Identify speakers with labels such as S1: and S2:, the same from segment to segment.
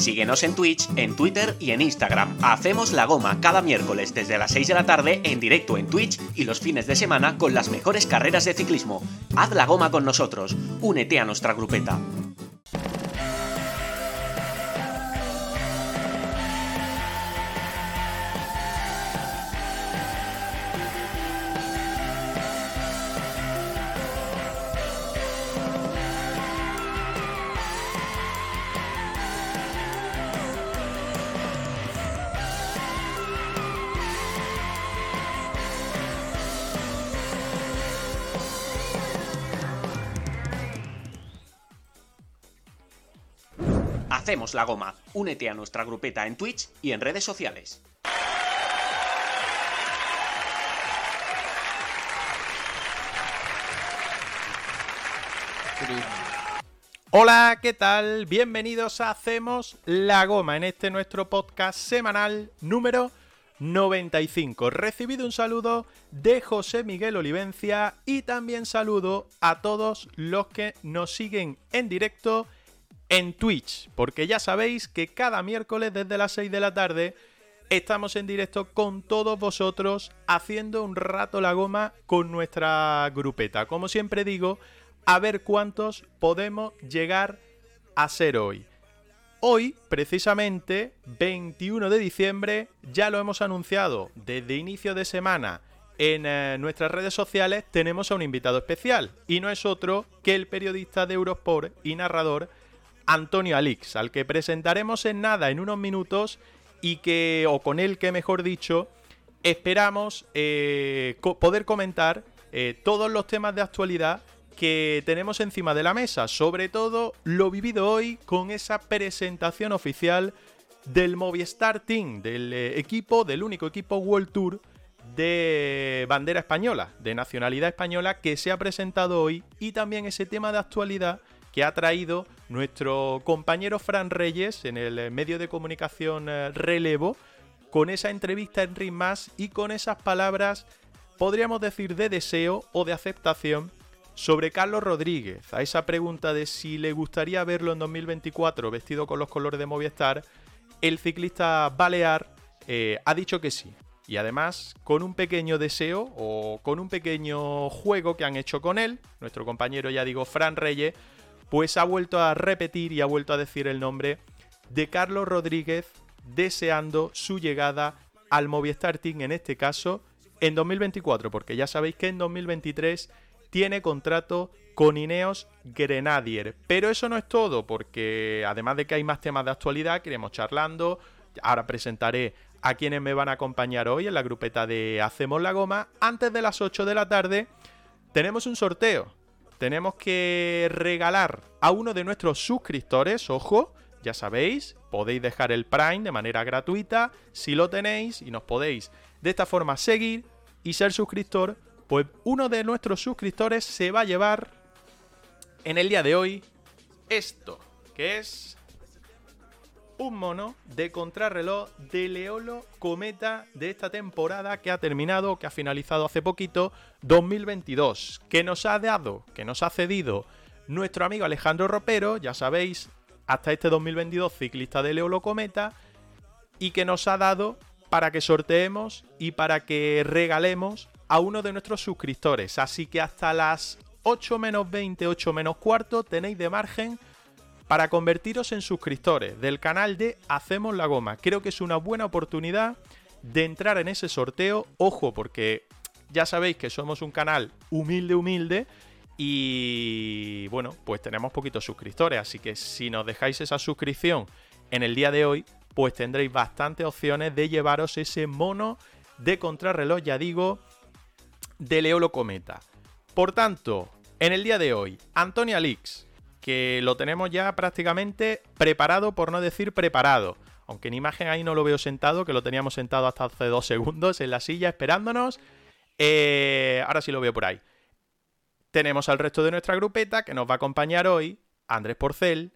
S1: Síguenos en Twitch, en Twitter y en Instagram. Hacemos la goma cada miércoles desde las 6 de la tarde en directo en Twitch y los fines de semana con las mejores carreras de ciclismo. Haz la goma con nosotros. Únete a nuestra grupeta. Hacemos la goma. Únete a nuestra grupeta en Twitch y en redes sociales.
S2: Hola, ¿qué tal? Bienvenidos a Hacemos la Goma en este nuestro podcast semanal número 95. Recibido un saludo de José Miguel Olivencia y también saludo a todos los que nos siguen en directo en Twitch, porque ya sabéis que cada miércoles desde las 6 de la tarde estamos en directo con todos vosotros haciendo un rato la goma con nuestra grupeta. Como siempre digo, a ver cuántos podemos llegar a ser hoy. Hoy, precisamente, 21 de diciembre, ya lo hemos anunciado desde inicio de semana en eh, nuestras redes sociales, tenemos a un invitado especial. Y no es otro que el periodista de Eurosport y narrador Antonio Alix, al que presentaremos en nada, en unos minutos, y que, o con él que mejor dicho, esperamos eh, poder comentar eh, todos los temas de actualidad que tenemos encima de la mesa, sobre todo lo vivido hoy con esa presentación oficial del Movistar Team, del eh, equipo, del único equipo World Tour de bandera española, de nacionalidad española, que se ha presentado hoy, y también ese tema de actualidad que ha traído nuestro compañero Fran Reyes en el eh, medio de comunicación eh, Relevo, con esa entrevista en Ring Más y con esas palabras, podríamos decir, de deseo o de aceptación sobre Carlos Rodríguez, a esa pregunta de si le gustaría verlo en 2024 vestido con los colores de Movistar, el ciclista balear eh, ha dicho que sí. Y además, con un pequeño deseo o con un pequeño juego que han hecho con él, nuestro compañero, ya digo, Fran Reyes, pues ha vuelto a repetir y ha vuelto a decir el nombre de Carlos Rodríguez deseando su llegada al Movistar Team, en este caso en 2024, porque ya sabéis que en 2023 tiene contrato con Ineos Grenadier. Pero eso no es todo, porque además de que hay más temas de actualidad, queremos charlando. Ahora presentaré a quienes me van a acompañar hoy en la grupeta de Hacemos la Goma. Antes de las 8 de la tarde tenemos un sorteo tenemos que regalar a uno de nuestros suscriptores, ojo, ya sabéis, podéis dejar el Prime de manera gratuita, si lo tenéis y nos podéis de esta forma seguir y ser suscriptor, pues uno de nuestros suscriptores se va a llevar en el día de hoy esto, que es un mono de contrarreloj de Leolo Cometa de esta temporada que ha terminado, que ha finalizado hace poquito, 2022, que nos ha dado, que nos ha cedido nuestro amigo Alejandro Ropero, ya sabéis, hasta este 2022 ciclista de Leolo Cometa, y que nos ha dado para que sorteemos y para que regalemos a uno de nuestros suscriptores. Así que hasta las 8 menos 20, 8 menos cuarto tenéis de margen para convertiros en suscriptores del canal de Hacemos la Goma. Creo que es una buena oportunidad de entrar en ese sorteo. Ojo, porque ya sabéis que somos un canal humilde, humilde. Y bueno, pues tenemos poquitos suscriptores. Así que si nos dejáis esa suscripción en el día de hoy, pues tendréis bastantes opciones de llevaros ese mono de contrarreloj, ya digo, de Leolo Cometa. Por tanto, en el día de hoy, Antonio Alix, que lo tenemos ya prácticamente preparado, por no decir preparado. Aunque en imagen ahí no lo veo sentado, que lo teníamos sentado hasta hace dos segundos en la silla esperándonos. Eh, ahora sí lo veo por ahí. Tenemos al resto de nuestra grupeta que nos va a acompañar hoy, Andrés Porcel.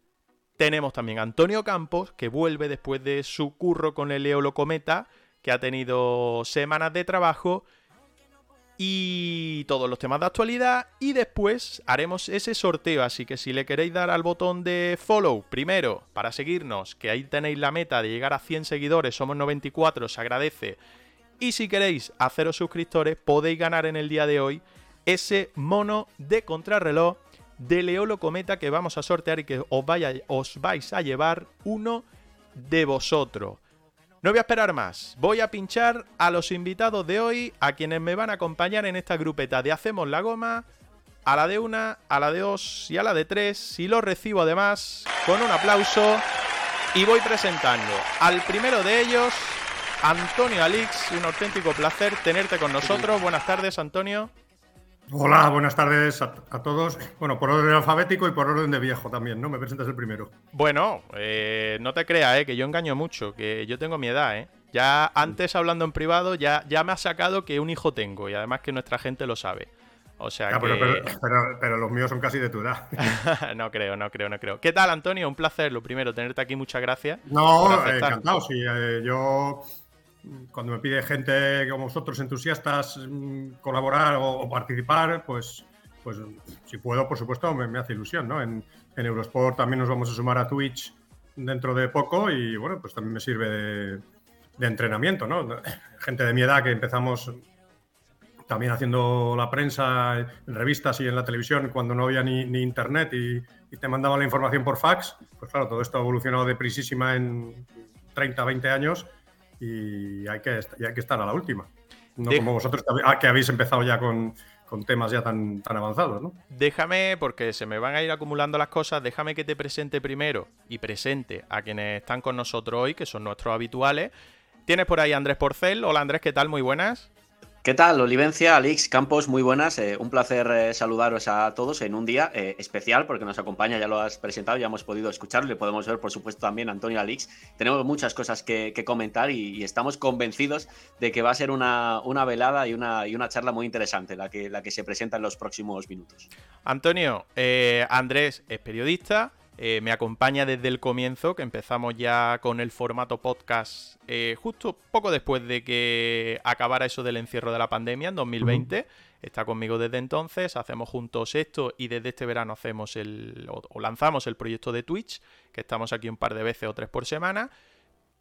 S2: Tenemos también a Antonio Campos, que vuelve después de su curro con el Eolo Cometa, que ha tenido semanas de trabajo. Y todos los temas de actualidad y después haremos ese sorteo, así que si le queréis dar al botón de follow primero para seguirnos, que ahí tenéis la meta de llegar a 100 seguidores, somos 94, se agradece. Y si queréis haceros suscriptores, podéis ganar en el día de hoy ese mono de contrarreloj de Leolo Cometa que vamos a sortear y que os, os vais a llevar uno de vosotros. No voy a esperar más, voy a pinchar a los invitados de hoy, a quienes me van a acompañar en esta grupeta de Hacemos la Goma, a la de una, a la de dos y a la de tres, y los recibo además con un aplauso y voy presentando al primero de ellos, Antonio Alix, un auténtico placer tenerte con nosotros. Buenas tardes, Antonio.
S3: Hola, buenas tardes a, todos. Bueno, por orden alfabético y por orden de viejo también, ¿no? Me presentas el primero.
S2: Bueno, eh, no te creas, ¿eh? Que yo engaño mucho, que yo tengo mi edad, ¿eh? Ya antes hablando en privado ya, ya me ha sacado que un hijo tengo y además que nuestra gente lo sabe. O sea que...
S3: pero, pero, los míos son casi de tu edad.
S2: no creo, no creo, no creo. ¿Qué tal, Antonio? Un placer, lo primero, tenerte aquí. Muchas gracias.
S3: No, encantado. Sí, eh, yo cuando me pide gente como vosotros, entusiastas, mm, colaborar o, participar, pues, pues si puedo, por supuesto, me, hace ilusión, ¿no? En, Eurosport también nos vamos a sumar a Twitch dentro de poco y, bueno, pues también me sirve de, entrenamiento, ¿no? Gente de mi edad que empezamos también haciendo la prensa en revistas y en la televisión cuando no había ni, internet y, te mandaban la información por fax, pues claro, todo esto ha evolucionado de prisísima en 30, 20 años y hay que, hay que estar a la última. No como vosotros que habéis empezado ya con, temas ya tan, tan avanzados, ¿no?
S2: Déjame, porque se me van a ir acumulando las cosas, déjame que te presente primero y presente a quienes están con nosotros hoy, que son nuestros habituales. Tienes por ahí a Andrés Porcel. Hola Andrés, ¿qué tal? Muy buenas.
S1: ¿Qué tal, Olivencia, Alix, Campos? Muy buenas. Eh, un placer eh, saludaros a todos en un día eh, especial porque nos acompaña, ya lo has presentado, ya hemos podido escucharlo y podemos ver, por supuesto, también Antonio Alix. Tenemos muchas cosas que, comentar y, estamos convencidos de que va a ser una, una velada y una, y una, charla muy interesante la que, la que se presenta en los próximos minutos.
S2: Antonio, Andrés es periodista, eh, me acompaña desde el comienzo, que empezamos ya con el formato podcast eh, justo poco después de que acabara eso del encierro de la pandemia en 2020. Está conmigo desde entonces, hacemos juntos esto y desde este verano hacemos el o, lanzamos el proyecto de Twitch, que estamos aquí un par de veces o tres por semana.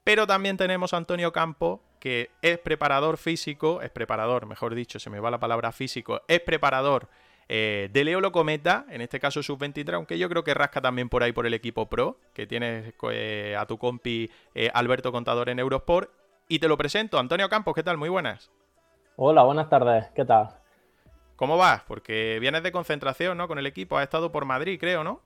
S2: Pero también tenemos a Antonio Campo, que es preparador físico, es preparador, mejor dicho, se me va la palabra físico, es preparador eh, de Leo lo cometa, en este caso sub-23, aunque yo creo que rasca también por ahí por el equipo pro, que tienes eh, a tu compi eh, Alberto Contador en Eurosport. Y te lo presento, Antonio Campos, ¿qué tal? Muy buenas.
S4: Hola, buenas tardes, ¿qué tal?
S2: ¿Cómo vas? Porque vienes de concentración, ¿no? Con el equipo, has estado por Madrid, creo, ¿no?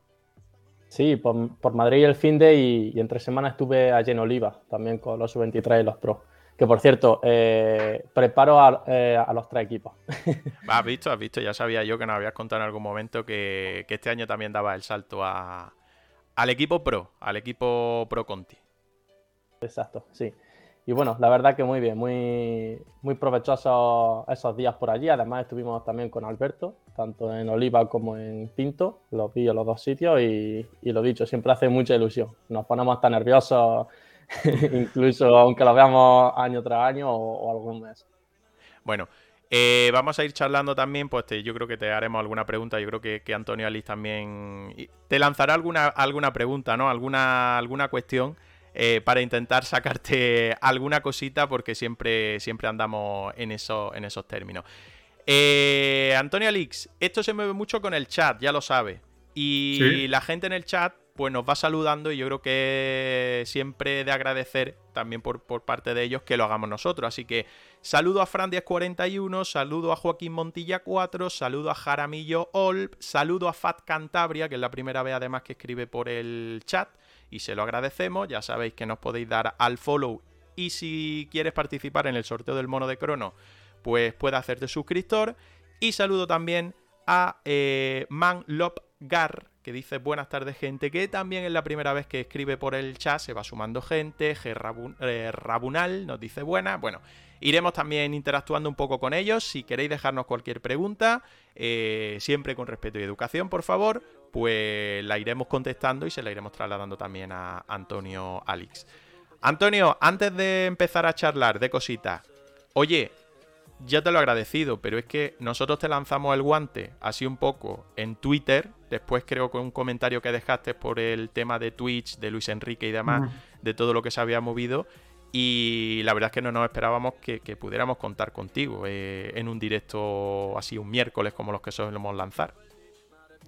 S4: Sí, por, Madrid el fin de y, y entre semanas estuve allí en Oliva, también con los sub-23 y los pro. Que por cierto, eh, preparo eh, a, los tres equipos.
S2: Has visto, has visto, ya sabía yo que nos habías contado en algún momento que, este año también daba el salto al equipo pro, al equipo pro Conti.
S4: Exacto, sí. Y bueno, la verdad que muy bien, muy, muy provechosos esos días por allí. Además estuvimos también con Alberto, tanto en Oliva como en Pinto, los vi en los dos sitios y, y lo dicho, siempre hace mucha ilusión. Nos ponemos tan nerviosos incluso aunque lo veamos año tras año o, algún mes.
S2: Bueno, eh, vamos a ir charlando también, pues yo creo que te haremos alguna pregunta, yo creo que, Antonio Alice también te lanzará alguna, alguna pregunta, ¿no? Alguna, alguna cuestión eh, para intentar sacarte alguna cosita porque siempre, siempre andamos en, eso, en esos términos. Eh, Antonio Alix, esto se mueve mucho con el chat, ya lo sabe. Y la gente en el chat pues nos va saludando y yo creo que siempre de agradecer también por, parte de ellos que lo hagamos nosotros. Así que saludo a Fran 41 saludo a Joaquín Montilla 4, saludo a Jaramillo Olp, saludo a Fat Cantabria, que es la primera vez además que escribe por el chat y se lo agradecemos. Ya sabéis que nos podéis dar al follow y si quieres participar en el sorteo del mono de crono, pues puedes hacerte suscriptor. Y saludo también a eh, Gar que dice buenas tardes gente, que también es la primera vez que escribe por el chat, se va sumando gente, G. Eh, Rabunal nos dice buenas, bueno, iremos también interactuando un poco con ellos, si queréis dejarnos cualquier pregunta, eh, siempre con respeto y educación, por favor, pues la iremos contestando y se la iremos trasladando también a Antonio Alix. Antonio, antes de empezar a charlar de cositas, oye, ya te lo he agradecido, pero es que nosotros te lanzamos el guante así un poco en Twitter, después creo que un comentario que dejaste por el tema de Twitch, de Luis Enrique y demás, de todo lo que se había movido, y la verdad es que no nos esperábamos que, pudiéramos contar contigo eh, en un directo así un miércoles como los que solemos lanzar.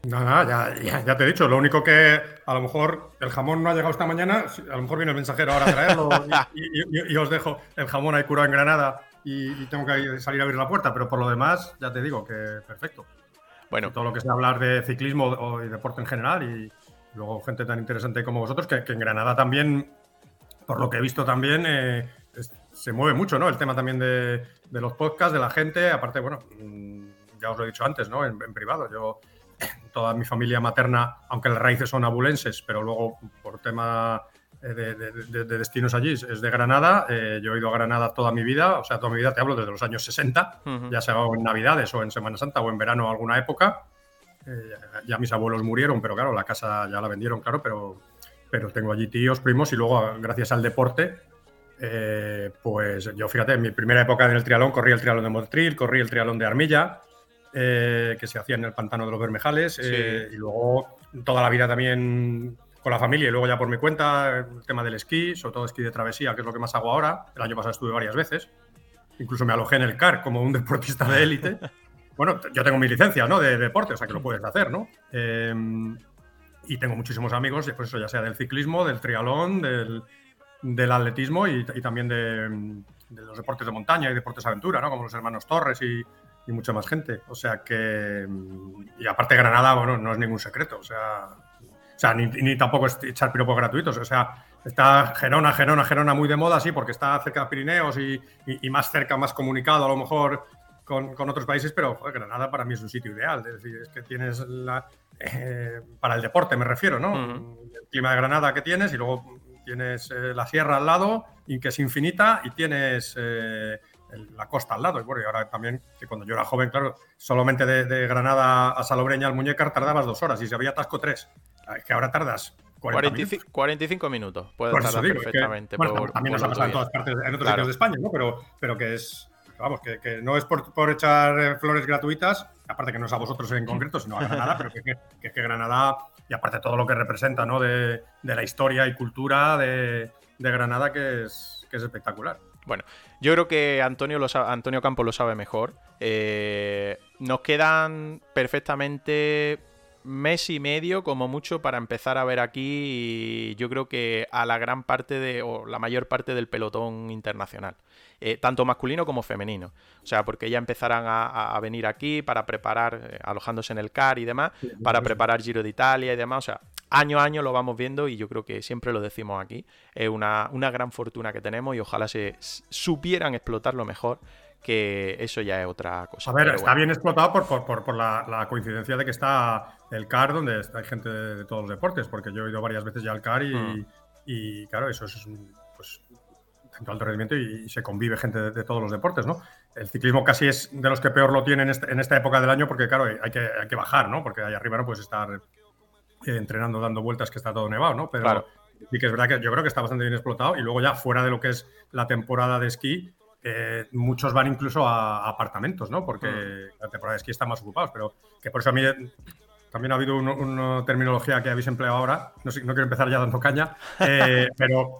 S3: Nada, ya, ya, te he dicho. Lo único que a lo mejor el jamón no ha llegado esta mañana. A lo mejor viene el mensajero ahora a traerlo y, os dejo el jamón ahí curado en Granada y, tengo que salir a abrir la puerta. Pero por lo demás, ya te digo que perfecto. Bueno, todo lo que sea hablar de ciclismo y deporte en general y luego gente tan interesante como vosotros, que, en Granada también, por lo que he visto también, eh, se mueve mucho, ¿no? El tema también de, los podcasts, de la gente. Aparte, bueno, mm, ya os lo he dicho antes, ¿no? en privado. Yo toda mi familia materna, aunque las raíces son abulenses, pero luego por tema eh, de, destinos allí es de Granada. Eh, yo he ido a Granada toda mi vida, o sea, toda mi vida te hablo desde los años 60, ya sea en Navidades o en Semana Santa o en verano alguna época. Eh, ya mis abuelos murieron, pero claro, la casa ya la vendieron, claro, pero, pero tengo allí tíos, primos y luego, gracias al deporte, pues yo fíjate, en mi primera época en el trialón corrí el trialón de Motril, corrí el trialón de Armilla, eh, que se hacía en el pantano de los Bermejales. Eh, y luego toda la vida también con la familia y luego ya por mi cuenta el tema del esquí, sobre todo esquí de travesía, que es lo que más hago ahora. El año pasado estuve varias veces. Incluso me alojé en el CAR como un deportista de élite. bueno, yo tengo mi licencia ¿no? de, deporte, o sea que lo puedes hacer, ¿no? Em, y tengo muchísimos amigos, por eso ya sea del ciclismo, del trialón, del, atletismo y, también de, de, los deportes de montaña y deportes aventura, ¿no? Como los hermanos Torres y, y mucha más gente. O sea que. Y aparte, Granada, bueno, no es ningún secreto. O sea, o sea ni, tampoco es echar piropos gratuitos. O sea, está Gerona, Gerona, Gerona muy de moda, sí, porque está cerca de Pirineos y, y, más cerca, más comunicado a lo mejor con, con otros países, pero Granada para mí es un sitio ideal. Es decir, es que tienes la. Eh, para el deporte me refiero, ¿no? El clima de Granada que tienes y luego tienes eh, la sierra al lado y que es infinita y tienes eh, la costa al lado. Y bueno, y ahora también, que cuando yo era joven, claro, solamente de, Granada a Salobreña al Muñecar tardabas dos horas y si había atasco tres. Ah, es que ahora tardas
S2: 45, 45 minutos. Puede tardar perfectamente.
S3: también nos ha pasado en todas partes, en otros sitios de España, ¿no? Pero, pero que es. Vamos, que, no es por, echar eh, flores gratuitas, aparte que no es a vosotros en concreto, sino a Granada, pero que, que, que Granada, y aparte todo lo que representa, ¿no? De, de la historia y cultura de, de Granada, que es, que es espectacular.
S2: Bueno, yo creo que Antonio, lo Antonio Campos lo sabe mejor. Eh, nos quedan perfectamente mes y medio como mucho para empezar a ver aquí yo creo que a la gran parte de o la mayor parte del pelotón internacional eh, tanto masculino como femenino o sea porque ya empezarán a, venir aquí para preparar eh, alojándose en el CAR y demás para preparar Giro de Italia y demás o sea año a año lo vamos viendo y yo creo que siempre lo decimos aquí. Es una, gran fortuna que tenemos y ojalá se supieran explotarlo mejor, que eso ya es otra cosa.
S3: A ver, está bien explotado por, la, coincidencia de que está el CAR donde hay gente de, todos los deportes, porque yo he ido varias veces ya al CAR y, mm. claro, eso es pues, alto rendimiento y, se convive gente de, todos los deportes, ¿no? El ciclismo casi es de los que peor lo tienen en, en esta época del año porque, claro, hay que, hay que bajar, ¿no? Porque ahí arriba no puedes estar entrenando, dando vueltas, que está todo nevado, ¿no? Pero sí que es verdad que yo creo que está bastante bien explotado. Y luego ya fuera de lo que es la temporada de esquí, eh, muchos van incluso a, apartamentos, ¿no? Porque mm. la temporada de esquí está más ocupados, pero que por eso a mí también ha habido una terminología que habéis empleado ahora, no, no quiero empezar ya dando caña, eh, pero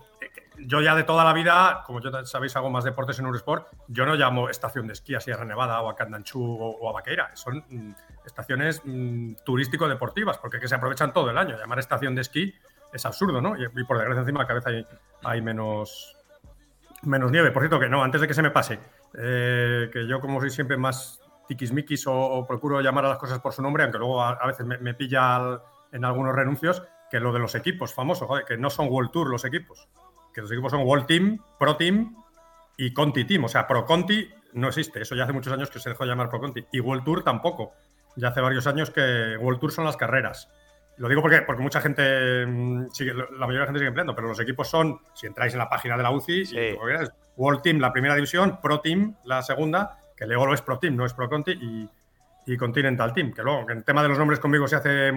S3: yo ya de toda la vida, como yo sabéis, hago más deportes en Eurosport, yo no llamo estación de esquí a Sierra Nevada o a Candanchú o, a Vaqueira, son mm, estaciones mm, turístico-deportivas, porque que se aprovechan todo el año. Llamar estación de esquí es absurdo, ¿no? Y, por desgracia encima cada vez hay, hay, menos, menos nieve. Por cierto, que no, antes de que se me pase, eh, que yo como soy siempre más tiquismiquis o, o, procuro llamar a las cosas por su nombre, aunque luego a, veces me, pilla en algunos renuncios, que lo de los equipos famosos, joder, que no son World Tour los equipos que los equipos son World Team, Pro Team y Conti Team. O sea, Pro Conti no existe. Eso ya hace muchos años que se dejó llamar Pro Conti. Y World Tour tampoco. Ya hace varios años que World Tour son las carreras. Lo digo porque, porque mucha gente, mm, sigue, la mayoría de la gente sigue empleando, pero los equipos son, si entráis en la página de la UCI, World Team la primera división, Pro Team la segunda, que luego lo es Pro Team, no es Pro Conti, y, y Continental Team, que luego, que el tema de los nombres conmigo se hace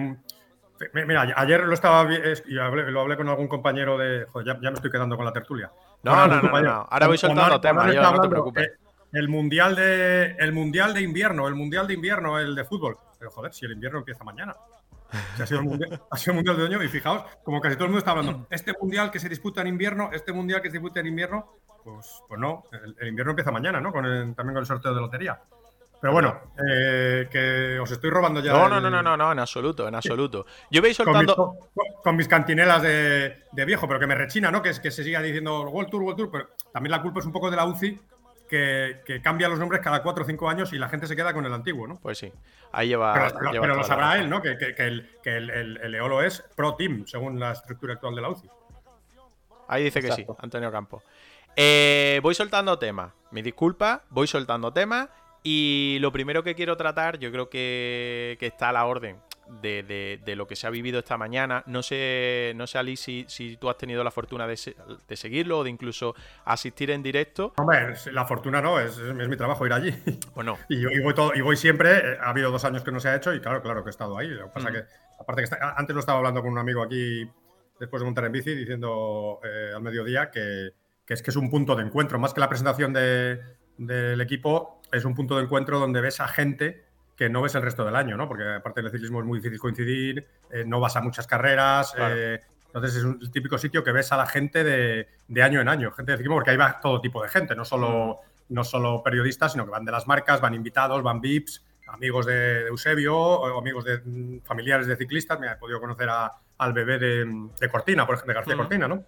S3: Mira, ayer lo estaba y lo hablé con algún compañero de. Joder, ya, me estoy quedando con la tertulia.
S2: No, no, no, no, Ahora voy soltando temas, no te preocupes.
S3: el mundial de el mundial de invierno, el mundial de invierno, el de fútbol. Pero joder, si el invierno empieza mañana. ha, sido el mundial, ha sido el mundial de otoño y fijaos, como casi todo el mundo está hablando, este mundial que se disputa en invierno, este mundial que se disputa en invierno, pues, pues no, el, invierno empieza mañana, ¿no? Con también con el sorteo de lotería. Pero bueno, eh, que os estoy robando ya.
S2: No, no, no, no, no, en absoluto, en absoluto. Yo veis soltando.
S3: Con mis, cantinelas de, viejo, pero que me rechina, ¿no? Que, que se siga diciendo World Tour, World Tour, pero también la culpa es un poco de la UCI, que, cambia los nombres cada cuatro o cinco años y la gente se queda con el antiguo, ¿no?
S2: Pues sí, ahí lleva.
S3: Pero, lo sabrá él, ¿no? Que, el, el, Eolo es pro team, según la estructura actual de la UCI.
S2: Ahí dice que sí, Antonio Campo. Eh, voy soltando temas. Mi disculpa, voy soltando temas y lo primero que quiero tratar, yo creo que, está a la orden de, lo que se ha vivido esta mañana. No sé, no sé Ali, si, si tú has tenido la fortuna de, seguirlo o de incluso asistir en directo.
S3: Hombre, la fortuna no, es, mi trabajo ir allí. Bueno. y, voy todo, y voy siempre. Eh, ha habido dos años que no se ha hecho y claro, claro que he estado ahí. Lo que pasa mm. que, aparte que antes lo estaba hablando con un amigo aquí después de montar en bici, diciendo eh, al mediodía que, es que es un punto de encuentro. Más que la presentación del equipo, es un punto de encuentro donde ves a gente que no ves el resto del año, ¿no? Porque aparte del ciclismo es muy difícil coincidir, eh, no vas a muchas carreras, eh, entonces es un típico sitio que ves a la gente de, año en año, gente de ciclismo, porque ahí va todo tipo de gente, no solo, mm. no solo periodistas, sino que van de las marcas, van invitados, van VIPs, amigos de, Eusebio, amigos de mm, familiares de ciclistas, me he podido conocer al bebé de, Cortina, por ejemplo, de García mm. Cortina, ¿no?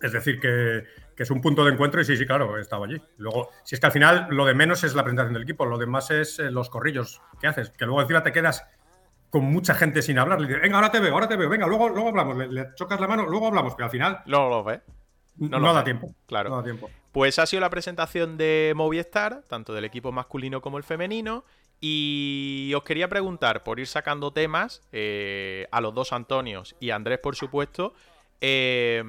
S3: Es decir, que, es un punto de encuentro y sí, sí, claro, he estado allí. Luego, si es que al final lo de menos es la presentación del equipo, lo demás es eh, los corrillos que haces, que luego encima te quedas con mucha gente sin hablar. Le dices, venga, ahora te veo, ahora te veo, venga, luego, luego hablamos, le, chocas la mano, luego hablamos, pero al final...
S2: Luego lo ve.
S3: No, da tiempo.
S2: Claro.
S3: No da tiempo.
S2: Pues ha sido la presentación de Movistar, tanto del equipo masculino como el femenino. Y os quería preguntar, por ir sacando temas, eh, a los dos Antonios y a Andrés, por supuesto, eh,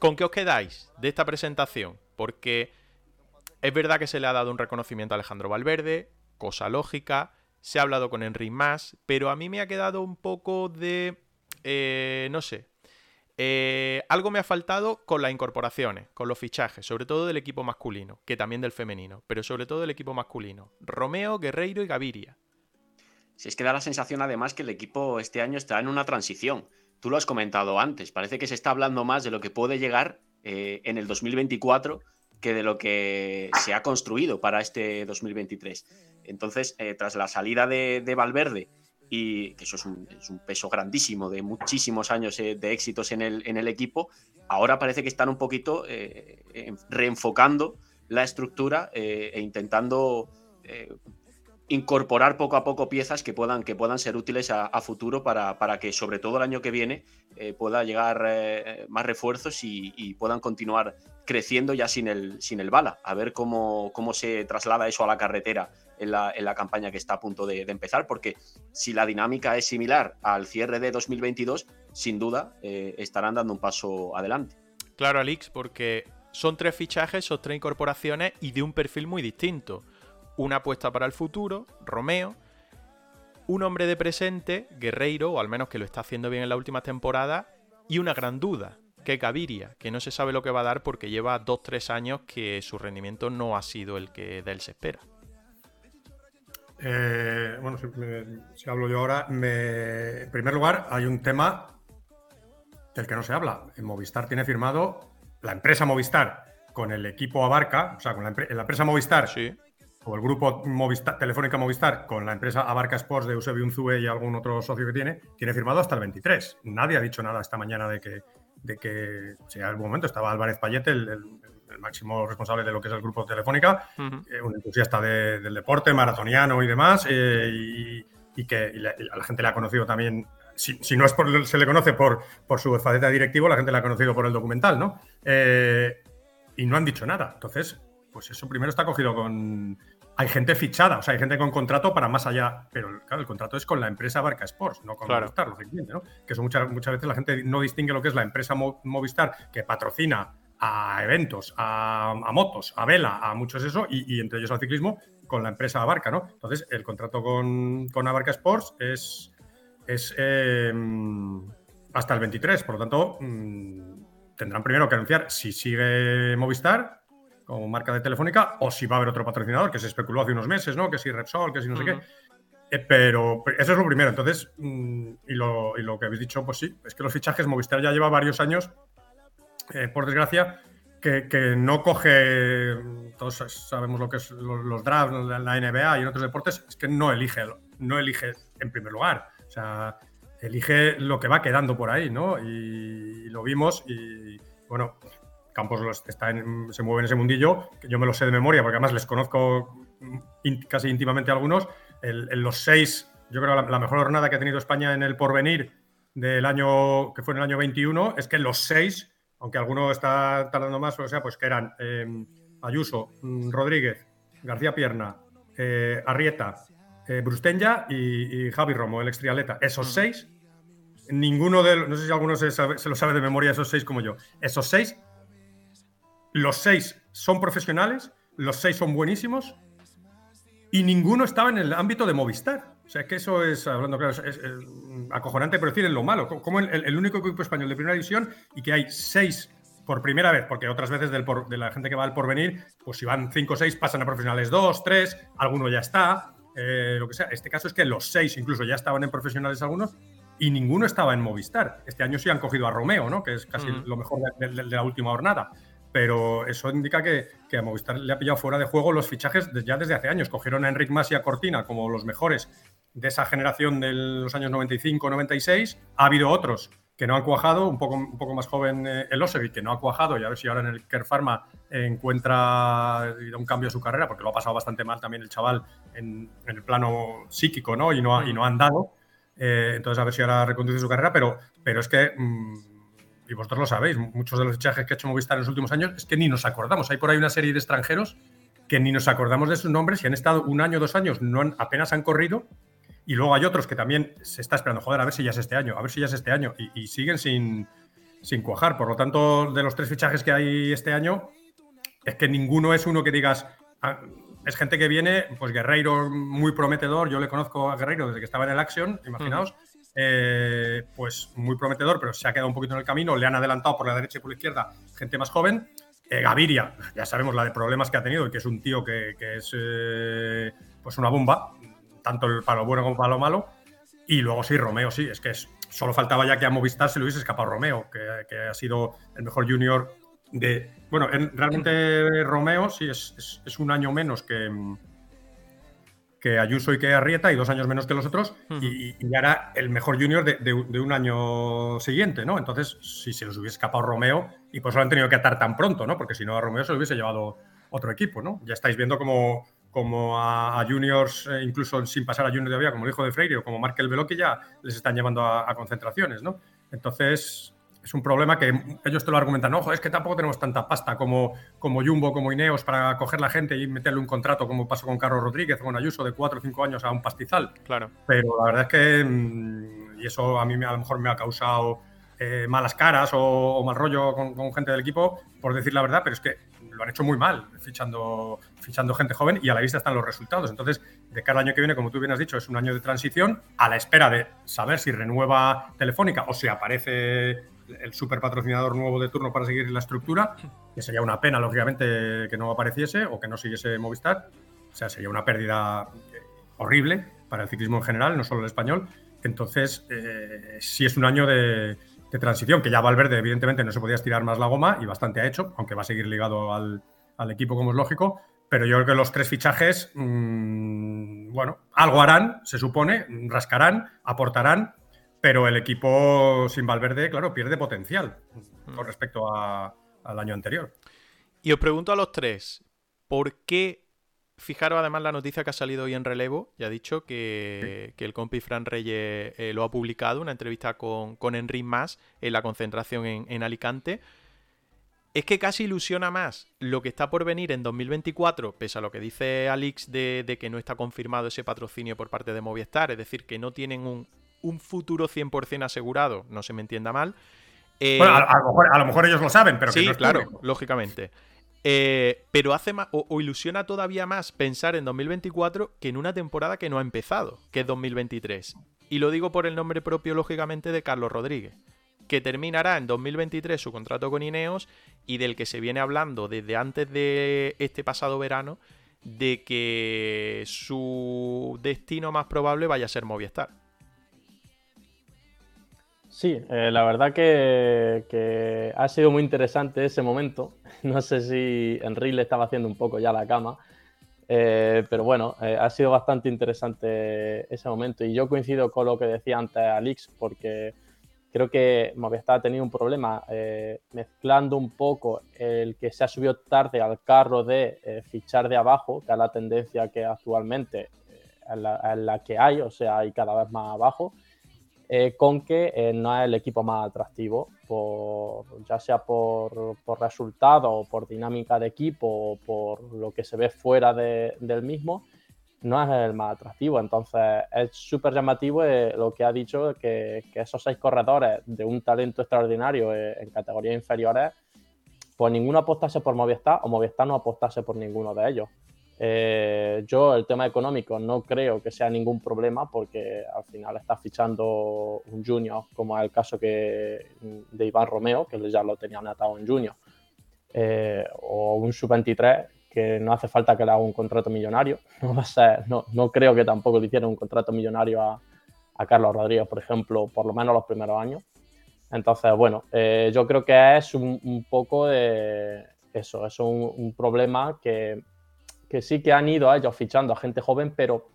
S2: ¿Con qué os quedáis de esta presentación? Porque es verdad que se le ha dado un reconocimiento a Alejandro Valverde, cosa lógica, se ha hablado con Enric Más, pero a mí me ha quedado un poco de... Eh, no sé. Eh, algo me ha faltado con las incorporaciones, con los fichajes, sobre todo del equipo masculino, que también del femenino, pero sobre todo del equipo masculino. Romeo, Guerreiro y Gaviria.
S1: Si es que da la sensación además que el equipo este año está en una transición tú lo has comentado antes, parece que se está hablando más de lo que puede llegar eh, en el 2024 que de lo que se ha construido para este 2023. Entonces, eh, tras la salida de, Valverde, y que eso es un, peso grandísimo de muchísimos años eh, de éxitos en el, en el, equipo, ahora parece que están un poquito reenfocando la estructura e intentando incorporar poco a poco piezas que puedan, que puedan ser útiles a, futuro para, para, que sobre todo el año que viene eh, pueda llegar eh, más refuerzos y, puedan continuar creciendo ya sin el, sin el bala. A ver cómo, cómo se traslada eso a la carretera en la, en la campaña que está a punto de, empezar, porque si la dinámica es similar al cierre de 2022, sin duda eh, estarán dando un paso adelante.
S2: Claro, Alix, porque son tres fichajes, son tres incorporaciones y de un perfil muy distinto una apuesta para el futuro, Romeo, un hombre de presente, Guerreiro, o al menos que lo está haciendo bien en la última temporada, y una gran duda, que Gaviria, que no se sabe lo que va a dar porque lleva 2-3 años que su rendimiento no ha sido el que de él se espera.
S3: Eh, bueno, si, hablo yo ahora, en primer lugar, hay un tema del que no se habla. En Movistar tiene firmado la empresa Movistar con el equipo Abarca, o sea, con la, la empresa Movistar
S2: sí
S3: o el grupo Movistar, Telefónica Movistar con la empresa Abarca Sports de Eusebio Unzue y algún otro socio que tiene, tiene firmado hasta el 23. Nadie ha dicho nada esta mañana de que, de que si algún momento estaba Álvarez Payete, el, máximo responsable de lo que es el grupo Telefónica, eh, un entusiasta del deporte, maratoniano y demás, eh, y, que la, la, gente le ha conocido también. Si, no es por, se le conoce por, por su faceta de directivo, la gente le ha conocido por el documental, ¿no? Eh, y no han dicho nada. Entonces, pues eso primero está cogido con. Hay gente fichada, o sea, hay gente con contrato para más allá, pero claro, el contrato es con la empresa Barca Sports, no con Movistar, lógicamente, ¿no? Que eso muchas, muchas veces la gente no distingue lo que es la empresa Movistar que patrocina a eventos, a, motos, a vela, a muchos eso, y, entre ellos al ciclismo, con la empresa Abarca, ¿no? Entonces, el contrato con, con Abarca Sports es, es em, hasta el 23, por lo tanto, mm, tendrán primero que anunciar si sigue Movistar como marca de Telefónica, o si va a haber otro patrocinador, que se especuló hace unos meses, ¿no? Que si Repsol, que si no sé qué. Eh, pero eso es lo primero. Entonces, mm, y, lo, y, lo, que habéis dicho, pues sí, es que los fichajes, Movistar ya lleva varios años, eh, por desgracia, que, que, no coge, todos sabemos lo que es los, los drafts, la NBA y en otros deportes, es que no elige, no elige en primer lugar. O sea, elige lo que va quedando por ahí, ¿no? Y, lo vimos y, bueno, Campos está se mueve en ese mundillo, que yo me lo sé de memoria, porque además les conozco casi íntimamente a algunos. En los seis, yo creo la, la mejor jornada que ha tenido España en el porvenir del año, que fue en el año 21, es que los seis, aunque alguno está tardando más, o sea, pues que eran eh, Ayuso, mm, Rodríguez, García Pierna, eh, Arrieta, eh, Brustenya y, Javi Romo, el extrialeta. Esos seis, ninguno de no sé si alguno se, se, lo sabe de memoria, esos seis como yo. Esos seis, los seis son profesionales, los seis son buenísimos y ninguno estaba en el ámbito de Movistar. O sea, que eso es, hablando claro, es, acojonante, pero decir en lo malo. Como el, único equipo español de primera división y que hay seis por primera vez, porque otras veces de la gente que va al porvenir, pues si van cinco o seis, pasan a profesionales dos, tres, alguno ya está. Eh, lo que sea. Este caso es que los seis incluso ya estaban en profesionales algunos y ninguno estaba en Movistar. Este año sí han cogido a Romeo, ¿no? que es casi lo mejor de, la última jornada. Pero eso indica que, a Movistar le ha pillado fuera de juego los fichajes ya desde hace años. Cogieron a Enric Mas y a Cortina como los mejores de esa generación de los años 95-96. Ha habido otros que no han cuajado, un poco, un poco más joven eh, el Osevi, que no ha cuajado, y a ver si ahora en el Care Pharma encuentra un cambio a su carrera, porque lo ha pasado bastante mal también el chaval en, el plano psíquico, ¿no? Y no ha, y no ha andado. Eh, entonces, a ver si ahora reconduce su carrera, pero, pero es que, mm, y vosotros lo sabéis, muchos de los fichajes que ha hecho Movistar en los últimos años es que ni nos acordamos. Hay por ahí una serie de extranjeros que ni nos acordamos de sus nombres y han estado un año, dos años, no apenas han corrido y luego hay otros que también se está esperando, joder, a ver si ya es este año, a ver si ya es este año, y, siguen sin, sin cuajar. Por lo tanto, de los tres fichajes que hay este año, es que ninguno es uno que digas, ah, es gente que viene, pues Guerreiro muy prometedor, yo le conozco a Guerreiro desde que estaba en el Action, imaginaos, eh, pues muy prometedor, pero se ha quedado un poquito en el camino, le han adelantado por la derecha y por la izquierda gente más joven. Eh, Gaviria, ya sabemos la de problemas que ha tenido y que es un tío que, es eh, pues una bomba, tanto para lo bueno como para lo malo. Y luego sí, Romeo, sí, es que solo faltaba ya que a Movistar se le hubiese escapado Romeo, que, ha sido el mejor junior de... Bueno, realmente Romeo sí es, un año menos que, que Ayuso y que Arrieta y dos años menos que los otros y, ya era el mejor junior de, un año siguiente, ¿no? Entonces, si se les hubiese escapado Romeo y por eso lo han tenido que atar tan pronto, ¿no? Porque si no a Romeo se lo hubiese llevado otro equipo, ¿no? Ya estáis viendo cómo como a, juniors, eh, incluso sin pasar a juniors todavía, como el hijo de Freire o como Markel Velo, que ya les están llevando a, concentraciones, ¿no? Entonces, es un problema que ellos te lo argumentan, ojo, es que tampoco tenemos tanta pasta como, como Jumbo, como Ineos para coger la gente y meterle un contrato como pasó con Carlos Rodríguez o con Ayuso de 4 o 5 años a un pastizal.
S2: Claro.
S3: Pero la verdad es que, mm, y eso a mí a lo mejor me ha causado eh, malas caras o, mal rollo con, con, gente del equipo, por decir la verdad, pero es que lo han hecho muy mal fichando, fichando gente joven y a la vista están los resultados. Entonces, de cada año que viene, como tú bien has dicho, es un año de transición a la espera de saber si renueva Telefónica o si aparece el super patrocinador nuevo de turno para seguir la estructura, que sería una pena, lógicamente, que no apareciese o que no siguiese Movistar. O sea, sería una pérdida eh, horrible para el ciclismo en general, no solo el español. Entonces, eh, sí es un año de, transición, que ya Valverde evidentemente no se podía estirar más la goma y bastante ha hecho, aunque va a seguir ligado al, equipo como es lógico, pero yo creo que los tres fichajes, mm, bueno, algo harán, se supone, rascarán, aportarán, pero el equipo sin Valverde, claro, pierde potencial con respecto al año anterior.
S2: Y os pregunto a los tres, ¿por qué Fijaros además la noticia que ha salido hoy en relevo, ya ha dicho que, el compi Fran Reyes eh, lo ha publicado, una entrevista con, con Enric Más en la concentración en, Alicante. Es que casi ilusiona más lo que está por venir en 2024, pese a lo que dice Alex de, que no está confirmado ese patrocinio por parte de Movistar, es decir, que no tienen un, un futuro 100% asegurado, no se me entienda mal.
S3: bueno, a, lo mejor, ellos lo saben, pero que
S2: sí,
S3: no
S2: claro, lógicamente. Eh, pero hace más, o, ilusiona todavía más pensar en 2024 que en una temporada que no ha empezado, que es 2023. Y lo digo por el nombre propio, lógicamente, de Carlos Rodríguez. que terminará en 2023 su contrato con Ineos y del que se viene hablando desde antes de este pasado verano de que su destino más probable vaya a ser Movistar.
S4: Sí, eh, la verdad que, ha sido muy interesante ese momento. No sé si Enrique le estaba haciendo un poco ya la cama, eh, pero bueno, eh, ha sido bastante interesante ese momento. Y yo coincido con lo que decía antes Alix, porque creo que Movistar ha tenido un problema mezclando un poco el que se ha subido tarde al carro de fichar de abajo, que es la tendencia que actualmente es la que hay, o sea, hay cada vez más abajo eh, con que eh, no es el equipo más atractivo, ya sea por, por resultado por dinámica de equipo o por lo que se ve fuera del mismo, no es el más atractivo. Entonces es súper llamativo eh, lo que ha dicho, que, que, esos seis corredores de un talento extraordinario en categorías inferiores, pues ninguno apostase por Movistar o Movistar no apostase por ninguno de ellos. Eh, yo el tema económico no creo que sea ningún problema porque al final está fichando un junior, como es el caso que, de Iván Romeo, que ya lo tenían atado en junior, eh, o un sub-23 que no hace falta que le haga un contrato millonario. No, va a ser, no, no creo que tampoco le hicieran un contrato millonario a, a, Carlos Rodríguez, por ejemplo, por lo menos los primeros años. Entonces, bueno, eh, yo creo que es un, un poco de eso, es un, un problema que que sí que han ido a ellos fichando a gente joven, pero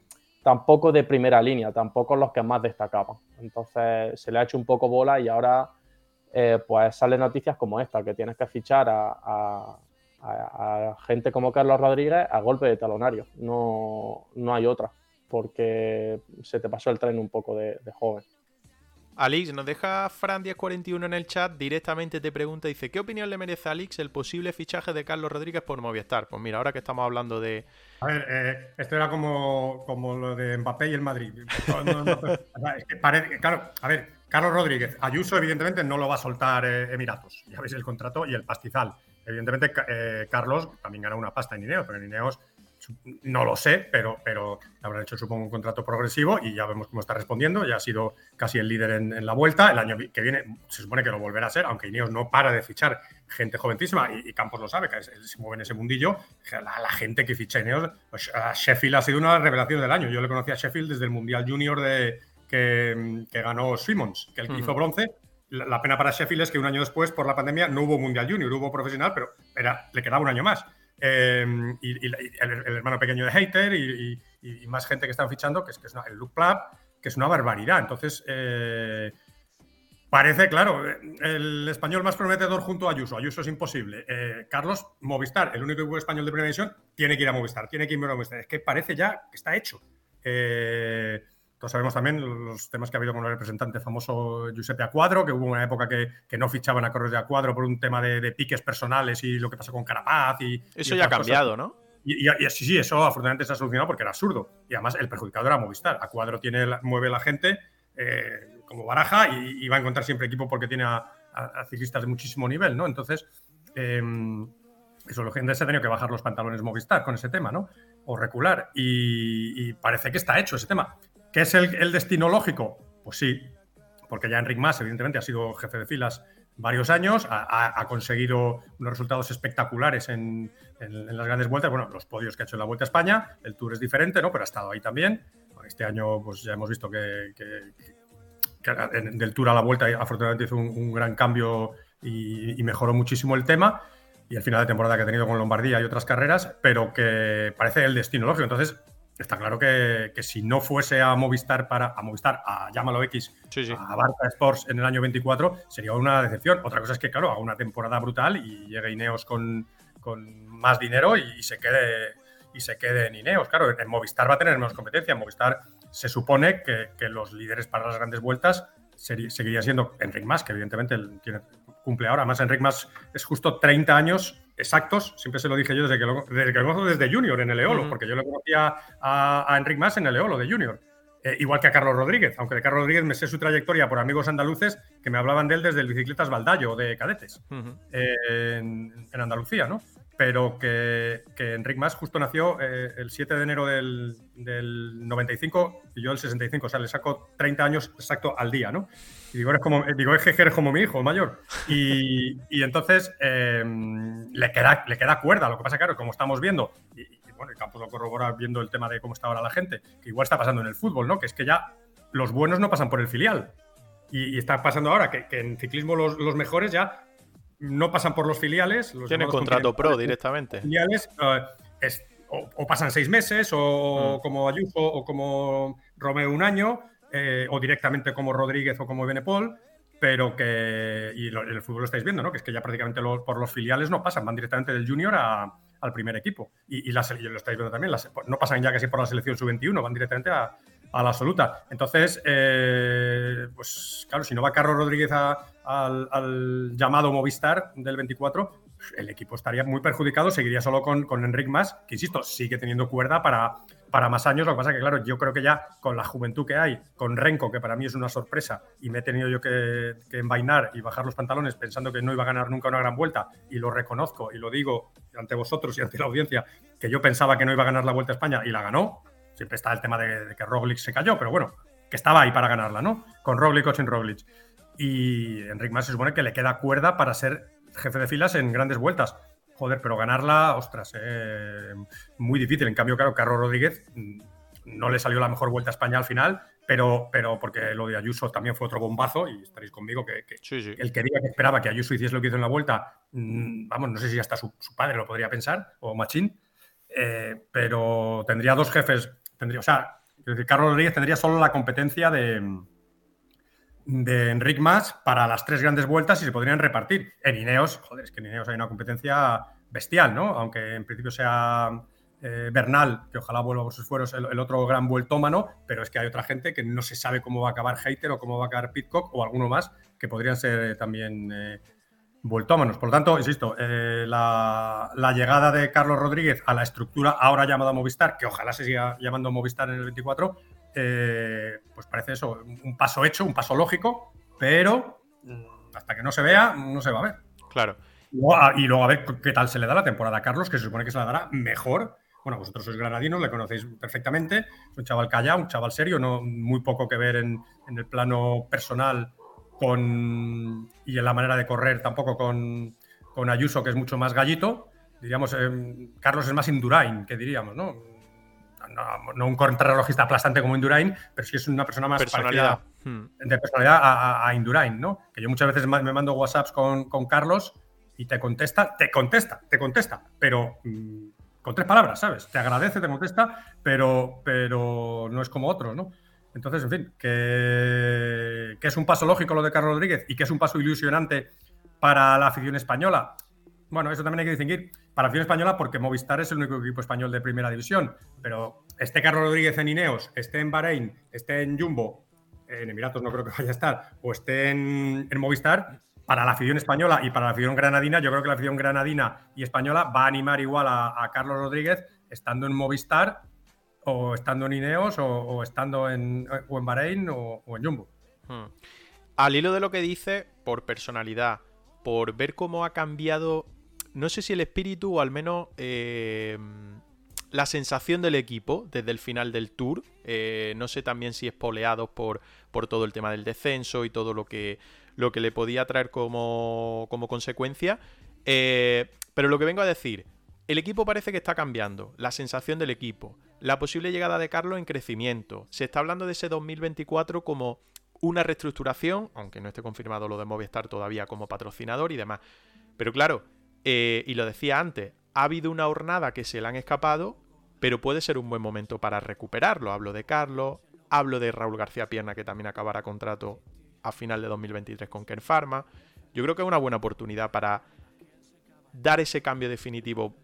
S4: tampoco de primera línea, tampoco los que más destacaban. Entonces se le ha hecho un poco bola y ahora eh, pues salen noticias como esta, que tienes que fichar a, gente como Carlos Rodríguez a golpe de talonario. No, no hay otra, porque se te pasó el tren un poco de joven.
S2: Alix, nos deja Fran 1041 en el chat, directamente te pregunta, dice, ¿qué opinión le merece a Alix el posible fichaje de Carlos Rodríguez por Movistar? Pues mira, ahora que estamos hablando de...
S3: A ver, eh, esto era como, como lo de Mbappé y el Madrid. claro, a ver, Carlos Rodríguez, Ayuso evidentemente no lo va a soltar eh, Emiratos, ya veis el contrato y el pastizal. Evidentemente, eh, Carlos también gana una pasta en Ineos, pero en Ineos no lo sé, pero, pero habrán hecho, supongo, un contrato progresivo y ya vemos cómo está respondiendo. Ya ha sido casi el líder en, la vuelta. El año que viene se supone que lo volverá a ser, aunque Ineos no para de fichar gente joventísima y, Campos lo sabe, que se mueve en ese mundillo. La, gente que ficha Ineos, pues, Sheffield ha sido una revelación del año. Yo le conocí a Sheffield desde el Mundial Junior de, que, ganó Simmons, que el que hizo bronce. La, pena para Sheffield es que un año después, por la pandemia, no hubo Mundial Junior, hubo profesional, pero era, le quedaba un año más. Em, y, el, hermano pequeño de Hater y, más gente que están fichando, que es, que es el Look Club, que es una barbaridad. Entonces, eh, parece, claro, el español más prometedor junto a Ayuso. Ayuso es imposible. Eh, Carlos, Movistar, el único equipo español de primera división, tiene que ir a Movistar, tiene que ir a Movistar. Es que parece ya que está hecho. Eh, todos sabemos también los temas que ha habido con el representante famoso Giuseppe Acuadro, que hubo una época que, no fichaban a Correos de Acuadro por un tema de, piques personales y lo que pasó con Carapaz. Y,
S2: Eso ya ha cambiado, ¿no?
S3: Y, sí, sí, eso afortunadamente se ha solucionado porque era absurdo. Y además el perjudicado era Movistar. Acuadro tiene, mueve la gente eh, como baraja y, va a encontrar siempre equipo porque tiene a, ciclistas de muchísimo nivel, ¿no? Entonces, eh, eso, lo gente se ha tenido que bajar los pantalones Movistar con ese tema, ¿no? O recular. y parece que está hecho ese tema. ¿Qué es el, destino lógico? Pues sí, porque ya Enric Mas, evidentemente, ha sido jefe de filas varios años, ha, conseguido unos resultados espectaculares en, las grandes vueltas. Bueno, los podios que ha hecho en la Vuelta a España, el Tour es diferente, ¿no? Pero ha estado ahí también. Este año, pues ya hemos visto que, del Tour a la Vuelta, afortunadamente hizo un, gran cambio y, y, mejoró muchísimo el tema. Y el final de temporada que ha tenido con Lombardía y otras carreras, pero que parece el destino lógico. Entonces, está claro que, si no fuese a Movistar para a Movistar, a llámalo X, a Barca Sports en el año 24, sería una decepción. Otra cosa es que, claro, haga una temporada brutal y llegue Ineos con, más dinero y, se quede y se quede en Ineos. Claro, en Movistar va a tener menos competencia. En Movistar se supone que, los líderes para las grandes vueltas seguiría siendo Enric Mas, que evidentemente tiene, cumple ahora. Además, Enric Mas es justo 30 años exactos, siempre se lo dije yo desde que lo, desde que conozco desde Junior en el Eolo, porque yo le conocía a, a Enric Mas en el Eolo de Junior. Eh, igual que a Carlos Rodríguez, aunque de Carlos Rodríguez me sé su trayectoria por amigos andaluces que me hablaban de él desde el Bicicletas Baldayo de cadetes en, Andalucía, ¿no? pero que, que Enric Mas justo nació eh, el 7 de enero del, 95 y yo el 65, o sea, le saco 30 años exacto al día, ¿no? Y digo, eres como, digo, es que eres como mi hijo mayor. Y, entonces em, le, queda, le queda cuerda, lo que pasa, claro, como estamos viendo, y, bueno, el campo lo corrobora viendo el tema de cómo está ahora la gente, que igual está pasando en el fútbol, ¿no? Que es que ya los buenos no pasan por el filial. Y, está pasando ahora que, en ciclismo los, los mejores ya no pasan por los filiales. Los
S2: Tienen contrato pro directamente.
S3: Filiales, eh, o, pasan seis meses, o mm. como Ayuso, o como Romeo un año, eh, o directamente como Rodríguez o como Benepol, pero que, y el fútbol lo estáis viendo, ¿no? Que es que ya prácticamente por los filiales no pasan, van directamente del junior al primer equipo. Y, y, lo estáis viendo también, no pasan ya casi por la selección sub-21, van directamente a, la absoluta. Entonces, eh, pues claro, si no va Carlos Rodríguez al, llamado Movistar del 24, el equipo estaría muy perjudicado, seguiría solo con, con Enric Mas, que insisto, sigue teniendo cuerda para, para más años. Lo que pasa es que, claro, yo creo que ya con la juventud que hay, con Renko, que para mí es una sorpresa, y me he tenido yo que, que envainar y bajar los pantalones pensando que no iba a ganar nunca una gran vuelta, y lo reconozco y lo digo ante vosotros y ante la audiencia, que yo pensaba que no iba a ganar la vuelta a España y la ganó, Siempre está el tema de, que Roglic se cayó, pero bueno, que estaba ahí para ganarla, ¿no? Con Roglic o sin Roglic. Y Enric Mas se supone que le queda cuerda para ser jefe de filas en grandes vueltas. Joder, pero ganarla, ostras, eh, muy difícil. En cambio, claro, Carlos Rodríguez mm, no le salió la mejor vuelta a España al final, pero, pero porque lo de Ayuso también fue otro bombazo, y estaréis conmigo que, que él quería que esperaba que Ayuso hiciese lo que hizo en la vuelta, mm, vamos, no sé si hasta su, padre lo podría pensar, o Machín, eh, pero tendría dos jefes Tendría, o sea, Carlos Rodríguez tendría solo la competencia de, de Enric Mas para las tres grandes vueltas y se podrían repartir. En Ineos, joder, es que en Ineos hay una competencia bestial, ¿no? Aunque en principio sea eh, Bernal, que ojalá vuelva por sus fueros, el, otro gran vueltómano, pero es que hay otra gente que no se sabe cómo va a acabar Hater o cómo va a acabar Pitcock o alguno más que podrían ser también eh, vueltómanos. Por lo tanto, insisto, eh, la, llegada de Carlos Rodríguez a la estructura ahora llamada Movistar, que ojalá se siga llamando Movistar en el 24, eh, pues parece eso, un paso hecho, un paso lógico, pero mm, hasta que no se vea, no se va a ver.
S2: Claro.
S3: Y luego, a ver qué tal se le da la temporada a Carlos, que se supone que se la dará mejor. Bueno, vosotros sois granadinos, le conocéis perfectamente. Es un chaval callado, un chaval serio, no muy poco que ver en, en el plano personal con, y en la manera de correr tampoco con, con Ayuso, que es mucho más gallito. Diríamos, eh, Carlos es más Indurain, que diríamos, ¿no? No, un contrarrelojista aplastante como Indurain, pero sí es una persona más
S2: personalidad.
S3: Hmm. de personalidad a, Indurain, ¿no? Que yo muchas veces me mando WhatsApps con, con Carlos y te contesta, te contesta, te contesta, pero mm, con tres palabras, ¿sabes? Te agradece, te contesta, pero, pero no es como otros, ¿no? Entonces, en fin, que, es un paso lógico lo de Carlos Rodríguez y que es un paso ilusionante para la afición española. Bueno, eso también hay que distinguir para la afición española porque Movistar es el único equipo español de primera división, pero esté Carlos Rodríguez en Ineos, esté en Bahrein, esté en Jumbo, en Emiratos no creo que vaya a estar, o esté en, Movistar, para la afición española y para la afición granadina, yo creo que la afición granadina y española va a animar igual a Carlos Rodríguez estando en Movistar o estando en Ineos o, estando en, o Bahrein o, en Jumbo. Hmm.
S2: Al hilo de lo que dice, por personalidad, por ver cómo ha cambiado, no sé si el espíritu o al menos eh, la sensación del equipo desde el final del tour, eh, no sé también si es poleado por, por todo el tema del descenso y todo lo que, lo que le podía traer como, como consecuencia, eh, pero lo que vengo a decir, el equipo parece que está cambiando, la sensación del equipo, la posible llegada de Carlos en crecimiento. Se está hablando de ese 2024 como una reestructuración, aunque no esté confirmado lo de Movistar todavía como patrocinador y demás. Pero claro, eh, y lo decía antes, ha habido una hornada que se le han escapado, pero puede ser un buen momento para recuperarlo. Hablo de Carlos, hablo de Raúl García Pierna, que también acabará contrato a final de 2023 con Ken Pharma. Yo creo que es una buena oportunidad para dar ese cambio definitivo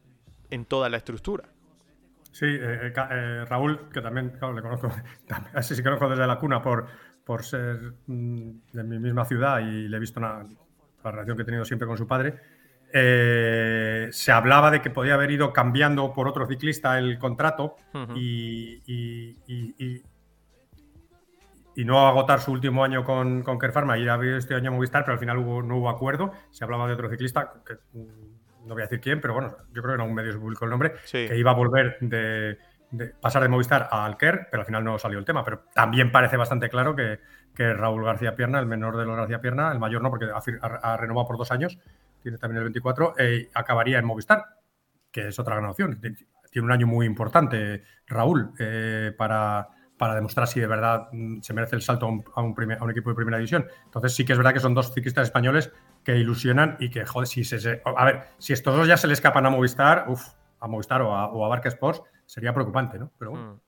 S2: en toda la estructura.
S3: Sí, eh, eh, Raúl, que también le conozco, así sí conozco desde la cuna por, por ser mm, de mi misma ciudad y le he visto la relación que he tenido siempre con su padre. Se hablaba de que podía haber ido cambiando por otro ciclista el contrato y, y, no agotar su último año con, con Kerfarma y ir a este año a Movistar, pero al final hubo, no hubo acuerdo. Se hablaba de otro ciclista que mm, no voy a decir quién, pero bueno, yo creo que en algún medio se publicó el nombre, que iba a volver de, pasar de Movistar a Alker, pero al final no salió el tema. Pero también parece bastante claro que, Raúl García Pierna, el menor de los García Pierna, el mayor no, porque ha, renovado por dos años, tiene también el 24, eh, acabaría en Movistar, que es otra gran opción. Tiene un año muy importante, Raúl, eh, para, para demostrar si de verdad mm, se merece el salto a un, equipo de primera división. Entonces sí que es verdad que son dos ciclistas españoles que ilusionan y que, joder, si se, a ver, si estos dos ya se le escapan a Movistar, uff, a Movistar o a, o Barca Sports, sería preocupante, ¿no? Pero bueno. Mm.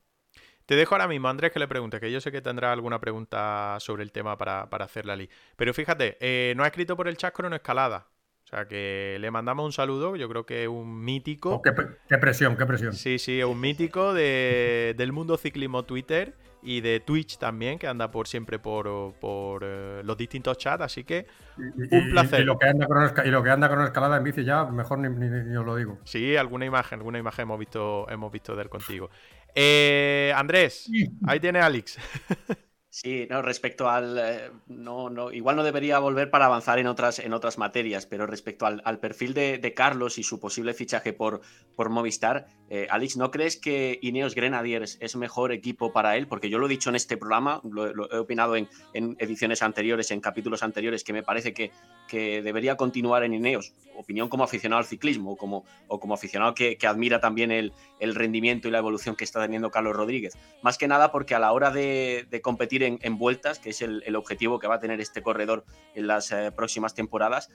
S2: Te dejo ahora mismo, Andrés, que le pregunte, que yo sé que tendrá alguna pregunta sobre el tema para, para hacerle a Pero fíjate, eh, no ha escrito por el chat no Escalada. O sea que le mandamos un saludo, yo creo que es un mítico.
S3: Oh, qué, presión, qué presión.
S2: Sí, sí, un mítico del mundo ciclismo Twitter y de Twitch también, que anda por siempre por, eh, los distintos chats, así que un placer.
S3: Y, lo que anda con, y lo que anda con escalada en bici ya, mejor ni, os lo digo.
S2: Sí, alguna imagen, alguna imagen hemos visto, hemos visto de él contigo. Eh, Andrés, ahí tiene Alex.
S1: Sí, no, respecto al. Eh, no, no, igual no debería volver para avanzar en otras, en otras materias, pero respecto al, perfil de, Carlos y su posible fichaje por, por Movistar, eh, Alex, ¿no crees que Ineos Grenadiers es mejor equipo para él? Porque yo lo he dicho en este programa, lo, he opinado en, ediciones anteriores, en capítulos anteriores, que me parece que, debería continuar en Ineos. Opinión como aficionado al ciclismo o como, aficionado que, admira también el, rendimiento y la evolución que está teniendo Carlos Rodríguez. Más que nada porque a la hora de, competir en, vueltas, que es el, objetivo que va a tener este corredor en las eh, próximas temporadas,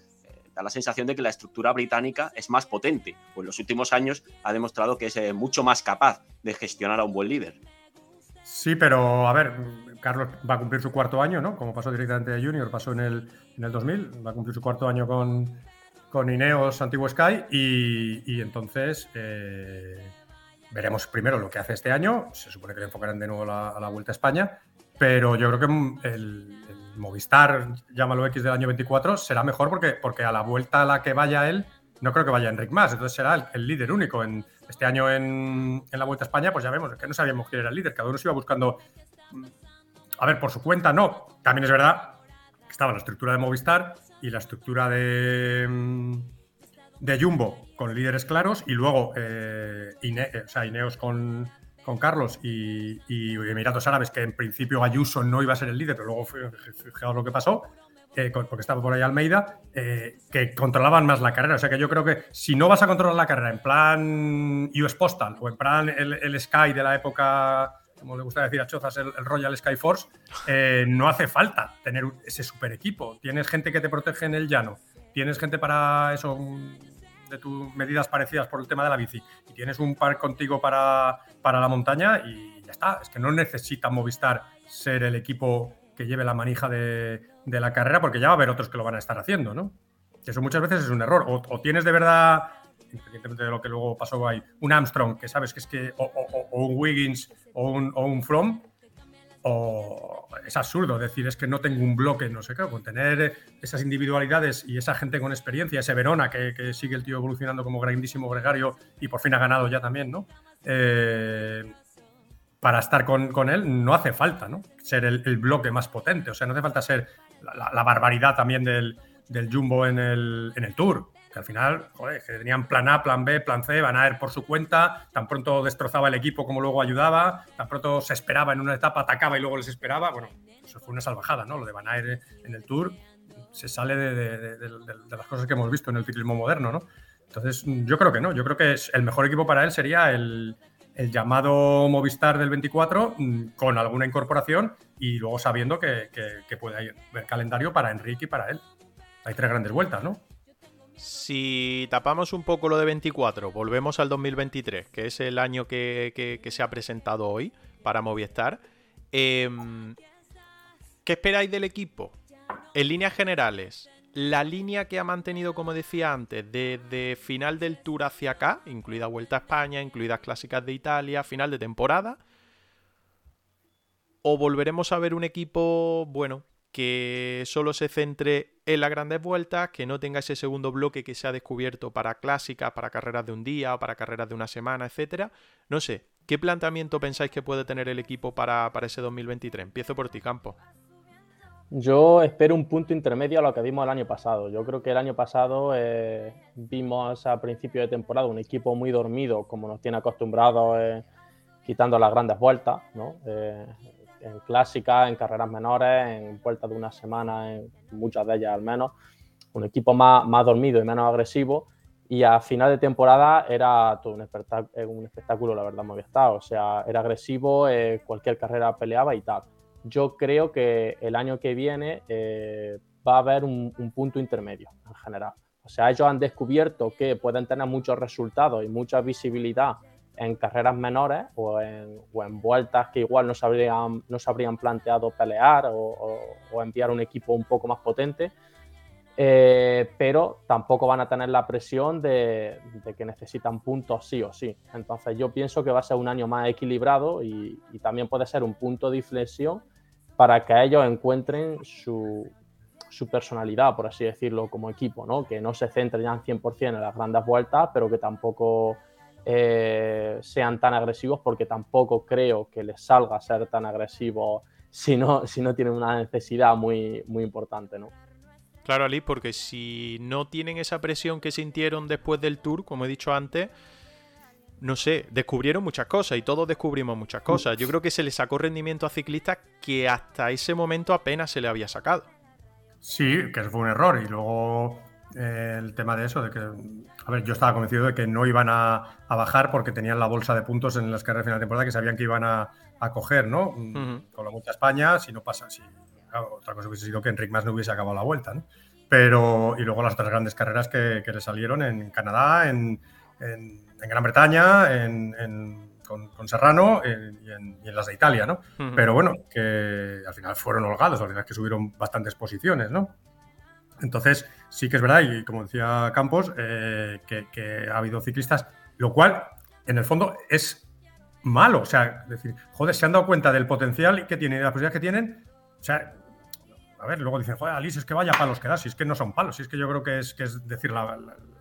S1: da la sensación de que la estructura británica es más potente, pues en los últimos años ha demostrado que es eh, mucho más capaz de gestionar a un buen líder.
S3: Sí, pero a ver, Carlos va a cumplir su cuarto año, ¿no? Como pasó directamente de Junior, pasó en el, en el 2000, va a cumplir su cuarto año con, con Ineos Antiguo Sky y, entonces veremos primero lo que hace este año, se supone que le enfocarán de nuevo a la Vuelta a España pero yo creo que el, Movistar, llámalo X del año 24, será mejor porque, porque a la vuelta a la que vaya él, no creo que vaya Enric más. Entonces será el, líder único. En, este año en, la Vuelta a España, pues ya vemos que no sabíamos quién era el líder. Cada uno se iba buscando. A ver, por su cuenta no. También es verdad que estaba la estructura de Movistar y la estructura de, de Jumbo con líderes claros y luego eh, Ineos con, con Carlos y, Emiratos Árabes, que en principio Ayuso no iba a ser el líder, pero luego fijaos lo que pasó, porque estaba por ahí Almeida, eh, que controlaban más la carrera. O sea que yo creo que si no vas a controlar la carrera en plan US Postal o en plan el, Sky de la época, como le gusta decir a Chozas, el, Royal Sky Force, eh, no hace falta tener ese super equipo. Tienes gente que te protege en el llano, tienes gente para eso de tus medidas parecidas por el tema de la bici y tienes un par contigo para, para la montaña y ya está. Es que no necesita Movistar ser el equipo que lleve la manija de, de, la carrera porque ya va a haber otros que lo van a estar haciendo, ¿no? eso muchas veces es un error. O, tienes de verdad, independientemente de lo que luego pasó ahí, un Armstrong que sabes que es que, o, o un Wiggins o un, o un From, o es absurdo decir es que no tengo un bloque, no sé qué, con tener esas individualidades y esa gente con experiencia, ese Verona que, sigue el tío evolucionando como grandísimo gregario y por fin ha ganado ya también, ¿no? Eh, para estar con, él no hace falta, ¿no? Ser el, bloque más potente, o sea, no hace falta ser la, barbaridad también del, Jumbo en el, en el Tour que al final, que tenían plan A, plan B, plan C, Van a ir por su cuenta, tan pronto destrozaba el equipo como luego ayudaba, tan pronto se esperaba en una etapa, atacaba y luego les esperaba, bueno, eso fue una salvajada, ¿no? Lo de Van Aert en el Tour se sale de, las cosas que hemos visto en el ciclismo moderno, ¿no? Entonces, yo creo que no, yo creo que el mejor equipo para él sería el, llamado Movistar del 24 mm, con alguna incorporación y luego sabiendo que, que, puede haber calendario para Enrique y para él. Hay tres grandes vueltas, ¿no?
S2: Si tapamos un poco lo de 24, volvemos al 2023, que es el año que, se ha presentado hoy para Movistar. Em, ¿Qué esperáis del equipo? En líneas generales, la línea que ha mantenido, como decía antes, desde final del Tour hacia acá, incluida Vuelta a España, incluidas clásicas de Italia, final de temporada. ¿O volveremos a ver un equipo, bueno, que solo se centre en las grandes vueltas, que no tenga ese segundo bloque que se ha descubierto para clásicas, para carreras de un día o para carreras de una semana, etcétera. No sé, ¿qué planteamiento pensáis que puede tener el equipo para, ese 2023? Empiezo por ti, Campo.
S4: Yo espero un punto intermedio a lo que vimos el año pasado. Yo creo que el año pasado eh, vimos a principio de temporada un equipo muy dormido, como nos tiene acostumbrados, eh, quitando las grandes vueltas, ¿no? Eh, en clásicas, en carreras menores, en vueltas de una semana, en muchas de ellas al menos. Un equipo más, más dormido y menos agresivo. Y a final de temporada era todo un espectáculo, un espectáculo la verdad, Movistar. O sea, era agresivo, cualquier carrera peleaba y tal yo creo que el año que viene eh, va a haber un, punto intermedio en general. O sea, ellos han descubierto que pueden tener muchos resultados y mucha visibilidad en carreras menores o en, vueltas que igual no se habrían, no se planteado pelear o, enviar un equipo un poco más potente. Eh, pero tampoco van a tener la presión de, que necesitan puntos sí o sí. Entonces yo pienso que va a ser un año más equilibrado y, también puede ser un punto de inflexión para que ellos encuentren su, personalidad, por así decirlo, como equipo, ¿no? que no se centren ya 100% en las grandes vueltas, pero que tampoco eh, sean tan agresivos, porque tampoco creo que les salga ser tan agresivos si no, si no tienen una necesidad muy, muy importante. ¿no?
S2: Claro, Ali, porque si no tienen esa presión que sintieron después del tour, como he dicho antes, no sé, descubrieron muchas cosas y todos descubrimos muchas cosas. Yo creo que se le sacó rendimiento a ciclistas que hasta ese momento apenas se le había sacado.
S3: Sí, que fue un error. Y luego eh, el tema de eso, de que, a ver, yo estaba convencido de que no iban a, bajar porque tenían la bolsa de puntos en las carreras final de temporada que sabían que iban a, coger, ¿no? Con la Vuelta a España, si no pasa, si, otra cosa hubiese sido que Enric Mas no hubiese acabado la Vuelta, ¿no? Pero, y luego las otras grandes carreras que, le salieron en Canadá, en en Gran Bretaña, en, con, Serrano y, en, las de Italia, ¿no? Pero bueno, que al final fueron holgados, al final que subieron bastantes posiciones, ¿no? Entonces, sí que es verdad, y como decía Campos, eh, que, ha habido ciclistas, lo cual, en el fondo, es malo. O sea, decir, joder, se han dado cuenta del potencial que tienen de las posibilidades que tienen. O sea, a ver, luego dicen, joder, Alice, es que vaya palos que da, si es que no son palos, si es que yo creo que es, que es decir la,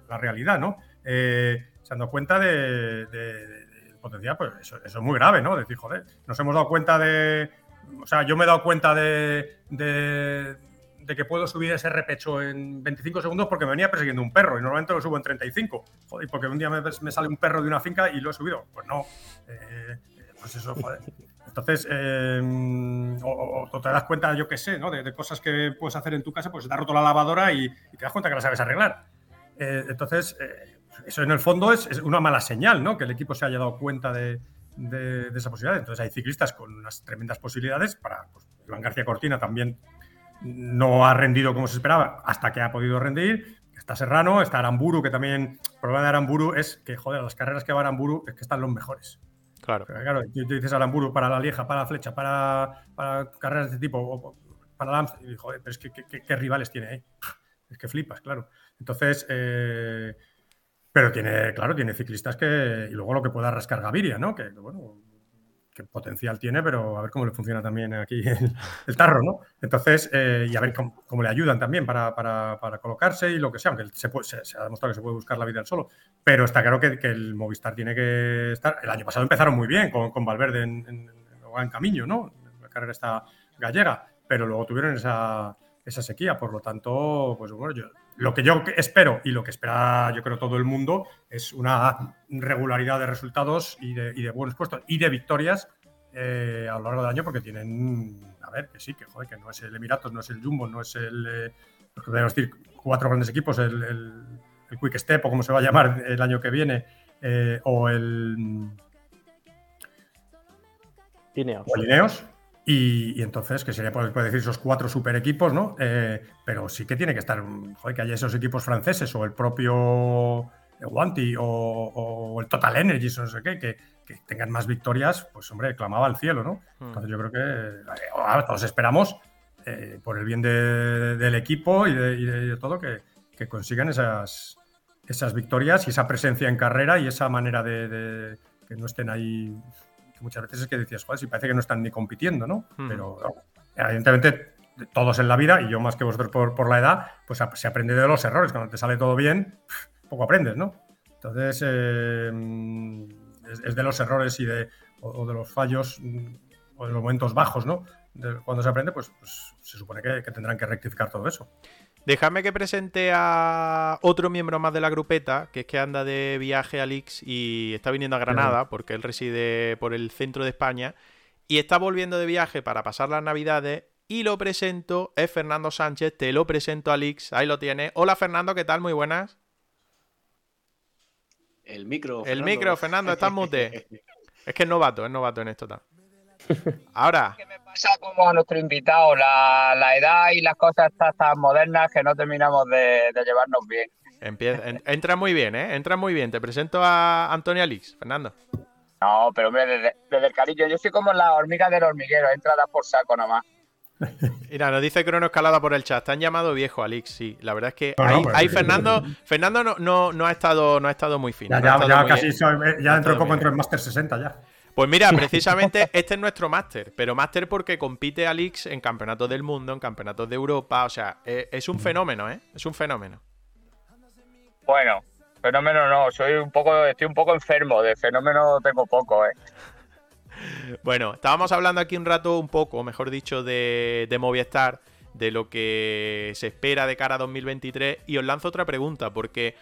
S3: realidad, ¿no? Eh, se han dado cuenta de, del potencial, pues eso, es muy grave, ¿no? Decir, joder, nos hemos dado cuenta de. O sea, yo me he dado cuenta de, de, que puedo subir ese repecho en 25 segundos porque me venía persiguiendo un perro y normalmente lo subo en 35. Joder, porque un día me, sale un perro de una finca y lo he subido. Pues no. Eh, pues eso, joder. Entonces, eh, o, te das cuenta, yo qué sé, ¿no? De, cosas que puedes hacer en tu casa, pues te ha roto la lavadora y, te das cuenta que la sabes arreglar. Eh, entonces, eso en el fondo es, una mala señal, ¿no? Que el equipo se haya dado cuenta de, esa posibilidad. Entonces hay ciclistas con unas tremendas posibilidades para. Pues, Iván García Cortina también no ha rendido como se esperaba hasta que ha podido rendir. Está Serrano, está Aramburu, que también. El problema de Aramburu es que, joder, las carreras que va Aramburu es que están los mejores.
S2: Claro.
S3: claro, tú, dices Aramburu para la Lieja, para la Flecha, para, carreras de este tipo, para la y joder, pero es que ¿qué, rivales tiene ahí? Es que flipas, claro. Entonces, eh, pero tiene, claro, tiene ciclistas que. Y luego lo que pueda rascar Gaviria, ¿no? Que, bueno, potencial tiene, pero a ver cómo le funciona también aquí el, tarro, ¿no? Entonces, eh, y a ver cómo, le ayudan también para, colocarse y lo que sea, aunque se, ha demostrado que se puede buscar la vida al solo. Pero está claro que, el Movistar tiene que estar. El año pasado empezaron muy bien con, con Valverde en Camino, ¿no? La carrera está gallega, pero luego tuvieron esa, esa sequía. Por lo tanto, pues bueno, yo lo que yo espero y lo que espera yo creo todo el mundo es una regularidad de resultados y de, buenos puestos y de victorias eh, a lo largo del año porque tienen, a ver, que sí, que joder, que no es el Emiratos, no es el Jumbo, no es el, eh, que podemos decir, cuatro grandes equipos, el, el, Quick Step o como se va a llamar el año que viene, eh, o el...
S4: Ineos.
S3: O el Ineos y, entonces, que sería, puede decir, esos cuatro super equipos, ¿no? Eh, pero sí que tiene que estar, joder, que haya esos equipos franceses o el propio Wanty o, el Total Energy, o no sé qué, que, tengan más victorias, pues hombre, clamaba al cielo, ¿no? Hmm. Entonces yo creo que eh, todos esperamos, eh, por el bien del equipo y de, todo, que, consigan esas, esas victorias y esa presencia en carrera y esa manera de que no estén ahí muchas veces es que decías, joder, si parece que no están ni compitiendo, ¿no? Hmm. Pero evidentemente todos en la vida, y yo más que vosotros por, la edad, pues se aprende de los errores. Cuando te sale todo bien, poco aprendes, ¿no? Entonces, eh, es, de los errores y de, o, de los fallos o de los momentos bajos, ¿no? cuando se aprende, pues, pues se supone que, tendrán que rectificar todo eso.
S2: Déjame que presente a otro miembro más de la grupeta, que es que anda de viaje a Lix y está viniendo a Granada, porque él reside por el centro de España, y está volviendo de viaje para pasar las navidades. Y lo presento, es Fernando Sánchez, te lo presento a Lix, ahí lo tiene. Hola Fernando, ¿qué tal? Muy buenas.
S1: El micro.
S2: El micro, Fernando, estás mute. es que es novato, es novato en esto. Ahora.
S5: ¿Qué me pasa como a nuestro invitado? La, edad y las cosas tan modernas que no terminamos de, llevarnos bien.
S2: entra muy bien, ¿eh? Entra muy bien. Te presento a Antonio Alix, Fernando.
S5: No, pero hombre, desde, el cariño. Yo soy como la hormiga del hormiguero, entrada por saco nomás.
S2: Mira, nos dice Crono Escalada por el chat. Te han llamado viejo, Alix. Sí, la verdad es que ahí, pues, Fernando, Fernando no, no, ha estado, no ha estado muy fino.
S3: Ya, ya, casi ya dentro de poco entro en Master 60 ya.
S2: Pues mira, precisamente este es nuestro máster, pero máster porque compite Alix en campeonatos del mundo, en campeonatos de Europa, o sea, es, es un fenómeno, ¿eh? Es un fenómeno.
S5: Bueno, fenómeno no, soy un poco, estoy un poco enfermo, de fenómeno tengo poco, ¿eh?
S2: Bueno, estábamos hablando aquí un rato, un poco, mejor dicho, de, de Movistar, de lo que se espera de cara a 2023. Y os lanzo otra pregunta, porque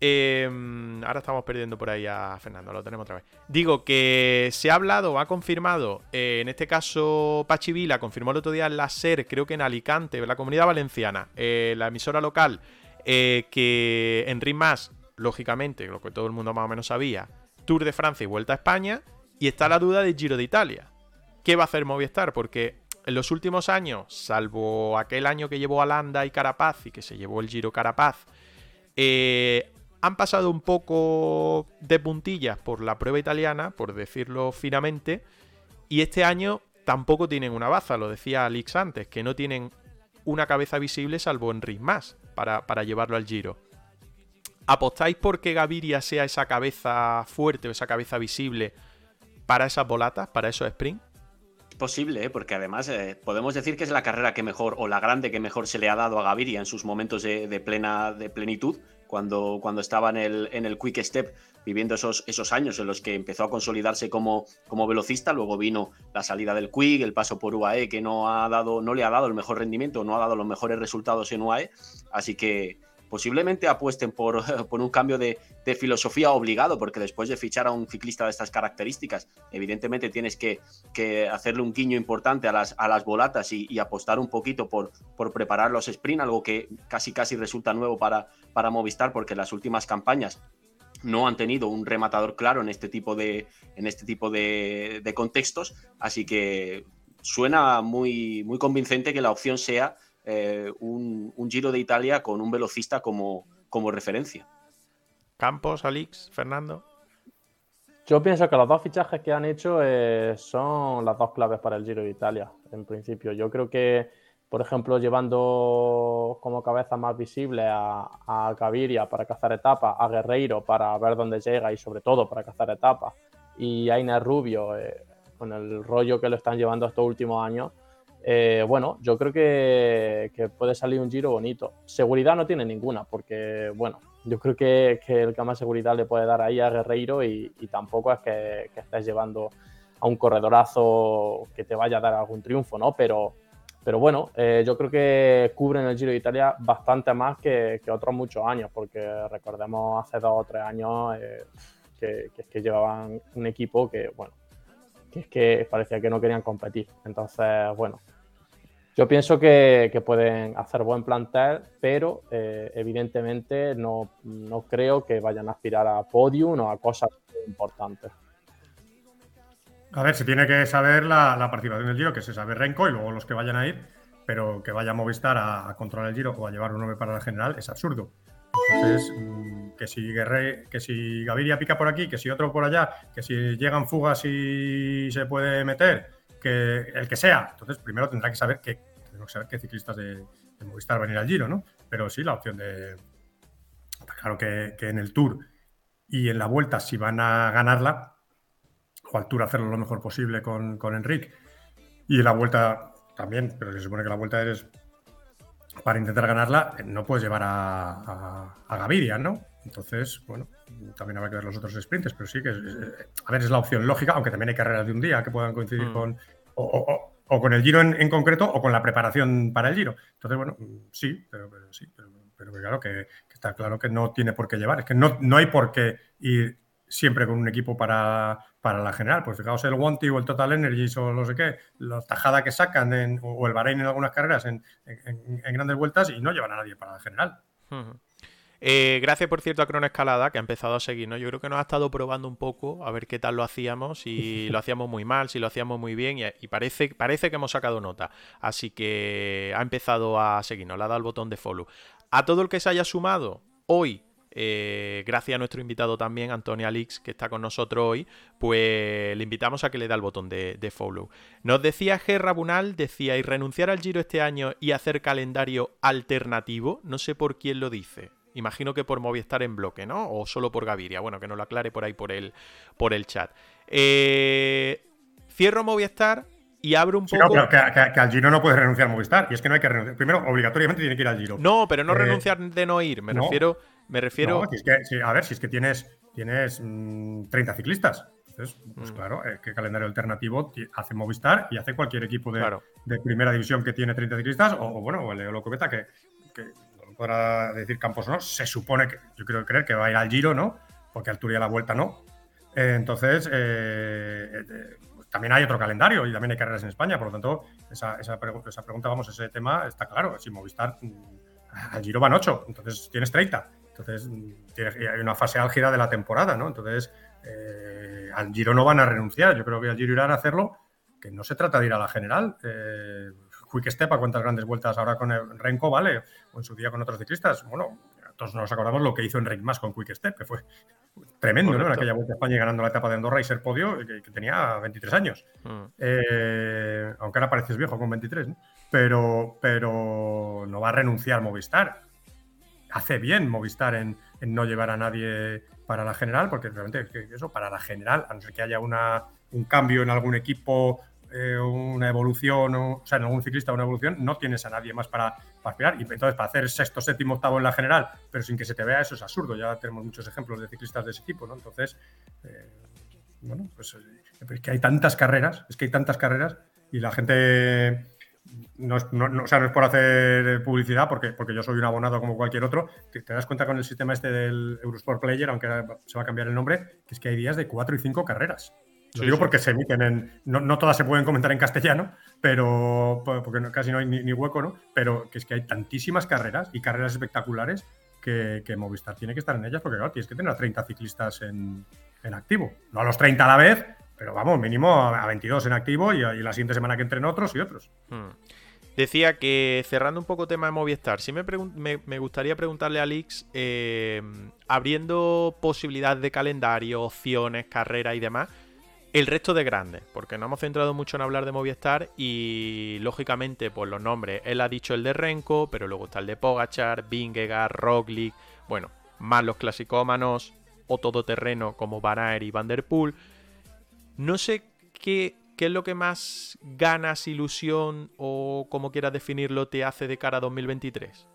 S2: em, ahora estamos perdiendo por ahí a Fernando, lo tenemos otra vez. Digo que se ha hablado, ha confirmado, eh, en este caso Pachi Vila, confirmó el otro día en la SER, creo que en Alicante, la comunidad valenciana, eh, la emisora local, eh, que en Más, lógicamente, lo que todo el mundo más o menos sabía, Tour de Francia y Vuelta a España. Y está la duda de Giro de Italia. ¿Qué va a hacer Movistar? Porque en los últimos años, salvo aquel año que llevó a Landa y Carapaz y que se llevó el Giro Carapaz, eh, han pasado un poco de puntillas por la prueba italiana, por decirlo finamente, y este año tampoco tienen una baza, lo decía Alix antes, que no tienen una cabeza visible salvo en más para, para llevarlo al Giro. ¿Apostáis por que Gaviria sea esa cabeza fuerte o esa cabeza visible para esas volatas, para esos sprint?
S1: Posible, ¿eh? porque además eh, podemos decir que es la carrera que mejor o la grande que mejor se le ha dado a Gaviria en sus momentos de, plena de plenitud, cuando, cuando estaba en el, en el Quick Step viviendo esos, esos años en los que empezó a consolidarse como, como velocista, luego vino la salida del Quick, el paso por UAE que no, ha dado, no le ha dado el mejor rendimiento, no ha dado los mejores resultados en UAE, así que posiblemente apuesten por, por un cambio de, filosofía obligado, porque después de fichar a un ciclista de estas características, evidentemente tienes que, hacerle un guiño importante a las, a las volatas y, apostar un poquito por, por preparar los sprint, algo que casi casi resulta nuevo para, para Movistar, porque las últimas campañas no han tenido un rematador claro en este tipo de, en este tipo de, de contextos, así que suena muy, muy convincente que la opción sea eh, un, Giro de Italia con un velocista como, como referencia.
S2: Campos, Alix, Fernando.
S4: Yo pienso que los dos fichajes que han hecho eh, son las dos claves para el Giro de Italia, en principio. Yo creo que, por ejemplo, llevando como cabeza más visible a, a Gaviria para cazar etapas, a Guerreiro para ver dónde llega y sobre todo para cazar etapas, y a Inés Rubio eh, con el rollo que lo están llevando estos últimos años, eh, bueno, yo creo que, puede salir un giro bonito. Seguridad no tiene ninguna, porque, bueno, yo creo que, el que más seguridad le puede dar ahí a Guerreiro y, tampoco es que, estés llevando a un corredorazo que te vaya a dar algún triunfo, ¿no? Pero, pero bueno, eh, yo creo que cubren el Giro de Italia bastante más que, otros muchos años, porque recordemos hace dos o tres años eh, que, que llevaban un equipo que, bueno, que es que parecía que no querían competir. Entonces, bueno, yo pienso que, pueden hacer buen plantel, pero eh, evidentemente no, creo que vayan a aspirar a podium o a cosas importantes.
S3: A ver, se tiene que saber la, participación del Giro, que se sabe Renko y luego los que vayan a ir, pero que vaya a Movistar a, controlar el Giro o a llevar un 9 para la general es absurdo. Entonces, mm, que si Guerre, que si Gaviria pica por aquí, que si otro por allá, que si llegan fugas y se puede meter, que el que sea. Entonces, primero tendrá que saber que que saber qué ciclistas de, Movistar van a ir al Giro, ¿no? Pero sí, la opción de. claro que, en el Tour y en la vuelta, si van a ganarla, o al Tour hacerlo lo mejor posible con, con Enric, y en la vuelta también, pero se supone que la vuelta eres para intentar ganarla, no puedes llevar a, Gaviria, ¿no? Entonces, bueno, también habrá que ver los otros sprints, pero sí que, a ver, es la opción lógica, aunque también hay carreras de un día que puedan coincidir mm. con. O, o con el Giro en, concreto o con la preparación para el Giro. Entonces, bueno, sí, pero, sí, pero, claro que, está claro que no tiene por qué llevar. Es que no, no hay por qué ir siempre con un equipo para, para la general. Pues fijaos el Wanty o el Total Energies o no sé qué, la tajada que sacan en, o el Bahrein en algunas carreras en, grandes vueltas y no llevan a nadie para la general.
S2: Eh, gracias, por cierto, a Crono Escalada, que ha empezado a seguirnos. Yo creo que nos ha estado probando un poco a ver qué tal lo hacíamos, si lo hacíamos muy mal, si lo hacíamos muy bien, y, parece, parece que hemos sacado nota. Así que ha empezado a seguirnos, le ha dado el botón de follow. A todo el que se haya sumado hoy eh, gracias a nuestro invitado también, Antonio Alix, que está con nosotros hoy, pues le invitamos a que le dé el botón de, follow. Nos decía G. Rabunal, decía, y renunciar al Giro este año y hacer calendario alternativo, no sé por quién lo dice. Imagino que por Movistar en bloque, ¿no? O solo por Gaviria. Bueno, que nos lo aclare por ahí por el, por el chat. Eh, cierro Movistar y abro un poco.
S3: no, pero que, al Giro no puedes renunciar a Movistar. Y es que no hay que renunciar. Primero, obligatoriamente tiene que ir al Giro.
S2: No, pero no eh, renunciar de no ir. Me refiero me refiero.
S3: a ver, si es que tienes, tienes 30 mm, ciclistas. Entonces, pues mm. claro, eh, ¿qué calendario alternativo hace Movistar y hace cualquier equipo de, primera división que tiene 30 ciclistas? O, bueno, o el Eolocobeta, que, que no podrá decir Campos no, se supone que, yo quiero creer que va a ir al Giro, ¿no? Porque al Tour y a la Vuelta no. Eh, entonces, eh, también hay otro calendario y también hay carreras en España, por lo tanto, esa, esa, esa pregunta, vamos, ese tema está claro. Si Movistar mm, al Giro van 8, entonces tienes 30. Entonces, hay una fase álgida de la temporada, ¿no? Entonces, eh, al Giro no van a renunciar. Yo creo que al Giro irán a hacerlo, que no se trata de ir a la general. Eh, Quick Step, a cuántas grandes vueltas ahora con el Renko, ¿vale? O en su día con otros ciclistas. Bueno, todos nos acordamos lo que hizo Enric Mas con Quick Step, que fue tremendo, ¿no? En aquella vuelta a España ganando la etapa de Andorra y ser podio, que, tenía 23 años. Mm. Eh, aunque ahora pareces viejo con 23, ¿no? Pero, pero no va a renunciar Movistar hace bien Movistar en, no llevar a nadie para la general, porque realmente eso, para la general, a no ser que haya una, un cambio en algún equipo, eh, una evolución, o, sea, en algún ciclista una evolución, no tienes a nadie más para, para aspirar. Y entonces, para hacer sexto, séptimo, octavo en la general, pero sin que se te vea, eso es absurdo. Ya tenemos muchos ejemplos de ciclistas de ese tipo, ¿no? Entonces, eh, bueno, pues eh, es que hay tantas carreras, es que hay tantas carreras y la gente no es, no, o sea, no es por hacer publicidad, porque, porque yo soy un abonado como cualquier otro, te, das cuenta con el sistema este del Eurosport Player, aunque se va a cambiar el nombre, que es que hay días de cuatro y cinco carreras. Lo digo porque se emiten en. No, todas se pueden comentar en castellano, pero. porque casi no hay ni, hueco, ¿no? Pero que es que hay tantísimas carreras y carreras espectaculares que, Movistar tiene que estar en ellas, porque claro, tienes que tener a 30 ciclistas en, activo. No a los 30 a la vez, pero vamos, mínimo a 22 en activo y, la siguiente semana que entren otros y otros. Hmm.
S2: Decía que cerrando un poco tema de Movistar, sí me, me, gustaría preguntarle a Alix, eh, abriendo posibilidades de calendario, opciones, carrera y demás, el resto de grandes, porque no hemos centrado mucho en hablar de Movistar y lógicamente pues los nombres, él ha dicho el de Renko, pero luego está el de Pogachar, Vingegaard, Roglic, bueno, más los clasicómanos o todoterreno como Van y Van Der Poel. No sé qué ¿qué es lo que más ganas, ilusión o como quieras definirlo te hace de cara a 2023?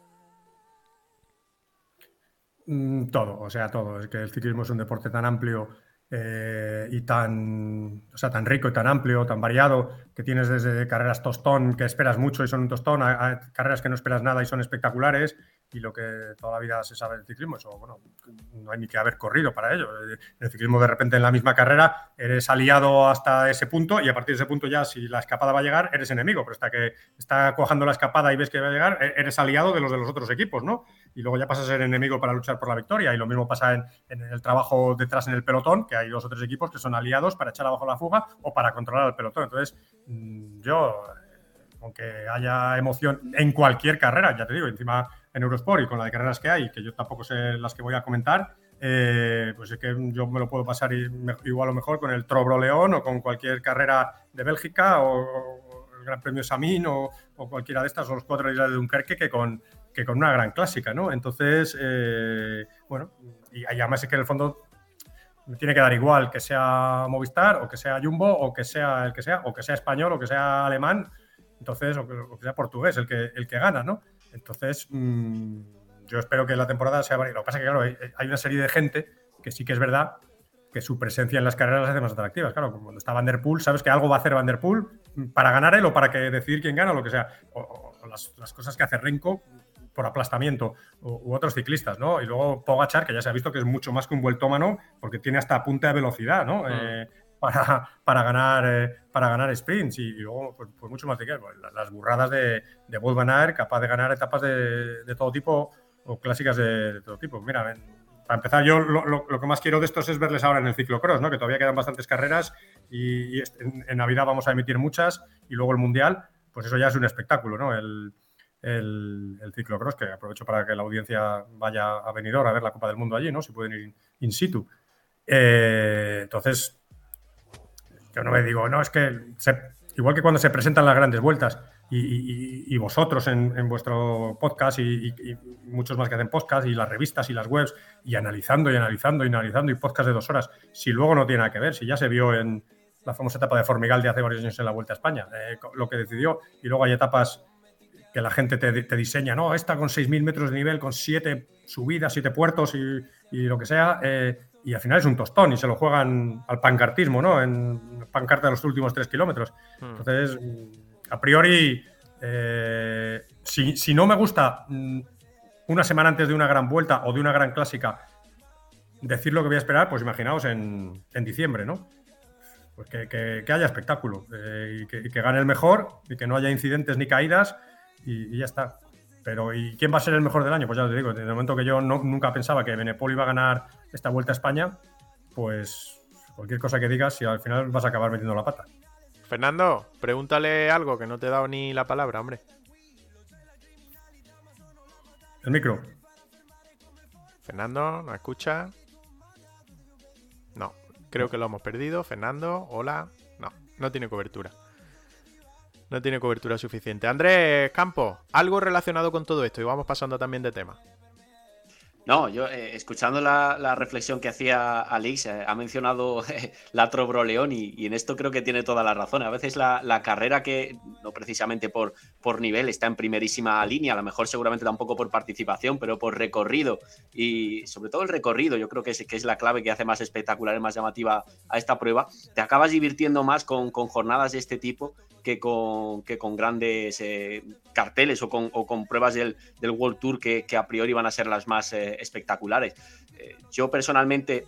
S3: Mm, todo, o sea, todo. Es que el ciclismo es un deporte tan amplio eh, y tan, o sea, tan rico y tan amplio, tan variado, que tienes desde carreras tostón que esperas mucho y son un tostón, a carreras que no esperas nada y son espectaculares, y lo que toda la vida se sabe del ciclismo, eso, bueno, no hay ni que haber corrido para ello. En el ciclismo, de repente, en la misma carrera, eres aliado hasta ese punto y a partir de ese punto ya, si la escapada va a llegar, eres enemigo, pero hasta que está cuajando la escapada y ves que va a llegar, e-, eres aliado de los de los otros equipos, ¿no? Y luego ya pasas a ser enemigo para luchar por la victoria y lo mismo pasa en, en el trabajo detrás en el pelotón, que hay dos o tres equipos que son aliados para echar abajo la fuga o para controlar el pelotón. Entonces, mm, yo aunque haya emoción en cualquier carrera, ya te digo, encima en Eurosport y con la de carreras que hay, que yo tampoco sé las que voy a comentar, eh, pues es que yo me lo puedo pasar igual o mejor con el Trobro León o con cualquier carrera de Bélgica o, el Gran Premio Samin o, cualquiera de estas, o los cuatro días de Dunkerque, que con, que con una gran clásica, ¿no? Entonces, eh, bueno, y además es que en el fondo tiene que dar igual que sea Movistar o que sea Jumbo o que sea el que sea, o que sea español o que sea alemán entonces, o que, sea portugués el que, el que gana, ¿no? Entonces, mm, yo espero que la temporada sea Lo que pasa es que, claro, hay, una serie de gente que sí que es verdad que su presencia en las carreras las hace más atractivas. Claro, cuando está Van Der Poel, sabes que algo va a hacer Van Der Poel para ganar él o para que decidir quién gana o lo que sea. O, las, cosas que hace Renko por aplastamiento u, otros ciclistas, ¿no? Y luego Pogachar, que ya se ha visto que es mucho más que un vueltómano porque tiene hasta punta de velocidad, ¿no? Mm. Eh, para, para, ganar, eh, para ganar sprints y, luego pues, pues, mucho más de que pues, las burradas de, de Bolt capaz de ganar etapas de, de, todo tipo o clásicas de, todo tipo. Mira, para empezar, yo lo, que más quiero de estos es verles ahora en el ciclocross, ¿no? que todavía quedan bastantes carreras y, en, Navidad vamos a emitir muchas y luego el Mundial, pues eso ya es un espectáculo, ¿no? El, el, ciclocross, que aprovecho para que la audiencia vaya a venidor a ver la Copa del Mundo allí, ¿no? Si pueden ir in, situ. Eh, entonces, yo no me digo, no, es que igual que cuando se presentan las grandes vueltas, y, vosotros en, vuestro podcast y, muchos más que hacen podcast y las revistas y las webs y analizando y analizando y analizando y podcast de dos horas, si luego no tiene nada que ver, si ya se vio en la famosa etapa de Formigal de hace varios años en la Vuelta a España, eh, lo que decidió, y luego hay etapas que la gente te, diseña, no, esta con 6.000 metros de nivel, con siete subidas, siete puertos y, lo que sea, eh, y al final es un tostón y se lo juegan al pancartismo, ¿no? En pancarta de los últimos tres kilómetros. Hmm. Entonces a priori, eh, si, no me gusta mm, una semana antes de una gran vuelta o de una gran clásica decir lo que voy a esperar, pues imaginaos en, diciembre, ¿no? Pues que, haya espectáculo eh, y, que, gane el mejor y que no haya incidentes ni caídas y, ya está. Pero ¿y quién va a ser el mejor del año? Pues ya os digo, desde el momento que yo nunca pensaba que Benepol iba a ganar esta vuelta a España, pues cualquier cosa que digas, si al final vas a acabar metiendo la pata.
S2: Fernando, pregúntale algo que no te he dado ni la palabra, hombre.
S3: El micro.
S2: Fernando, ¿no escucha? No, creo que lo hemos perdido. Fernando, hola. No, no tiene cobertura. No tiene cobertura suficiente. Andrés Campo, algo relacionado con todo esto y vamos pasando también de tema.
S1: No, yo eh, escuchando la, reflexión que hacía Alix, eh, ha mencionado la Trobroleón y, y, en esto creo que tiene toda la razón. A veces la, carrera que, no precisamente por, por, nivel, está en primerísima línea, a lo mejor seguramente tampoco por participación, pero por recorrido y sobre todo el recorrido, yo creo que es, que es la clave que hace más espectacular y más llamativa a esta prueba. Te acabas divirtiendo más con, con jornadas de este tipo que con, que con grandes eh, carteles o con, con, pruebas del, del World Tour que, que, a priori van a ser las más eh, espectaculares. Eh, yo personalmente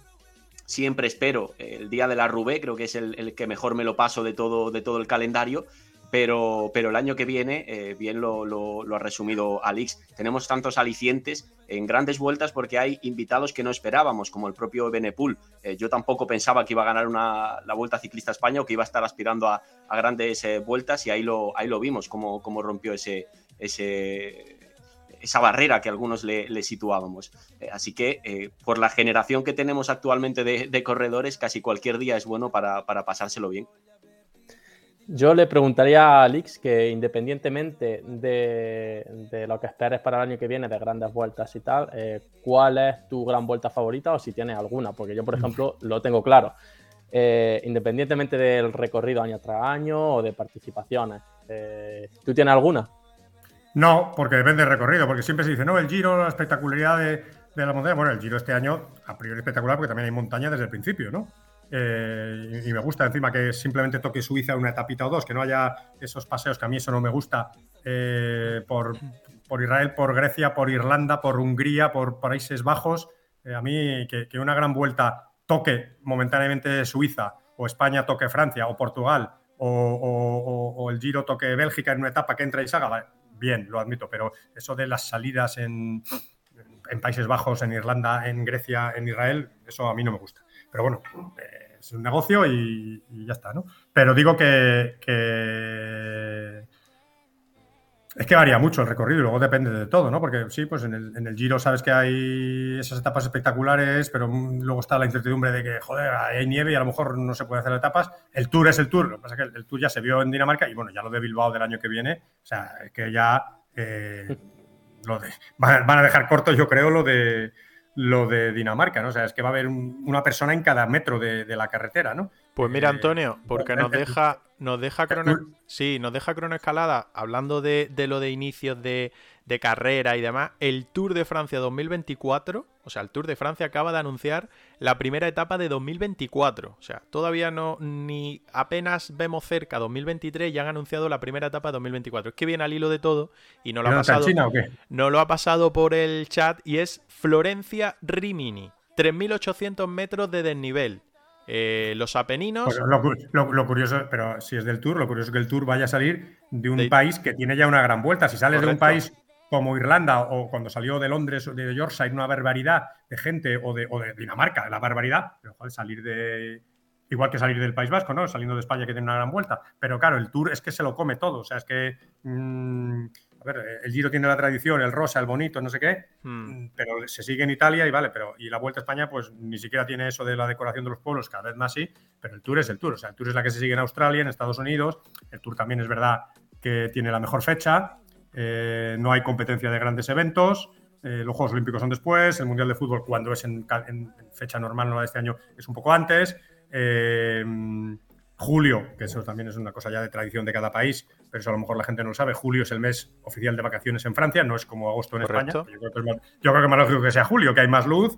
S1: siempre espero el día de la Rubé, creo que es el, que mejor me lo paso de todo, de todo el calendario pero, pero el año que viene, eh, bien lo, lo, ha resumido Alix, tenemos tantos alicientes en grandes vueltas porque hay invitados que no esperábamos, como el propio Benepul. Yo tampoco pensaba que iba a ganar una, la Vuelta Ciclista España o que iba a estar aspirando a, a grandes vueltas y ahí lo, ahí lo vimos, cómo, cómo rompió ese, ese, esa barrera que algunos le, le situábamos. así que por la generación que tenemos actualmente de, de, corredores, casi cualquier día es bueno para, para pasárselo bien.
S4: Yo le preguntaría a Alix que independientemente de, lo que esperes para el año que viene, de grandes vueltas y tal, eh, ¿cuál es tu gran vuelta favorita o si tienes alguna? Porque yo, por ejemplo, lo tengo claro. Eh, independientemente del recorrido año tras año o de participaciones. Eh, ¿Tú tienes alguna?
S3: No, porque depende del recorrido, porque siempre se dice, no, el giro, la espectacularidad de, de la montaña. Bueno, el giro este año, a priori espectacular, porque también hay montaña desde el principio, ¿no? Eh, y, me gusta encima que simplemente toque Suiza una etapita o dos, que no haya esos paseos que a mí eso no me gusta eh, por, Israel, por Grecia, por Irlanda, por Hungría, por Países Bajos. Eh, a mí que, una gran vuelta toque momentáneamente Suiza o España toque Francia o Portugal o, el Giro toque Bélgica en una etapa que entra y salga, bien, lo admito, pero eso de las salidas en, en Países Bajos, en Irlanda, en Grecia, en Israel, eso a mí no me gusta. Pero bueno, es un negocio y, ya está, ¿no? Pero digo que, es que varía mucho el recorrido y luego depende de todo, ¿no? Porque sí, pues en el, Giro sabes que hay esas etapas espectaculares, pero luego está la incertidumbre de que, joder, hay nieve y a lo mejor no se puede hacer etapas. El Tour es el Tour, lo que pasa es que el, Tour ya se vio en Dinamarca y bueno, ya lo de Bilbao del año que viene, o sea, es que ya eh, lo de, van a dejar corto, yo creo, lo de lo de Dinamarca, ¿no? O sea, es que va a haber una persona en cada metro de, la carretera, ¿no?
S2: Pues mira, eh, Antonio, porque nos deja, nos deja crono, sí, nos deja cronoescalada, hablando de, lo de inicios de, de carrera y demás, el Tour de Francia 2024, o sea, el Tour de Francia acaba de anunciar la primera etapa de 2024. O sea, todavía no, ni apenas vemos cerca 2023 y han anunciado la primera etapa de 2024. Es que viene al hilo de todo y no lo ha pasado.
S3: China, o qué?
S2: No lo ha pasado por el chat y es Florencia Rimini. 3.800 metros de desnivel. Eh, los Apeninos.
S3: Pues lo, curioso, pero si es del Tour, lo curioso es que el Tour vaya a salir de un país que tiene ya una gran vuelta. Si sales de un país como Irlanda o cuando salió de Londres o de Yorkshire una barbaridad de gente o de, o de Dinamarca, la barbaridad, pero joder, salir de. Igual que salir del País Vasco, ¿no? Saliendo de España que tiene una gran vuelta. Pero claro, el Tour es que se lo come todo. O sea, es que. Mm, el Giro tiene la tradición, el rosa, el bonito, no sé qué, hmm. pero se sigue en Italia y vale, pero y la Vuelta a España pues ni siquiera tiene eso de la decoración de los pueblos, cada vez más sí, pero el Tour es el Tour, o sea, el Tour es la que se sigue en Australia, en Estados Unidos, el Tour también es verdad que tiene la mejor fecha, eh, no hay competencia de grandes eventos, eh, los Juegos Olímpicos son después, el Mundial de Fútbol cuando es en, fecha normal, no la de este año, es un poco antes. Eh, Julio, que eso también es una cosa ya de tradición de cada país, pero eso a lo mejor la gente no lo sabe. Julio es el mes oficial de vacaciones en Francia, no es como agosto en España. Yo creo, que es más, yo creo, que más, lógico que sea julio, que hay más luz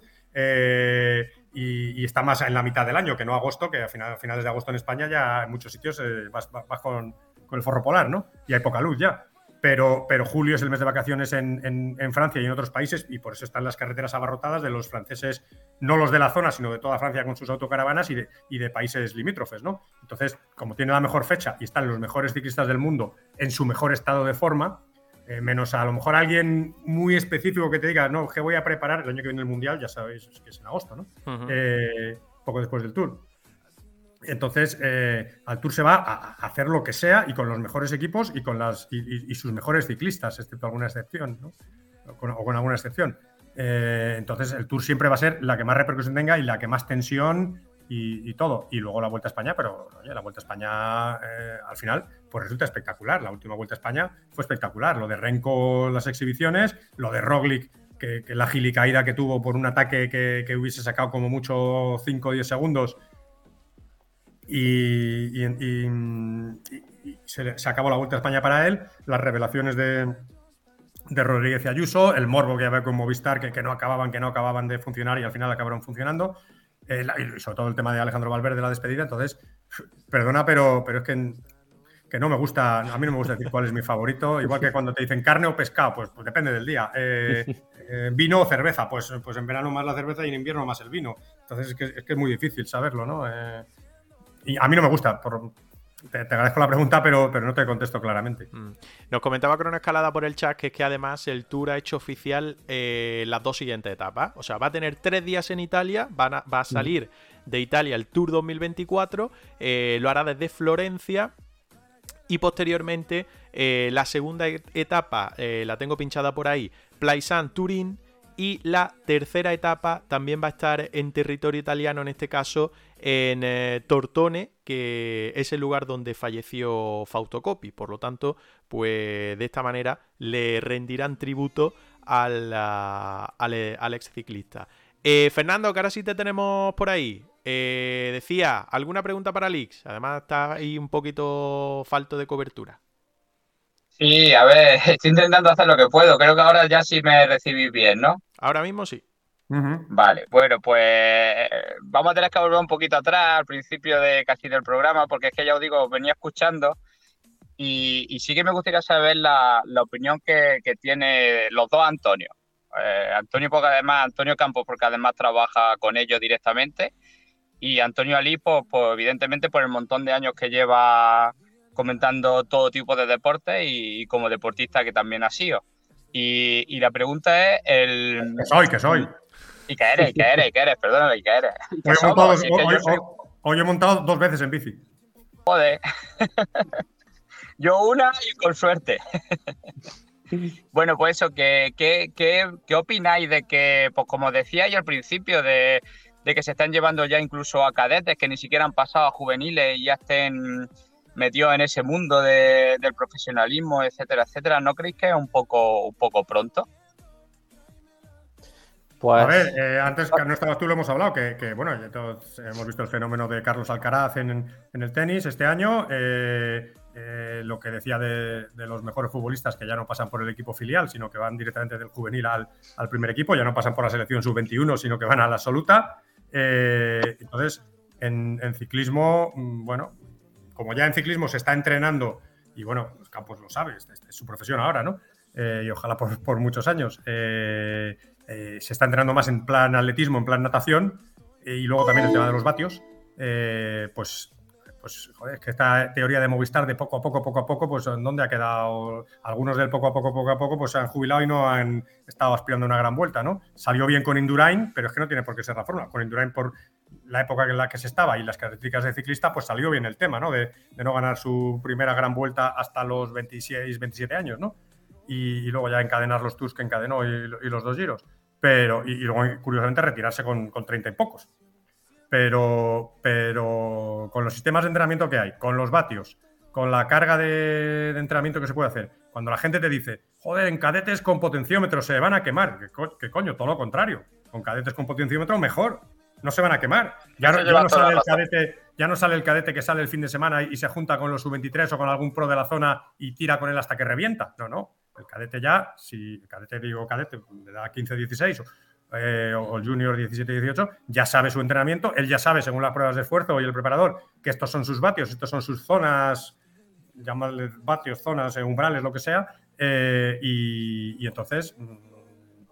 S3: y, está más en la mitad del año que no agosto, que a, finales de agosto en España ya en muchos sitios vas, con, con, el forro polar, ¿no? Y hay poca luz ya pero, pero julio es el mes de vacaciones en, Francia y en otros países y por eso están las carreteras abarrotadas de los franceses, no los de la zona, sino de toda Francia con sus autocaravanas y de, y de países limítrofes, ¿no? Entonces, como tiene la mejor fecha y están los mejores ciclistas del mundo en su mejor estado de forma, eh, menos a, lo mejor alguien muy específico que te diga, no, que voy a preparar el año que viene el Mundial, ya sabéis que es en agosto, ¿no? Eh, poco después del Tour. Entonces, eh, al Tour se va a hacer lo que sea y con los mejores equipos y con las y, sus mejores ciclistas, excepto alguna excepción, o, con, alguna excepción. Eh, entonces, el Tour siempre va a ser la que más repercusión tenga y la que más tensión y, todo. Y luego la Vuelta a España, pero oye, la Vuelta a España eh, al final pues resulta espectacular. La última Vuelta a España fue espectacular. Lo de Renko, las exhibiciones, lo de Roglic, que, la gilicaída que tuvo por un ataque que, que hubiese sacado como mucho 5 o 10 segundos y, se, acabó la Vuelta a España para él, las revelaciones de, de Rodríguez y Ayuso, el morbo que había con Movistar, que, que, no acababan, que no acababan de funcionar y al final acabaron funcionando, eh, y sobre todo el tema de Alejandro Valverde, la despedida, entonces, perdona, pero, pero es que, que, no me gusta, a mí no me gusta decir cuál es mi favorito, igual que cuando te dicen carne o pescado, pues, pues depende del día. Eh, eh, vino o cerveza, pues, pues en verano más la cerveza y en invierno más el vino. Entonces es que es, que es muy difícil saberlo, ¿no? Y a mí no me gusta. te, agradezco la pregunta, pero, pero no te contesto claramente. Mm.
S2: Nos comentaba Crono Escalada por el chat que es que además el Tour ha hecho oficial eh, las dos siguientes etapas. O sea, va a tener tres días en Italia, va a, salir de Italia el Tour 2024, eh, lo hará desde Florencia y posteriormente eh, la segunda etapa la tengo pinchada por ahí, Plaisan Turín y la tercera etapa también va a estar en territorio italiano, en este caso en eh, Tortone, que es el lugar donde falleció Fausto Por lo tanto, pues de esta manera le rendirán tributo al, al, ex ciclista. Eh, Fernando, que ahora sí te tenemos por ahí. Eh, decía, ¿alguna pregunta para Lix? Además está ahí un poquito falto de cobertura.
S5: Sí, a ver, estoy intentando hacer lo que puedo. Creo que ahora ya sí me recibís bien, ¿no?
S2: Ahora mismo sí.
S5: Vale, bueno, pues vamos a tener que volver un poquito atrás al principio de casi del programa, porque es que ya os digo, venía escuchando y, sí que me gustaría saber la, opinión que, tiene los dos Antonio. Eh, Antonio, porque además, Antonio Campos, porque además trabaja con ellos directamente, y Antonio Ali, pues, pues evidentemente por el montón de años que lleva comentando todo tipo de deportes y, como deportista que también ha sido. Y, la pregunta es el...
S3: Que soy, que soy.
S5: Y que eres, que eres, que eres, perdóname, que eres.
S3: hoy, he montado dos veces en bici.
S5: Joder. yo una y con suerte. bueno, pues eso, ¿qué, qué, qué, opináis de que, pues como decía yo al principio, de, de que se están llevando ya incluso a cadetes que ni siquiera han pasado a juveniles y ya estén metió en ese mundo del profesionalismo, etcétera, etcétera, ¿no creéis que es un poco, un poco pronto?
S3: Pues... A ver, eh, antes que no estabas tú, lo hemos hablado, que, bueno, ya todos hemos visto el fenómeno de Carlos Alcaraz en, el tenis este año. Eh, eh, lo que decía de, los mejores futbolistas que ya no pasan por el equipo filial, sino que van directamente del juvenil al, primer equipo, ya no pasan por la selección sub-21, sino que van a la absoluta. Eh, entonces, en, ciclismo, mm, bueno, como ya en ciclismo se está entrenando, y bueno, los Campos lo sabe, es, su profesión ahora, ¿no? Eh, y ojalá por, muchos años. se está entrenando más en plan atletismo, en plan natación, y luego también el tema de los vatios. pues pues joder, es que esta teoría de Movistar de poco a poco, poco a poco, pues ¿en dónde ha quedado? Algunos del poco a poco, poco a poco, pues se han jubilado y no han estado aspirando una gran vuelta, ¿no? Salió bien con Indurain, pero es que no tiene por qué ser la fórmula. Con Indurain, por la época en la que se estaba y las características de ciclista, pues salió bien el tema, ¿no? De, no ganar su primera gran vuelta hasta los 26, 27 años, ¿no? Y, luego ya encadenar los tours que encadenó y, los dos giros. Pero, y, luego, curiosamente, retirarse con, con 30 y pocos pero, pero con los sistemas de entrenamiento que hay, con los vatios, con la carga de, entrenamiento que se puede hacer, cuando la gente te dice, joder, en cadetes con potenciómetro se van a quemar, ¿qué, coño? Todo lo contrario. Con cadetes con potenciómetro mejor, no se van a quemar. Ya no, sale el cadete, ya no sale el cadete que sale el fin de semana y, se junta con los sub-23 o con algún pro de la zona y tira con él hasta que revienta. No, no. El cadete ya, si el cadete digo cadete, le da 15-16 eh, o el junior 17-18, ya sabe su entrenamiento, él ya sabe, según las pruebas de esfuerzo y el preparador, que estos son sus vatios, estos son sus zonas, llamarle vatios, zonas, eh, umbrales, lo que sea, eh, y, entonces mm,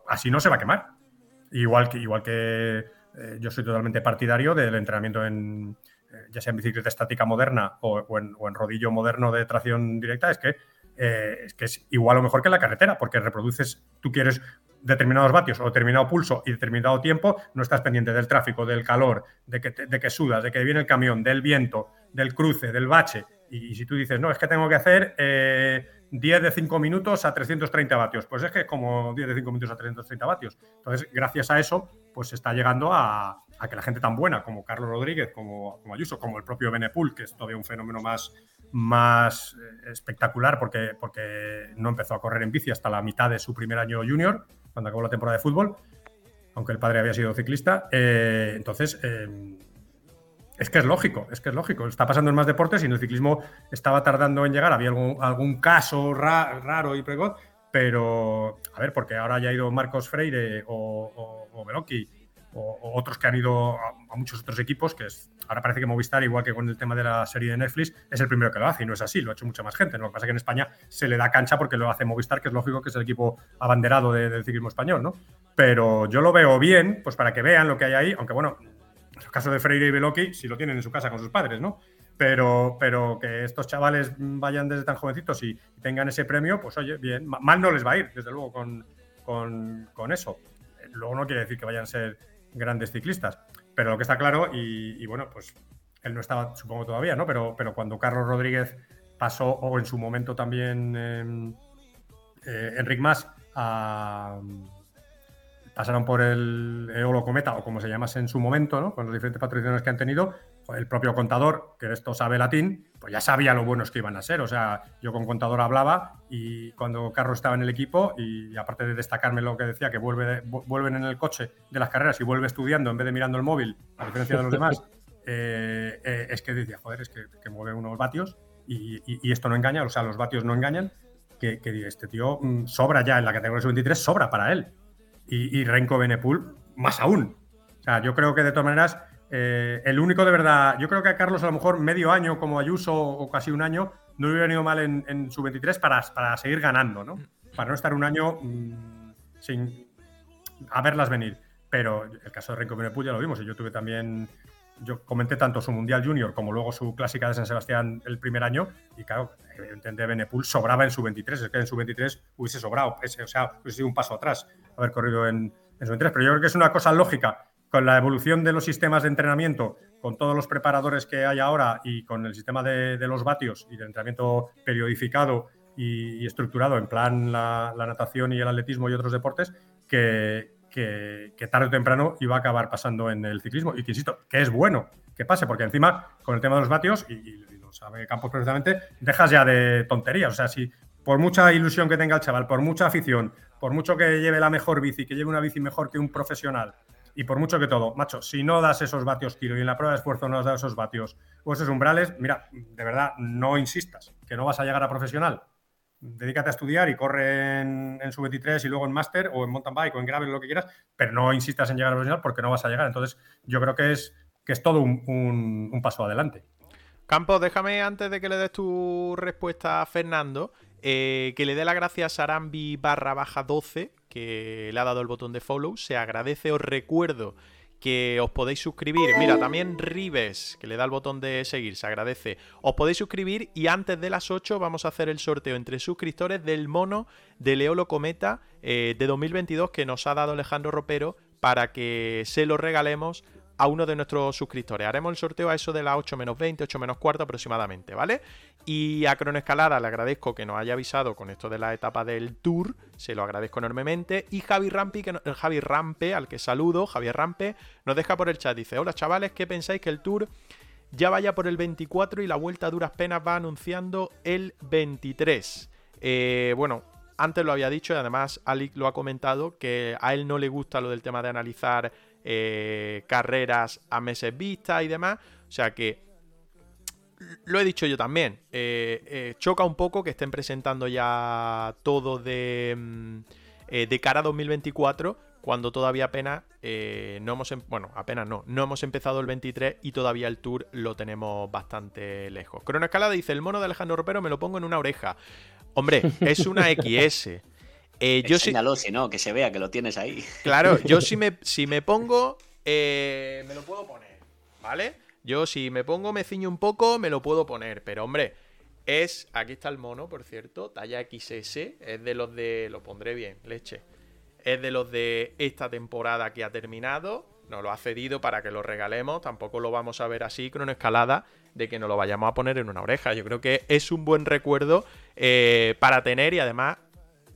S3: así no se va a quemar. Igual que, igual que yo soy totalmente partidario del entrenamiento en, ya sea en bicicleta estática moderna o, en, rodillo moderno de tracción directa, es que es que es igual o mejor que la carretera, porque reproduces, tú quieres determinados vatios o determinado pulso y determinado tiempo, no estás pendiente del tráfico, del calor, de que, de que sudas, de que viene el camión, del viento, del cruce, del bache. Y, si tú dices, no, es que tengo que hacer 10 eh, de 5 minutos a 330 vatios, pues es que es como 10 de 5 minutos a 330 vatios. Entonces, gracias a eso, pues está llegando a, que la gente tan buena como Carlos Rodríguez, como, como Ayuso, como el propio Benepul, que es todavía un fenómeno más, más eh, espectacular porque, porque no empezó a correr en bici hasta la mitad de su primer año junior, cuando acabó la temporada de fútbol, aunque el padre había sido ciclista. Eh, entonces, eh, es que es lógico, es que es lógico. Está pasando en más deportes y en el ciclismo estaba tardando en llegar. Había algún, caso raro y precoz, pero a ver, porque ahora ya ha ido Marcos Freire o, o, o otros que han ido a, muchos otros equipos, que ahora parece que Movistar, igual que con el tema de la serie de Netflix, es el primero que lo hace y no es así, lo ha hecho mucha más gente. Lo que pasa es que en España se le da cancha porque lo hace Movistar, que es lógico que es el equipo abanderado del ciclismo español, ¿no? Pero yo lo veo bien, pues para que vean lo que hay ahí, aunque bueno, caso de Freire y Beloki, si lo tienen en su casa con sus padres, ¿no? Pero, pero que estos chavales vayan desde tan jovencitos y tengan ese premio, pues oye, bien, mal no les va a ir, desde luego, con, con, eso. Luego no quiere decir que vayan a ser grandes ciclistas. Pero lo que está claro, y, bueno, pues él no estaba, supongo todavía, ¿no? Pero, pero cuando Carlos Rodríguez pasó, o en su momento también eh, eh Enric Mas, pasaron por el Eolo Cometa, o como se llamase en su momento, ¿no? Con los diferentes patrocinadores que han tenido, el propio contador, que esto sabe latín, pues ya sabía lo buenos que iban a ser. O sea, yo con contador hablaba y cuando Carlos estaba en el equipo, y aparte de destacarme lo que decía, que vuelve, vuelven en el coche de las carreras y vuelve estudiando en vez de mirando el móvil, a diferencia de los demás, eh, eh, es que decía, joder, es que, mueve unos vatios y, esto no engaña, o sea, los vatios no engañan, que, este tío mm, sobra ya en la categoría sub-23, sobra para él. Y, y Renko Benepul, más aún. O sea, yo creo que de todas maneras eh, el único de verdad, yo creo que a Carlos a lo mejor medio año como Ayuso o casi un año no hubiera venido mal en, su 23 para, para, seguir ganando, ¿no? Para no estar un año mm, sin a verlas venir. Pero el caso de Renko Benepul ya lo vimos y yo tuve también, yo comenté tanto su Mundial Junior como luego su clásica de San Sebastián el primer año y claro, evidentemente Benepul sobraba en su 23, es que en su 23 hubiese sobrado, o sea, hubiese sido un paso atrás haber corrido en, en su 23, pero yo creo que es una cosa lógica con la evolución de los sistemas de entrenamiento, con todos los preparadores que hay ahora y con el sistema de, los vatios y de entrenamiento periodificado y, estructurado en plan la, natación y el atletismo y otros deportes, que, tarde o temprano iba a acabar pasando en el ciclismo. Y que insisto, que es bueno que pase, porque encima con el tema de los vatios, y, lo sabe Campos perfectamente, dejas ya de tonterías. O sea, si por mucha ilusión que tenga el chaval, por mucha afición, por mucho que lleve la mejor bici, que lleve una bici mejor que un profesional, Y por mucho que todo, macho, si no das esos vatios kilo y en la prueba de esfuerzo no has dado esos vatios o esos umbrales, mira, de verdad, no insistas, que no vas a llegar a profesional. Dedícate a estudiar y corre en, en sub-23 y luego en máster o en mountain bike o en gravel, lo que quieras, pero no insistas en llegar a profesional porque no vas a llegar. Entonces, yo creo que es, que es todo un, paso adelante.
S2: Campos, déjame antes de que le des tu respuesta a Fernando, eh, que le dé las gracias a Arambi barra baja 12, que le ha dado el botón de follow. Se agradece, os recuerdo que os podéis suscribir. Mira, también Rives, que le da el botón de seguir, se agradece. Os podéis suscribir y antes de las 8 vamos a hacer el sorteo entre suscriptores del mono de Leolo Cometa eh, de 2022 que nos ha dado Alejandro Ropero para que se lo regalemos a uno de nuestros suscriptores. Haremos el sorteo a eso de las 8 menos 20, 8 menos cuarto aproximadamente, ¿vale? Y a Cronoescalada le agradezco que nos haya avisado con esto de la etapa del tour, se lo agradezco enormemente. Y Javi Rampi, que el Javi Rampe, al que saludo, Javier Rampe, nos deja por el chat, dice, hola chavales, ¿qué pensáis que el tour ya vaya por el 24 y la vuelta a duras penas va anunciando el 23? Eh, bueno, antes lo había dicho y además Alex lo ha comentado que a él no le gusta lo del tema de analizar eh, carreras a meses vista y demás. O sea que lo he dicho yo también. Eh, eh, choca un poco que estén presentando ya todo de, mm, de cara a 2024 cuando todavía apenas no hemos em, bueno apenas no no hemos empezado el 23 y todavía el tour lo tenemos bastante lejos Escalada dice el mono de Alejandro Ropero me lo pongo en una oreja hombre es una XS
S1: eh, yo si no, que se vea que lo tienes ahí.
S2: Claro, yo si me, si me pongo, eh, me lo puedo poner, ¿vale? Yo si me pongo, me ciño un poco, me lo puedo poner. Pero hombre, es, aquí está el mono, por cierto, talla XS, es de los de, lo pondré bien, leche. Es de los de esta temporada que ha terminado, nos lo ha cedido para que lo regalemos, tampoco lo vamos a ver así con una escalada de que nos lo vayamos a poner en una oreja. Yo creo que es un buen recuerdo eh, para tener y además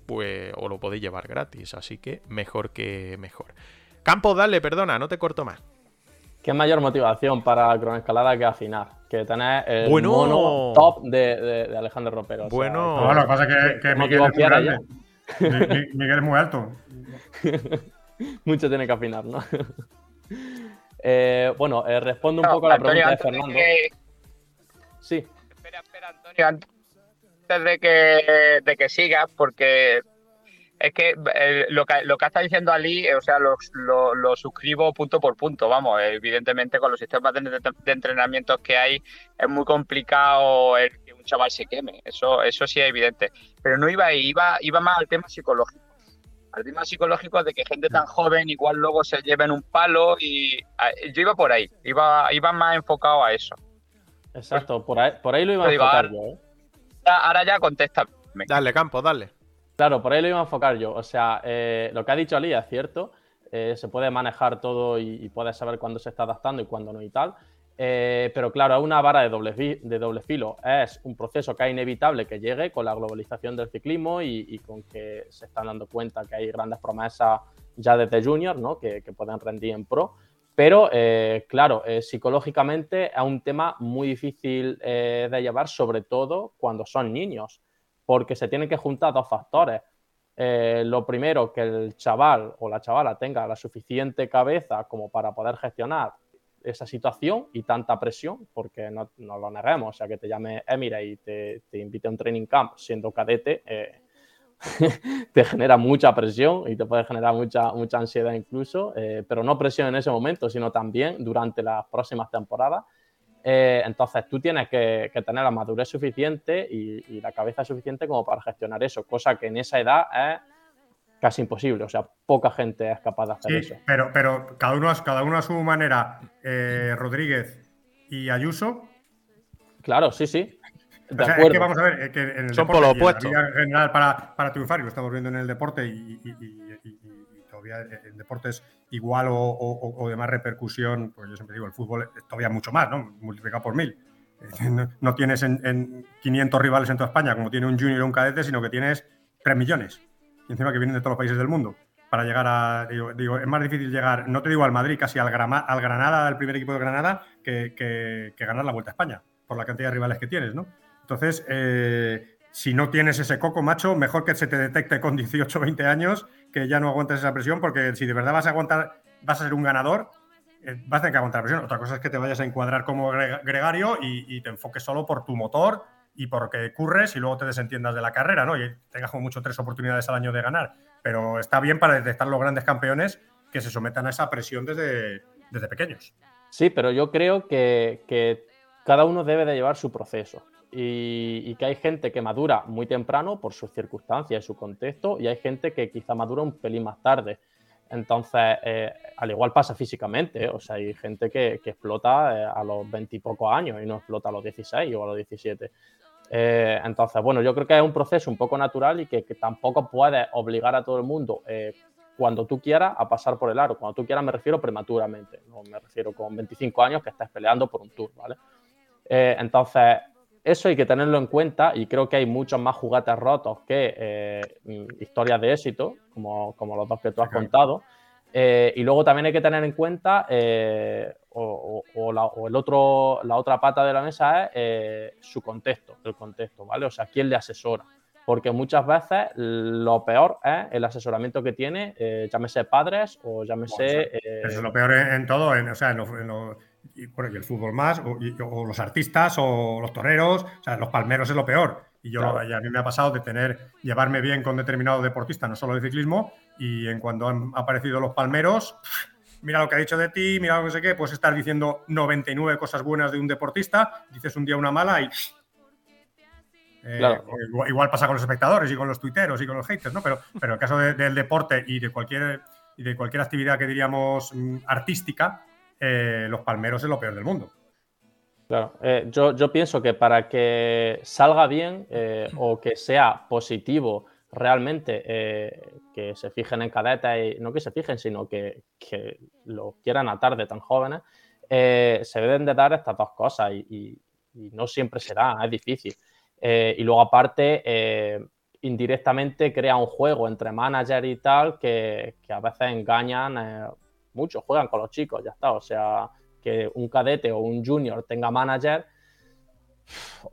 S2: pues o lo podéis llevar gratis, así que mejor que mejor. Campo, dale, perdona, no te corto más.
S4: ¿Qué mayor motivación para cronoescalada que afinar? Que tener el mono top de, Alejandro Ropero.
S2: bueno,
S3: lo que pasa es que, Miguel, es muy grande. Miguel es muy alto.
S4: Mucho tiene que afinar, ¿no? Eh, bueno, eh, respondo un poco a la pregunta de Fernando. Sí.
S5: Espera, espera, Antonio de que, de que sigas, porque es que eh, lo que lo que está diciendo Ali, eh, o sea, lo, lo, suscribo punto por punto. Vamos, evidentemente con los sistemas de, entrenamiento que hay es muy complicado el que un chaval se queme. Eso, eso sí es evidente. Pero no iba ahí, iba, iba más al tema psicológico. Al tema psicológico de que gente tan joven igual luego se lleven un palo y yo iba por ahí, iba, iba más enfocado a eso.
S4: Exacto, por ahí, por ahí lo iba a enfocar yo. ¿eh?
S5: Ahora ya contesta.
S2: Dale, Campo, dale.
S4: Claro, por ahí lo iba a enfocar yo. O sea, eh, lo que ha dicho Ali es cierto. Eh, se puede manejar todo y, puedes saber cuándo se está adaptando y cuándo no y tal. Eh, pero claro, es una vara de doble, de doble filo. Es un proceso que es inevitable que llegue con la globalización del ciclismo y, con que se están dando cuenta que hay grandes promesas ya desde junior, ¿no? que, que pueden rendir en pro. Pero, eh, claro, eh, psicológicamente es un tema muy difícil eh, de llevar, sobre todo cuando son niños, porque se tienen que juntar dos factores. lo primero, que el chaval o la chavala tenga la suficiente cabeza como para poder gestionar esa situación y tanta presión, porque no, lo neguemos, o sea, que te llame Emira y te, te invite a un training camp siendo cadete, te genera mucha presión y te puede generar mucha, mucha ansiedad incluso, eh, pero no presión en ese momento, sino también durante las próximas temporadas. Eh, entonces tú tienes que, tener la madurez suficiente y, la cabeza suficiente como para gestionar eso, cosa que en esa edad es casi imposible, o sea, poca gente es capaz de hacer eso.
S3: Pero, pero cada, uno, cada uno a su manera, eh, Rodríguez y Ayuso.
S4: Claro, sí, sí
S3: es que vamos a ver, que en el deporte, en general para, para triunfar, y lo estamos viendo en el deporte y, todavía en deportes igual o, de más repercusión, pues yo siempre digo, el fútbol es todavía mucho más, ¿no? Multiplicado por mil. No, tienes en, 500 rivales en toda España como tiene un junior o un cadete, sino que tienes 3 millones. Y encima que vienen de todos los países del mundo. Para llegar a. Digo, es más difícil llegar, no te digo al Madrid, casi al, al Granada, al primer equipo de Granada, que, que ganar la Vuelta a España, por la cantidad de rivales que tienes, ¿no? Entonces, eh, si no tienes ese coco, macho, mejor que se te detecte con 18 20 años, que ya no aguantes esa presión, porque si de verdad vas a aguantar vas a ser un ganador, eh, vas a tener que aguantar presión. Otra cosa es que te vayas a encuadrar como gregario y, te enfoques solo por tu motor y porque curres y luego te desentiendas de la carrera, ¿no? Y tengas como mucho tres oportunidades al año de ganar. Pero está bien para detectar los grandes campeones que se sometan a esa presión desde, desde pequeños.
S4: Sí, pero yo creo que, que cada uno debe de llevar su proceso. Y, que hay gente que madura muy temprano por sus circunstancias y su contexto, y hay gente que quizá madura un pelín más tarde. Entonces, eh, al igual pasa físicamente, o sea, hay gente que, explota eh, a los 20 y pocos años y no explota a los 16 o a los 17. Eh, entonces, bueno, yo creo que es un proceso un poco natural y que, tampoco puedes obligar a todo el mundo cuando tú quieras a pasar por el aro. Cuando tú quieras me refiero prematuramente, no me refiero con 25 años que estés peleando por un tour, ¿vale? entonces, eso hay que tenerlo en cuenta y creo que hay muchos más juguetes rotos que eh, historias de éxito, como, como, los dos que tú has contado. Eh, y luego también hay que tener en cuenta, eh, o, el otro, la otra pata de la mesa es su contexto, el contexto, ¿vale? O sea, quién le asesora. Porque muchas veces lo peor es el asesoramiento que tiene, llámese padres o llámese...
S3: eso es lo peor en, todo, o sea, en lo y, bueno, el fútbol más, o, los artistas, o los toreros, o sea, los palmeros es lo peor. Y yo, a mí me ha pasado de tener, llevarme bien con determinado deportista, no solo de ciclismo, y en cuando han aparecido los palmeros, mira lo que ha dicho de ti, mira lo que sé qué, pues estar diciendo 99 cosas buenas de un deportista, dices un día una mala y... Eh, igual, pasa con los espectadores y con los tuiteros y con los haters, ¿no? Pero, pero en el caso del deporte y de cualquier, y de cualquier actividad que diríamos mm, artística, eh, los palmeros es lo peor del mundo.
S4: Claro, eh, yo, pienso que para que salga bien eh, o que sea positivo realmente, que se fijen en cadetas y no que se fijen, sino que, lo quieran atar de tan jóvenes, se deben de dar estas dos cosas y, no siempre será, es difícil. y luego aparte, indirectamente crea un juego entre manager y tal que, que a veces engañan muchos juegan con los chicos, ya está. O sea, que un cadete o un junior tenga manager,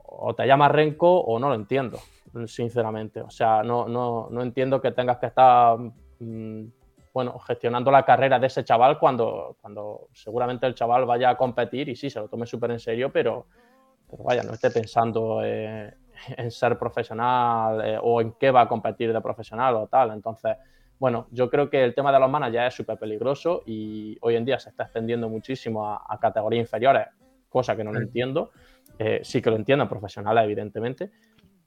S4: o te llama Renko o no lo entiendo, sinceramente. O sea, no, no, no entiendo que tengas que estar, mm, bueno, gestionando la carrera de ese chaval cuando, cuando seguramente el chaval vaya a competir y sí, se lo tome súper en serio, pero, vaya, no esté pensando eh, en ser profesional eh, o en qué va a competir de profesional o tal. Entonces, bueno, yo creo que el tema de los managers es súper peligroso y hoy en día se está extendiendo muchísimo a, categorías inferiores, cosa que no lo entiendo. Eh, sí que lo entiendo en profesionales, evidentemente.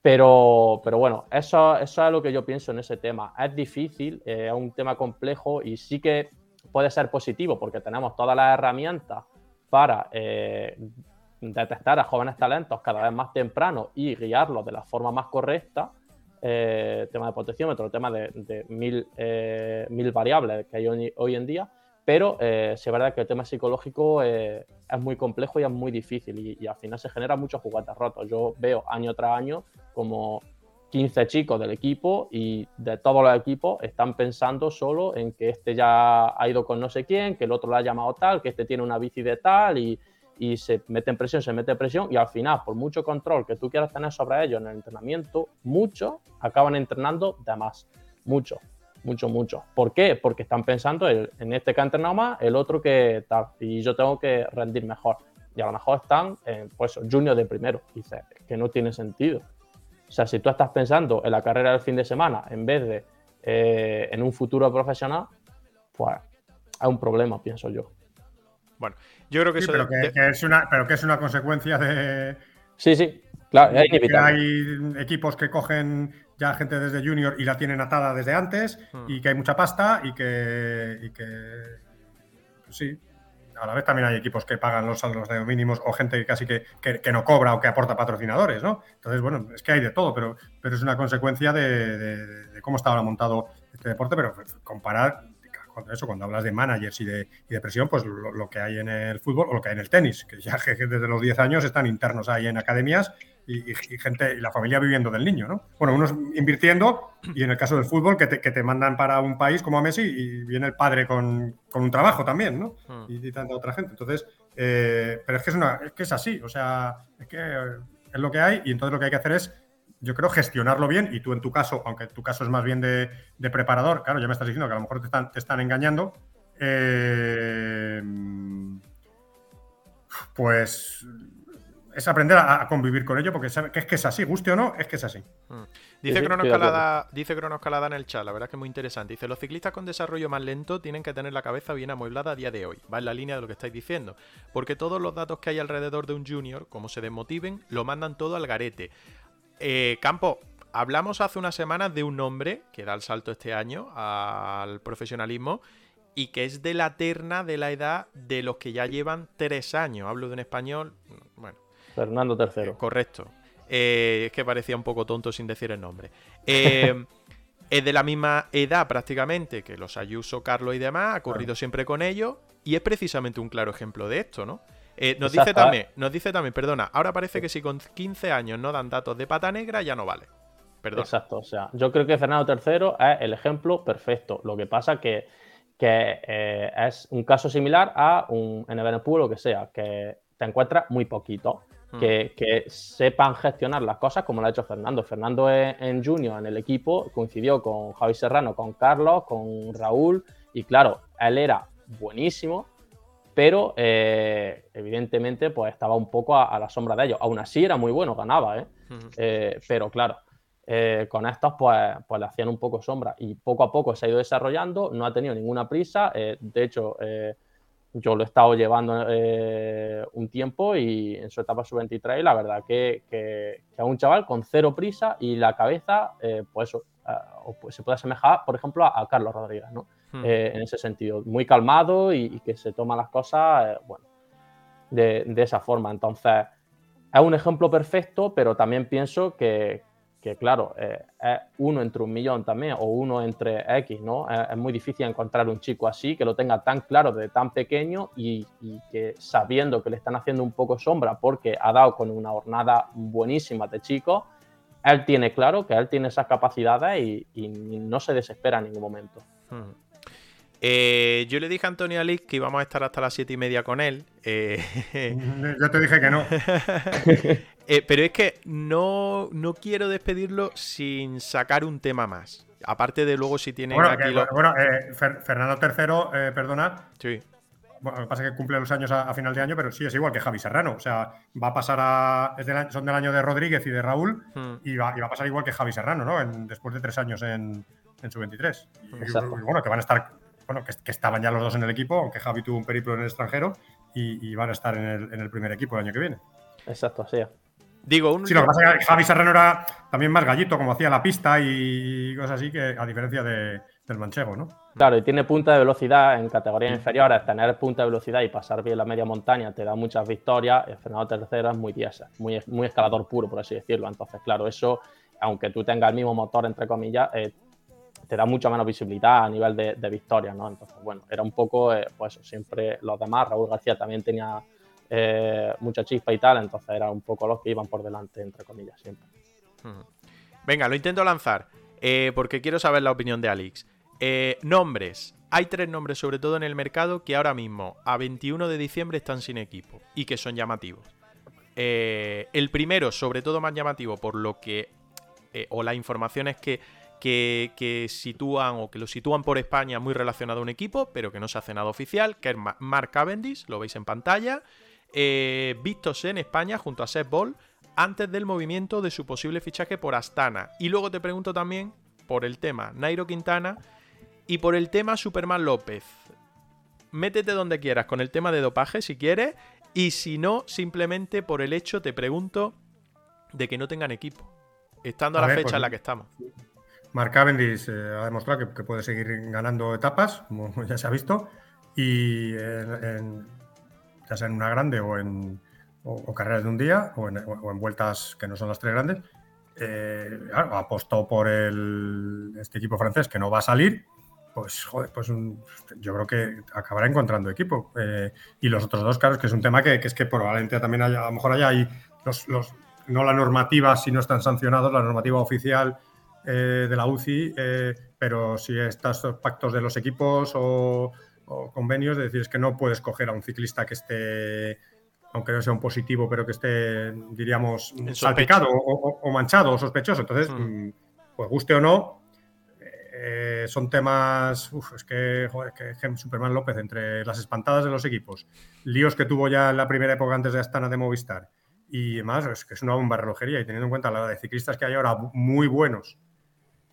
S4: Pero, pero bueno, eso, eso es lo que yo pienso en ese tema. Es difícil, eh, es un tema complejo y sí que puede ser positivo porque tenemos todas las herramientas para eh, detectar a jóvenes talentos cada vez más temprano y guiarlos de la forma más correcta eh, tema de potenciómetro, tema de, mil, eh, mil, variables que hay hoy, en día, pero eh, sí es verdad que el tema psicológico es muy complejo y es muy difícil y, al final se generan muchos juguetes rotos. Yo veo año tras año como 15 chicos del equipo y de todos los equipos están pensando solo en que este ya ha ido con no sé quién, que el otro le ha llamado tal, que este tiene una bici de tal y, y se mete en presión, se mete en presión y al final, por mucho control que tú quieras tener sobre ellos en el entrenamiento, muchos acaban entrenando de más. Mucho, mucho, mucho. ¿Por qué? Porque están pensando en este que ha entrenado más, el otro que tal, y yo tengo que rendir mejor. Y a lo mejor están, en, pues, junior de primero. que no tiene sentido. O sea, si tú estás pensando en la carrera del fin de semana en vez de eh, en un futuro profesional, pues hay un problema, pienso yo.
S2: Bueno, yo creo que eso.
S3: Pero que, es una, pero que es una consecuencia de.
S4: Sí, sí, claro.
S3: hay equipos que cogen ya gente desde junior y la tienen atada desde antes hmm. y que hay mucha pasta y que, y que pues sí, a la vez también hay equipos que pagan los saldos de mínimos o gente que casi que, que, no cobra o que aporta patrocinadores, ¿no? Entonces, bueno, es que hay de todo, pero, pero es una consecuencia de, de cómo está ahora montado este deporte, pero comparar cuando eso, cuando hablas de managers y de, y de presión, pues lo, que hay en el fútbol o lo que hay en el tenis, que ya desde los 10 años están internos ahí en academias y, gente y la familia viviendo del niño, ¿no? Bueno, unos invirtiendo y en el caso del fútbol que te, que te mandan para un país como a Messi y viene el padre con, con un trabajo también, ¿no? Hmm. Y, tanta otra gente. Entonces, eh, pero es que es, una, es que es así, o sea, es que es lo que hay y entonces lo que hay que hacer es yo creo, gestionarlo bien. Y tú en tu caso, aunque tu caso es más bien de, preparador, claro, ya me estás diciendo que a lo mejor te están, te están engañando. eh, pues es aprender a, convivir con ello, porque sabe que es que es así, guste o no, es que es así.
S2: Mm. Dice, Cronoscalada, dice Cronoscalada en el chat, la verdad es que es muy interesante. Dice, los ciclistas con desarrollo más lento tienen que tener la cabeza bien amueblada a día de hoy. Va en la línea de lo que estáis diciendo. Porque todos los datos que hay alrededor de un junior, como se desmotiven, lo mandan todo al garete. Eh, Campo, hablamos hace unas semanas de un hombre que da el salto este año al profesionalismo y que es de la terna de la edad de los que ya llevan tres años. Hablo de un español, bueno.
S4: Fernando III.
S2: Eh, correcto. Eh, es que parecía un poco tonto sin decir el nombre. Eh, es de la misma edad prácticamente que los Ayuso, Carlos y demás, ha corrido siempre con ellos y es precisamente un claro ejemplo de esto, ¿no? Nos dice también, nos dice también, perdona, ahora parece que si con 15 años no dan datos de pata negra ya no vale. Perdón.
S4: Exacto, o sea, yo creo que Fernando III es el ejemplo perfecto. Lo que pasa que que eh, es un caso similar a un NBNPU o lo que sea, que te encuentras muy poquito. Hmm. Que, sepan gestionar las cosas como lo ha hecho Fernando. Fernando en, Junior, en el equipo, coincidió con Javi Serrano, con Carlos, con Raúl, y claro, él era buenísimo, pero eh, evidentemente pues estaba un poco a, la sombra de ellos. Aún así era muy bueno, ganaba, ¿eh? Hmm. pero claro, eh, con estos pues, pues le hacían un poco sombra y poco a poco se ha ido desarrollando, no ha tenido ninguna prisa, eh, de hecho eh, yo lo he estado llevando un tiempo y en su etapa sub-23 la verdad que, que, a un chaval con cero prisa y la cabeza pues, pues se puede asemejar por ejemplo a, Carlos Rodríguez, ¿no? Hmm. en ese sentido, muy calmado y, que se toma las cosas bueno, de, de esa forma, entonces es un ejemplo perfecto, pero también pienso que, que claro, eh, es uno entre un millón también, o uno entre X, ¿no? Es, muy difícil encontrar un chico así, que lo tenga tan claro desde tan pequeño y, que sabiendo que le están haciendo un poco sombra porque ha dado con una jornada buenísima de chico, él tiene claro que él tiene esas capacidades y, no se desespera en ningún momento. Hmm.
S2: Eh, yo le dije a Antonio Alix que íbamos a estar hasta las siete y media con él. Eh,
S3: yo te dije que no.
S2: Eh, pero es que no, no quiero despedirlo sin sacar un tema más. Aparte de luego si tienen
S3: bueno, aquí Bueno, Fernando III, perdona.
S2: Sí.
S3: Bueno, lo que pasa es que cumple los años a, final de año, pero sí es igual que Javi Serrano. O sea, va a pasar a. son del año de Rodríguez y de Raúl, hmm. y, va, a pasar igual que Javi Serrano, ¿no? después de tres años en, en su 23. y, bueno, que van a estar bueno, que, estaban ya los dos en el equipo, aunque Javi tuvo un periplo en el extranjero y, van a estar en el, primer equipo el año que viene.
S4: Exacto, así.
S2: Digo, un...
S3: Sí, lo que pasa es que Javi Serrano era también más gallito, como hacía la pista y cosas así, que a diferencia del manchego, ¿no?
S4: Claro, y tiene punta de velocidad en categorías inferiores. Tener punta de velocidad y pasar bien la media montaña te da muchas victorias. El Fernando tercero es muy tiesa, muy, muy escalador puro, por así decirlo. Entonces, claro, eso, aunque tú tengas el mismo motor, entre comillas, eh, te da mucha menos visibilidad a nivel de, de victorias, ¿no? Entonces, bueno, era un poco, eh, pues siempre los demás, Raúl García también tenía eh, mucha chispa y tal, entonces era un poco los que iban por delante, entre comillas, siempre.
S2: Venga, lo intento lanzar, eh, porque quiero saber la opinión de Alex. nombres. Hay tres nombres, sobre todo en el mercado, que ahora mismo, a 21 de diciembre, están sin equipo y que son llamativos. el primero, sobre todo más llamativo, por lo que, o la información es que que, sitúan o que lo sitúan por España muy relacionado a un equipo, pero que no se hace nada oficial, que es Mark Cavendish, lo veis en pantalla, eh, vistos en España junto a Seth Ball antes del movimiento de su posible fichaje por Astana. Y luego te pregunto también por el tema Nairo Quintana y por el tema Superman López. Métete donde quieras con el tema de dopaje si quieres, y si no, simplemente por el hecho, te pregunto, de que no tengan equipo, estando a, la fecha pues en la que estamos.
S3: Mark Cavendish eh, ha demostrado que, puede seguir ganando etapas, como ya se ha visto, y ya sea en una grande o en carreras de un día o en, vueltas que no son las tres grandes, eh, apostó por el, este equipo francés que no va a salir, pues joder, pues yo creo que acabará encontrando equipo. Eh, y los otros dos, claro, que es un tema que, es que probablemente también haya, a lo mejor haya ahí los, los, no la normativa si no están sancionados, la normativa oficial eh, de la UCI, eh, pero si estos pactos de los equipos o, convenios, es decir, es que no puedes coger a un ciclista que esté, aunque no sea un positivo, pero que esté, diríamos, salpicado o, manchado o sospechoso. Entonces, mm. Mm, pues guste o no, eh, son temas, uf, es que, joder, que Superman López, entre las espantadas de los equipos, líos que tuvo ya en la primera época antes de Astana de Movistar y demás, es que es una bomba de relojería y teniendo en cuenta la de ciclistas que hay ahora muy buenos,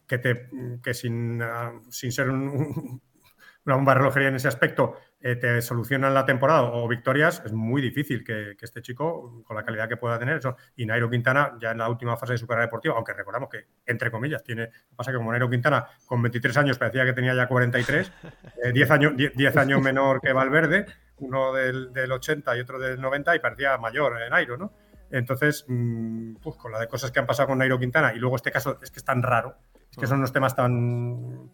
S3: que, te, que sin, ah, sin ser un, una bomba de relojería en ese aspecto, eh, te solucionan la temporada o victorias, es muy difícil que, este chico, con la calidad que pueda tener, eso. Y Nairo Quintana, ya en la última fase de su carrera deportiva, aunque recordamos que, entre comillas, tiene. Pasa que como Nairo Quintana, con 23 años, parecía que tenía ya 43, 10, eh, años, 10, años menor que Valverde, uno del, 80 y otro del 90, y parecía mayor en Nairo, ¿no? Entonces, mm, con la de cosas que han pasado con Nairo Quintana, y luego este caso es que es tan raro, que son unos temas tan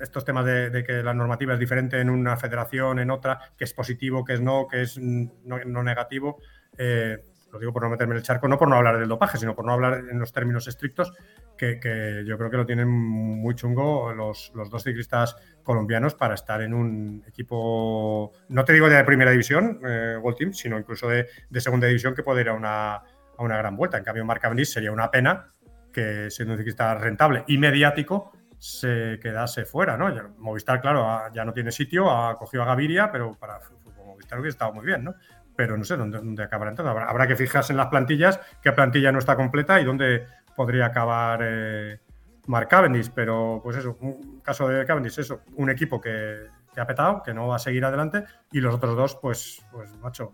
S3: estos temas de, que la normativa es diferente en una federación, en otra, que es positivo, que es no, que es no, negativo. Eh, lo digo por no meterme en el charco, no por no hablar del dopaje, sino por no hablar en los términos estrictos, que, yo creo que lo tienen muy chungo los, dos ciclistas colombianos para estar en un equipo, no te digo de primera división, eh, World Team, sino incluso de, segunda división que puede ir a una, una gran vuelta. En cambio, Marc sería una pena que siendo un ciclista rentable y mediático, se quedase fuera, ¿no? Movistar, claro, ya no tiene sitio, ha cogido a Gaviria, pero para Movistar hubiera estado muy bien, ¿no? Pero no sé dónde, dónde acabará entonces. Habrá, que fijarse en las plantillas, qué plantilla no está completa y dónde podría acabar eh, Mark Cavendish. Pero, pues eso, un caso de Cavendish, eso, un equipo que, ha petado, que no va a seguir adelante, y los otros dos, pues, pues macho.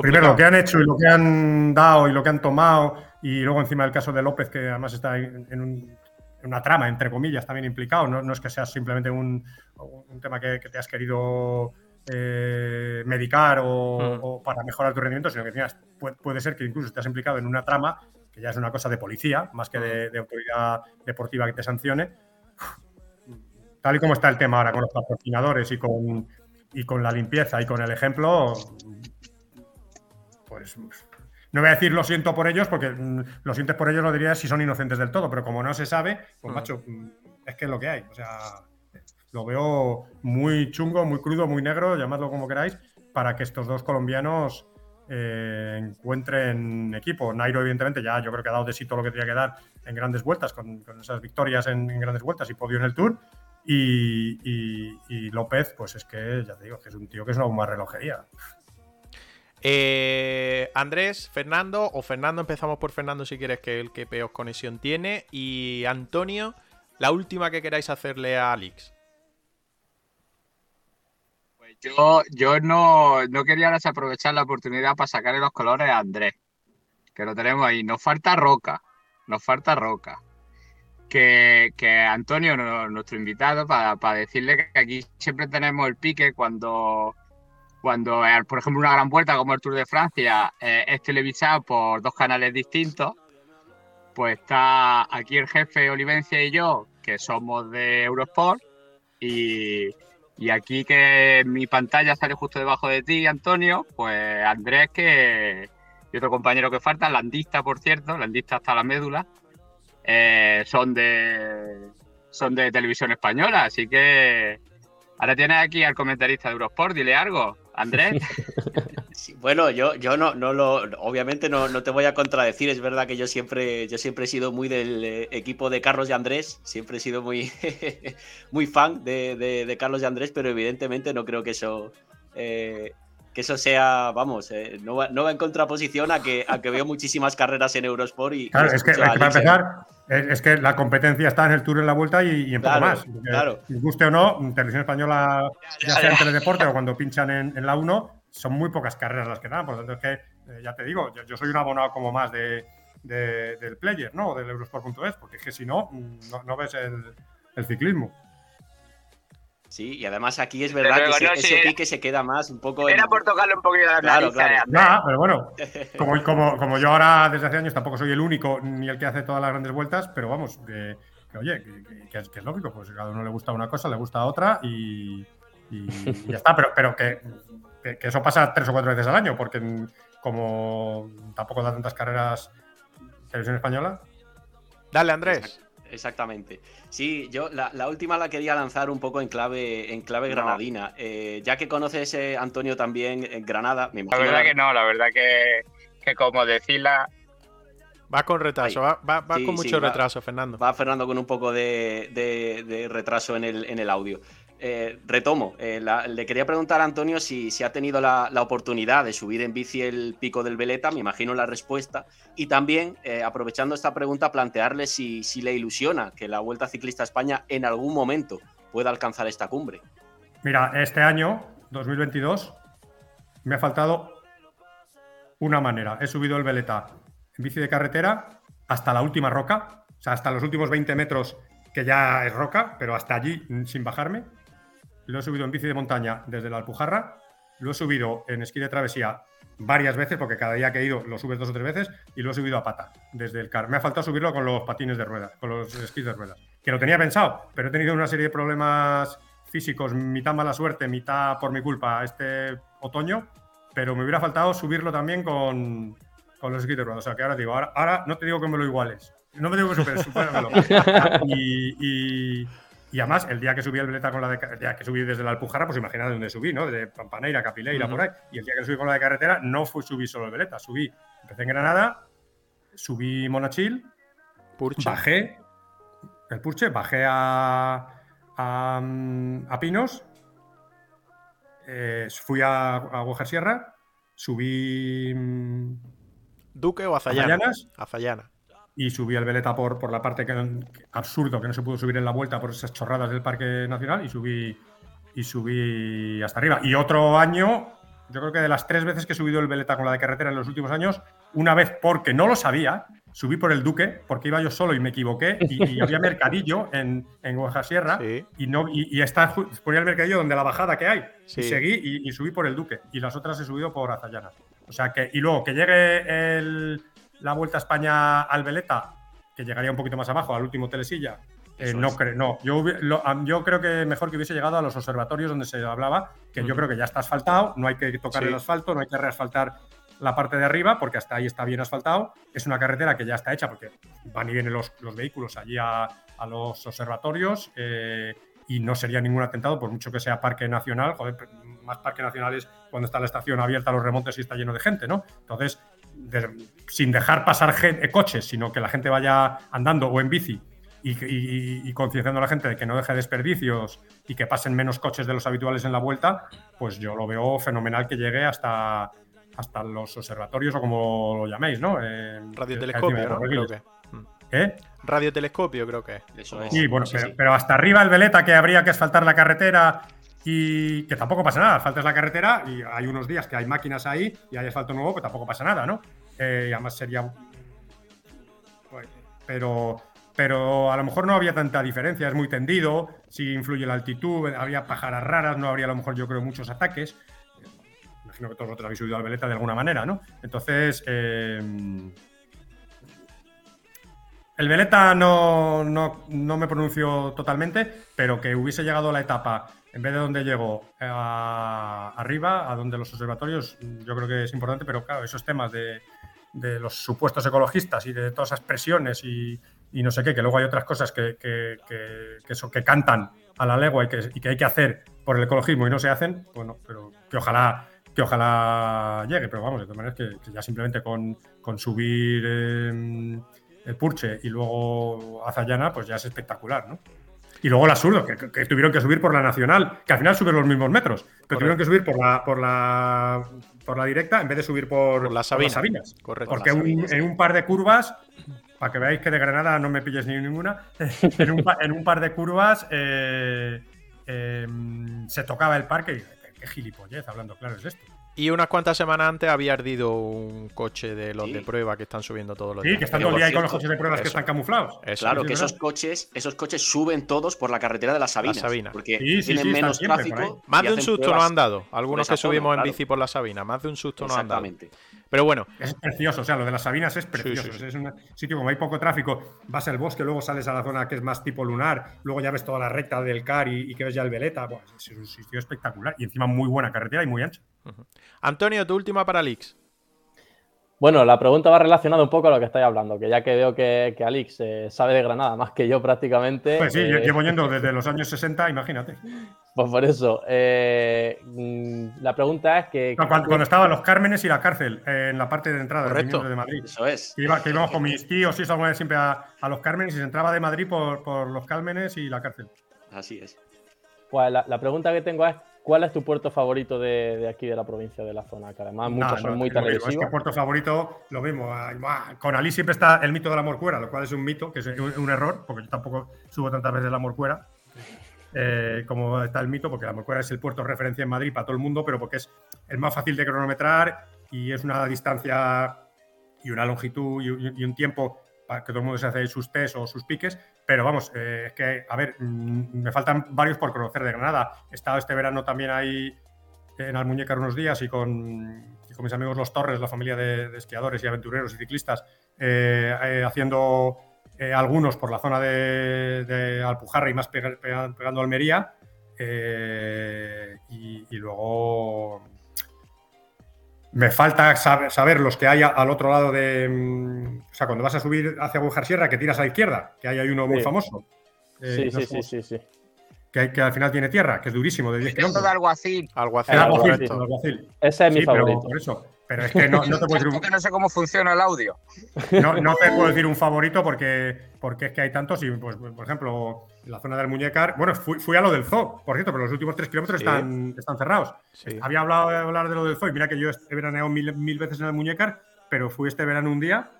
S3: Primero, lo que han hecho y lo que han dado y lo que han tomado y luego encima el caso de López, que además está en, una trama, entre comillas, también implicado. No, es que sea simplemente un, tema que, te has querido eh, medicar mm. o, para mejorar tu rendimiento, sino que puede, ser que incluso estés implicado en una trama, que ya es una cosa de policía, más que de, mm. autoridad deportiva que te sancione. Tal y como está el tema ahora con los patrocinadores y con, y con la limpieza y con el ejemplo, pues no voy a decir lo siento por ellos, porque mm, lo sientes por ellos lo diría si son inocentes del todo, pero como no se sabe, pues mm. macho, mm, es que es lo que hay. O sea, lo veo muy chungo, muy crudo, muy negro, llamadlo como queráis, para que estos dos colombianos eh, encuentren equipo. Nairo, evidentemente, ya yo creo que ha dado de sí todo lo que tenía que dar en grandes vueltas, con, esas victorias en, grandes vueltas y podio en el Tour. Y, y, López, pues es que, ya te digo, que es un tío que es una bomba relojería.
S2: Eh, Andrés, Fernando, o Fernando, empezamos por Fernando si quieres, que el que peor conexión tiene. Y Antonio, la última que queráis hacerle a Alex.
S5: Pues yo, yo no, no quería desaprovechar la oportunidad para sacarle los colores a Andrés, que lo tenemos ahí. Nos falta roca, nos falta roca. Que, Antonio, nuestro invitado, para, para decirle que aquí siempre tenemos el pique cuando cuando, eh, por ejemplo, una gran vuelta como el Tour de Francia eh, es televisado por dos canales distintos, pues está aquí el jefe Olivencia y yo, que somos de Eurosport, y, aquí que mi pantalla sale justo debajo de ti, Antonio, pues Andrés, que y otro compañero que falta, landista, por cierto, landista hasta la médula, eh, son de son de televisión española, así que ahora tienes aquí al comentarista de Eurosport, dile algo. Andrés.
S1: bueno, yo, yo no, no lo, obviamente no, no, te voy a contradecir. Es verdad que yo siempre, yo siempre he sido muy del eh, equipo de Carlos y Andrés. Siempre he sido muy, muy fan de, Carlos y Andrés, pero evidentemente no creo que eso, eh, que eso sea, vamos, eh, no, va, no, va, en contraposición a que, a que veo muchísimas carreras en Eurosport y.
S3: Claro, es que, para empezar, es, que la competencia está en el Tour en la vuelta y, en poco más.
S1: Claro.
S3: Guste o no, Televisión Española, ya sea en Teledeporte o cuando pinchan en, la 1, son muy pocas carreras las que dan. Por lo tanto, es que, eh, ya te digo, yo, soy un abonado como más de, del player, ¿no? Del Eurosport.es, porque es que si no, no, ves el ciclismo.
S1: Sí, y además aquí es verdad que ese, pique se queda más un poco.
S5: Era por tocarle un poquito la claro,
S3: claro. Ya, pero bueno, como, como, como, yo ahora desde hace años tampoco soy el único ni el que hace todas las grandes vueltas, pero vamos, que, oye, que, es, lógico, pues a cada uno le gusta una cosa, le gusta otra y, ya está, pero, pero que, eso pasa tres o cuatro veces al año, porque como tampoco da tantas carreras televisión española.
S2: Dale, Andrés.
S1: Exactamente. Sí, yo la, última la quería lanzar un poco en clave, en clave granadina. Eh, ya que conoces, eh, Antonio, también en Granada,
S5: La verdad que no, la verdad que, como decirla.
S2: Va con retraso, va, va, va
S1: Sí,
S2: con
S1: sí,
S2: mucho
S1: va-
S2: retraso, Fernando.
S1: Va Fernando con un poco de, de- de retraso en el, en el audio. Eh, retomo, eh, le quería preguntar a Antonio si, ha tenido la, oportunidad de subir en bici el pico del Veleta, me imagino la respuesta, y también, eh, aprovechando esta pregunta, plantearle si, le ilusiona que la Vuelta Ciclista a España en algún momento pueda alcanzar esta cumbre.
S3: Mira, este año, 2022, me ha faltado una manera. He subido el Veleta en bici de carretera hasta la última roca, o sea, hasta los últimos 20 metros que ya es roca, pero hasta allí sin bajarme. Lo he subido en bici de montaña desde la Alpujarra, lo he subido en esquí de travesía varias veces, porque cada día que he ido lo subes dos o tres veces, y lo he subido a pata desde el car. Me ha faltado subirlo con los patines de ruedas, con los esquís de ruedas, que lo tenía pensado, pero he tenido una serie de problemas físicos, mitad mala suerte, mitad por mi culpa este otoño, pero me hubiera faltado subirlo también con, con los esquís de ruedas. O sea que ahora digo, ahora, ahora no te digo que me lo iguales, no me digo que superes, supéramelo. y, y, y además, el día que subí el Veleta con la de, el día que subí desde la Alpujarra, pues imagínate dónde subí, ¿no? De Pampaneira, Capileira,
S2: Ujú.
S3: por ahí. Y el día que subí con la de carretera, no fui subí solo el Veleta, subí, empecé en Granada, subí Monachil,
S2: Purche.
S3: bajé el Purche, bajé a, a, a Pinos, eh, fui a, a Guajar Sierra, subí mm,
S2: ¿Duque o Azayana?
S3: Avellanas
S2: Azayana.
S3: Y subí el Veleta por, por la parte que, que- absurdo que no se pudo subir en la vuelta por esas chorradas del Parque Nacional y subí y subí hasta arriba. Y otro año, yo creo que de las tres veces que he subido el Veleta con la de carretera en los últimos años, una vez porque no lo sabía, subí por el Duque, porque iba yo solo y me equivoqué y, y había mercadillo en, en Sierra
S2: Sí.
S3: y, no, y, y está, ponía el mercadillo donde la bajada que hay.
S2: Sí.
S3: Y seguí y, y subí por el Duque. Y las otras he subido por Azayanas. O sea que, y luego que llegue el- la Vuelta a España al Veleta, que llegaría un poquito más abajo, al último telesilla. eh, no creo, no. Yo, lo- yo creo que mejor que hubiese llegado a los observatorios donde se hablaba, que yo creo que ya está asfaltado, no hay que tocar
S2: Sí.
S3: el asfalto, no hay que reasfaltar la parte de arriba, porque hasta ahí está bien asfaltado. Es una carretera que ya está hecha, porque van y vienen los, los vehículos allí a, a los observatorios. eh, y no sería ningún atentado, por mucho que sea parque nacional. Joder, más parque nacional es cuando está la estación abierta a los remontes y está lleno de gente, ¿no? Entonces, de- sin dejar pasar eh, coches, sino que la gente vaya andando o en bici y, y- y concienciando a la gente de que no deje desperdicios y que pasen menos coches de los habituales en la vuelta, pues yo lo veo fenomenal que llegue hasta, hasta los observatorios o como lo llaméis, ¿no? Eh,
S2: Radiotelescopio, Creo que. Mm.
S3: ¿Eh?
S2: Radiotelescopio, creo que. es.
S1: Eso es.
S3: Sí, bueno,
S1: Sí,
S3: pero,
S1: sí.
S3: pero hasta arriba el Veleta que habría que asfaltar la carretera y que tampoco pasa nada, asfaltas la carretera y hay unos días que hay máquinas ahí y hay asfalto nuevo, pues tampoco pasa nada, ¿no? Eh, y además sería... pues, pero, pero a lo mejor no había tanta diferencia, es muy tendido, sí influye la altitud, había pájaras raras, no habría a lo mejor yo creo muchos ataques. Imagino que todos vosotros habéis subido al Veleta de alguna manera, ¿no? Entonces... eh, el Veleta no, no, no me pronunció totalmente, pero que hubiese llegado a la etapa, en vez de donde llegó, a- arriba, a donde los observatorios, yo creo que es importante, pero claro, esos temas de, de los supuestos ecologistas y de todas esas presiones y, y no sé qué, que luego hay otras cosas que, que, que- que eso, que cantan a la legua y que, y que hay que hacer por el ecologismo y no se hacen, bueno, pero que ojalá que ojalá llegue, pero vamos, de todas maneras que, que ya simplemente con, con subir eh, el Purche y luego Azayana, pues ya es espectacular, ¿no? Y luego el absurdo, que, tuvieron que subir por la nacional, que al final suben los mismos metros, pero tuvieron que subir por la, por la por la directa en vez de subir por,
S2: Por la Sabina.
S3: Sabinas.
S2: Correcto.
S3: Porque
S1: las
S3: un- en un par de curvas, para que veáis que de Granada no me pilles ni ninguna, en un, pa- en un par de curvas eh, eh, se tocaba el parque y qué gilipollez, hablando claro, es esto.
S2: Y unas cuantas semanas antes había ardido un coche de los
S1: Sí.
S2: de prueba que están subiendo todos los
S3: Sí,
S2: días.
S3: que están todo el día ahí con los coches de pruebas que están camuflados.
S2: Eso.
S1: Claro,
S3: sí,
S1: que
S3: es
S1: esos coches, esos coches suben todos por la carretera de las Sabinas.
S2: Sabinas.
S1: Porque
S3: Sí, sí,
S1: tienen
S3: sí,
S1: menos tráfico.
S2: Más de un susto nos han dado. Algunos que subimos
S1: zona,
S2: en
S1: claro.
S2: bici por la Sabina. Más de un susto nos han dado.
S1: Exactamente.
S2: Pero bueno,
S3: Es precioso, o sea, lo de las Sabinas es precioso.
S2: sí, sí.
S3: Es un sitio como hay poco tráfico, vas al bosque, luego sales a la zona que es más tipo lunar, luego ya ves toda la recta del CAR y, y que ves ya el Veleta. Es un sitio espectacular y encima muy buena carretera y muy ancha.
S2: Antonio, tu última para Lix.
S4: Bueno, la pregunta va relacionada un poco a lo que estáis hablando, que ya que veo que, que Alix eh, sabe de Granada más que yo prácticamente.
S3: Pues sí, yo
S4: eh,
S3: llevo yendo desde los años 60, imagínate.
S4: Pues por eso, eh, mm, la pregunta es que...
S3: cuando, estaban los Cármenes y la cárcel, eh, en la parte de entrada
S2: Correcto.
S3: de Madrid.
S1: Eso es.
S3: Que, iba, que íbamos con mis tíos y eso alguna vez siempre a, a los Cármenes y se entraba de Madrid por, por los Cármenes y la cárcel.
S1: Así es.
S4: Pues la, la pregunta que tengo es, ¿cuál es tu puerto favorito de, de aquí, de la provincia, de la zona? Que además muchos
S3: Nah,
S4: son
S3: no,
S4: muy
S3: mismo, Es
S4: televisivos.
S3: que puerto favorito, lo mismo. ah, buah, Con Ali siempre está el mito de la morcuera, lo cual es un mito, que es un, un error, porque yo tampoco subo tantas veces la morcuera. eh, como está el mito, porque la morcuera es el puerto de referencia en Madrid para todo el mundo, pero porque es el más fácil de cronometrar y es una distancia y una longitud y un tiempo que todo el mundo se hace sus test o sus piques. Pero vamos, eh, es que, a ver, mm, me faltan varios por conocer de Granada. He estado este verano también ahí en Almuñécar unos días y con, mis amigos Los Torres, la familia de, esquiadores y aventureros y ciclistas, eh, eh, haciendo algunos por la zona de, Alpujarra y más pega- pega- pegando Almería. y luego me falta saber, saber los que hay al otro lado de. mm, O sea, cuando vas a subir hacia Bujar Sierra, que tiras a la izquierda, que ahí hay uno muy
S4: Sí.
S3: famoso. eh,
S4: Sí,
S3: no
S4: sí, sí, sí, sí.
S3: Que, hay- que al final tiene tierra, que es durísimo, de 10
S5: Esto
S3: kilómetros.
S5: de alguacil.
S3: Alguacil, alguacil.
S4: Ese es mi
S3: Sí, pero
S4: favorito.
S3: por eso. Pero es que no, no te puedo decir un,
S5: que no sé cómo funciona el audio.
S3: no, no te puedo decir un favorito porque, porque es que hay tantos. Y, pues, por ejemplo, en la zona del Muñecar. Bueno, fui, fui a lo del zoo, por cierto, pero los últimos tres kilómetros
S2: Sí.
S3: están, están cerrados.
S2: Sí.
S3: Había hablado de hablar de lo del zoo y mira que yo he veraneado mil, mil veces en el Muñecar, pero fui este verano un día.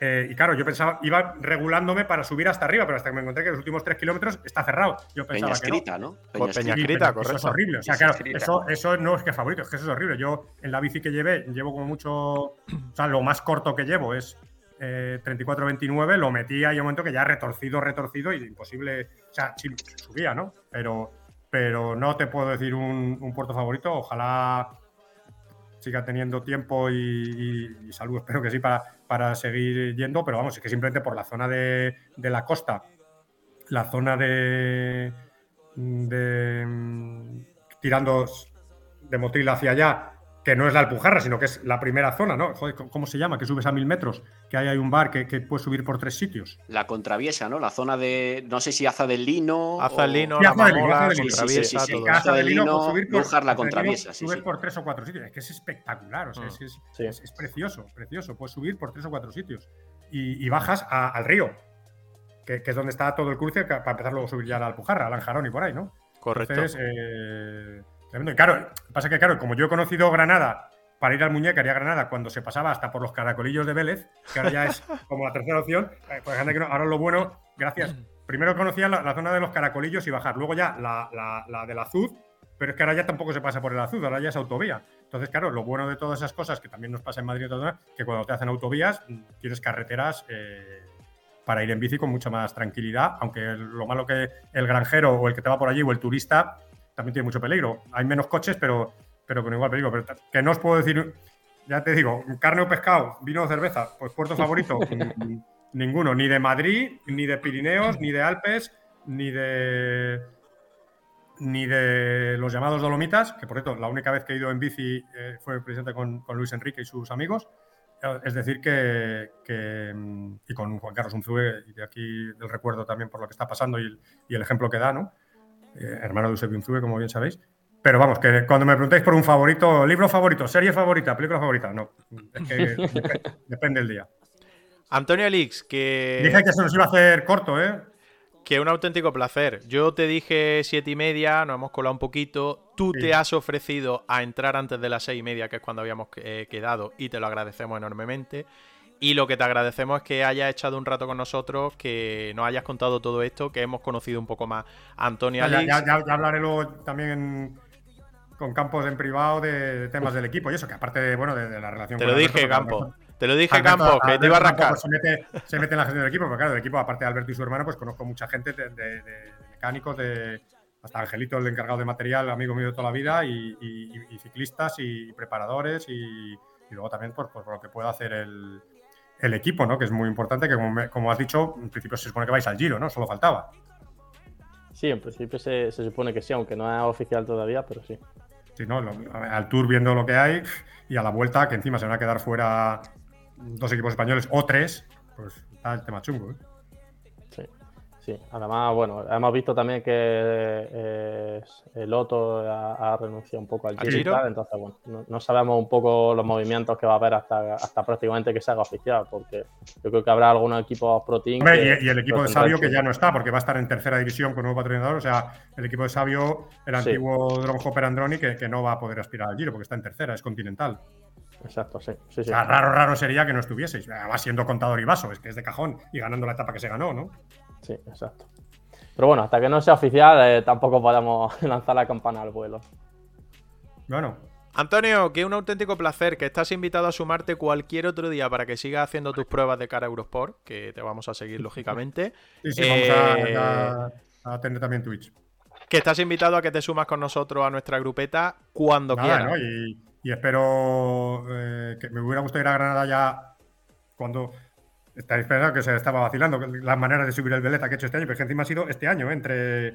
S3: Eh, y claro, yo pensaba, iba regulándome para subir hasta arriba, pero hasta que me encontré que los últimos tres kilómetros está cerrado. Yo
S1: Peña
S3: pensaba que no.
S1: escrita, ¿no?
S2: Por
S1: Peña
S3: pero Eso es
S2: correcto.
S3: horrible. O sea, claro, eso, eso no es que favorito, es que eso es horrible. Yo en la bici que llevé, llevo como mucho. O sea, lo más corto que llevo es eh, 34-29. Lo metí ahí un momento que ya retorcido, retorcido y imposible. O sea, sí, subía, ¿no? Pero, pero no te puedo decir un, un puerto favorito. Ojalá siga teniendo tiempo y, y- y salud, espero que sí, para, para seguir yendo. Pero vamos, es que simplemente por la zona de, la costa la zona de, de mm, tirando de Motril hacia allá, que no es la Alpujarra, sino que es la primera zona, ¿no? Joder, ¿cómo se llama? Que subes a mil metros, que ahí hay un bar que, que puedes subir por tres sitios.
S1: La contraviesa, ¿no? La zona de. No sé si Aza del Lino.
S2: La
S3: Haza del Lino,
S2: mamola,
S3: Lino.
S2: contraviesa, todo.
S1: Haza del Lino,
S3: puedes subir por-
S1: Lújar la
S3: Haza del Lino
S1: contraviesa, sí,
S3: subes
S1: sí.
S3: por tres o cuatro sitios. Es que es espectacular, o sea,
S2: Mm.
S3: es, es-
S4: Sí.
S3: es- es precioso, precioso. Puedes subir por tres o cuatro sitios. Y, y bajas a- al río, que, que es donde está todo el cruce, para empezar luego a subir ya a la Alpujarra, al Anjarón y por ahí, ¿no?
S2: Correcto.
S3: Entonces, eh, tremendo. Y claro, pasa que, claro, como yo he conocido Granada para ir al Muñecar y a Granada cuando se pasaba hasta por los caracolillos de Vélez, que ahora ya es como la tercera opción, eh, pues ahora lo bueno, gracias. Primero conocía la, la zona de los caracolillos y bajar, luego ya la, la, la del Azud, pero es que ahora ya tampoco se pasa por el Azud, ahora ya es autovía. Entonces, claro, lo bueno de todas esas cosas que también nos pasa en Madrid y otras que cuando te hacen autovías, tienes carreteras eh, para ir en bici con mucha más tranquilidad, aunque lo malo que el granjero o el que te va por allí o el turista también tiene mucho peligro. Hay menos coches, pero, pero con igual peligro. Pero que no os puedo decir, ya te digo, carne o pescado, vino o cerveza, pues puerto favorito, ninguno, ni de Madrid, ni de Pirineos, ni de Alpes, ni de ni de los llamados Dolomitas, que por cierto, la única vez que he ido en bici eh, fue precisamente con, con Luis Enrique y sus amigos. Eh, Es decir, que, que, mm, y con Juan Carlos Unzue, y de aquí del recuerdo también por lo que está pasando y el, y el ejemplo que da, ¿no? Eh, hermano de Eusebio como bien sabéis. Pero vamos, que cuando me preguntáis por un favorito, libro favorito, serie favorita, película favorita, no. Es que dep- depende el día.
S2: Antonio Alix, que.
S3: Dije que se nos iba a hacer corto, ¿eh?
S2: Que un auténtico placer. Yo te dije siete y media, nos hemos colado un poquito. Tú
S3: Sí.
S2: te has ofrecido a entrar antes de las seis y media, que es cuando habíamos eh, quedado, y te lo agradecemos enormemente. Y lo que te agradecemos es que hayas echado un rato con nosotros, que nos hayas contado todo esto, que hemos conocido un poco más a Antonio
S3: Ya, ya- ya- ya hablaré luego también en- con Campos en privado de, temas del equipo y eso, que aparte de, bueno, de, de la relación
S2: Te
S3: con
S2: lo
S3: Alberto,
S2: dije,
S3: porque
S2: Campos.
S3: Alberto-
S2: Te lo dije,
S3: Alberto-
S2: Campos, que te iba a
S3: Alberto
S2: rascar.
S3: tampoco Se mete, se mete en la gestión del equipo, pero claro, del equipo, aparte de Alberto y su hermano, pues conozco mucha gente de, de- de mecánicos, de hasta Angelito, el encargado de material, amigo mío de toda la vida, y, y- y ciclistas y preparadores, y, y luego también por, por lo que pueda hacer el, el equipo, ¿no? Que es muy importante, que como, como has dicho, en principio se supone que vais al giro, ¿no? Solo faltaba.
S4: Sí, en principio se, se supone que sí, aunque no es oficial todavía, pero sí.
S3: Sí, ¿no? Lo- al tour viendo lo que hay y a la vuelta, que encima se van a quedar fuera dos equipos españoles o tres, pues está el tema chungo. ¿eh?
S4: Sí, sí. Además, bueno, hemos visto también que eh, el Loto ha, renunciado un poco al Giro, entonces, bueno, no, sabemos un poco los movimientos que va a haber hasta, hasta prácticamente que se haga oficial, porque yo creo que habrá algunos equipos Pro Team.
S3: y, el equipo de Sabio que ya no está, porque va a estar en tercera división con nuevo patrocinador, o sea, el equipo de Sabio, el antiguo Drone Hopper Androni, que, que no va a poder aspirar al Giro, porque está en tercera, es continental.
S4: Exacto, sí.
S3: O sea, raro, raro sería que no estuvieseis. Además, siendo contador y vaso, es que es de cajón y ganando la etapa que se ganó, ¿no?
S4: Sí, exacto. Pero bueno, hasta que no sea oficial, eh, tampoco podemos lanzar la campana al vuelo.
S3: Bueno.
S2: Antonio, que un auténtico placer, que estás invitado a sumarte cualquier otro día para que sigas haciendo tus pruebas de cara a Eurosport, que te vamos a seguir lógicamente.
S3: Sí, sí, vamos a, eh, tener también Twitch.
S2: Que estás invitado a que te sumas con nosotros a nuestra grupeta cuando quieras. ¿no?
S3: y espero eh, que me hubiera gustado ir a Granada ya cuando estáis esperando que se estaba vacilando las maneras de subir el veleta que he hecho este año, pero encima ha sido este año, ¿eh? entre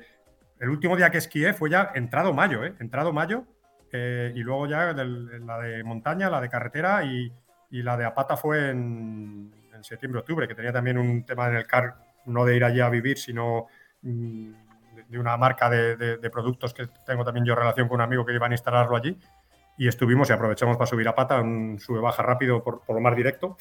S3: el último día que esquié fue ya entrado mayo, ¿eh? entrado mayo, eh, y luego ya la de montaña, la de carretera y, la de Apata fue en, septiembre-octubre, que tenía también un tema en el CAR, no de ir allí a vivir, sino mm, de, una marca de, de, productos que tengo también yo relación con un amigo que iba a instalarlo allí y estuvimos y aprovechamos para subir a pata, un sube-baja rápido por, lo más directo.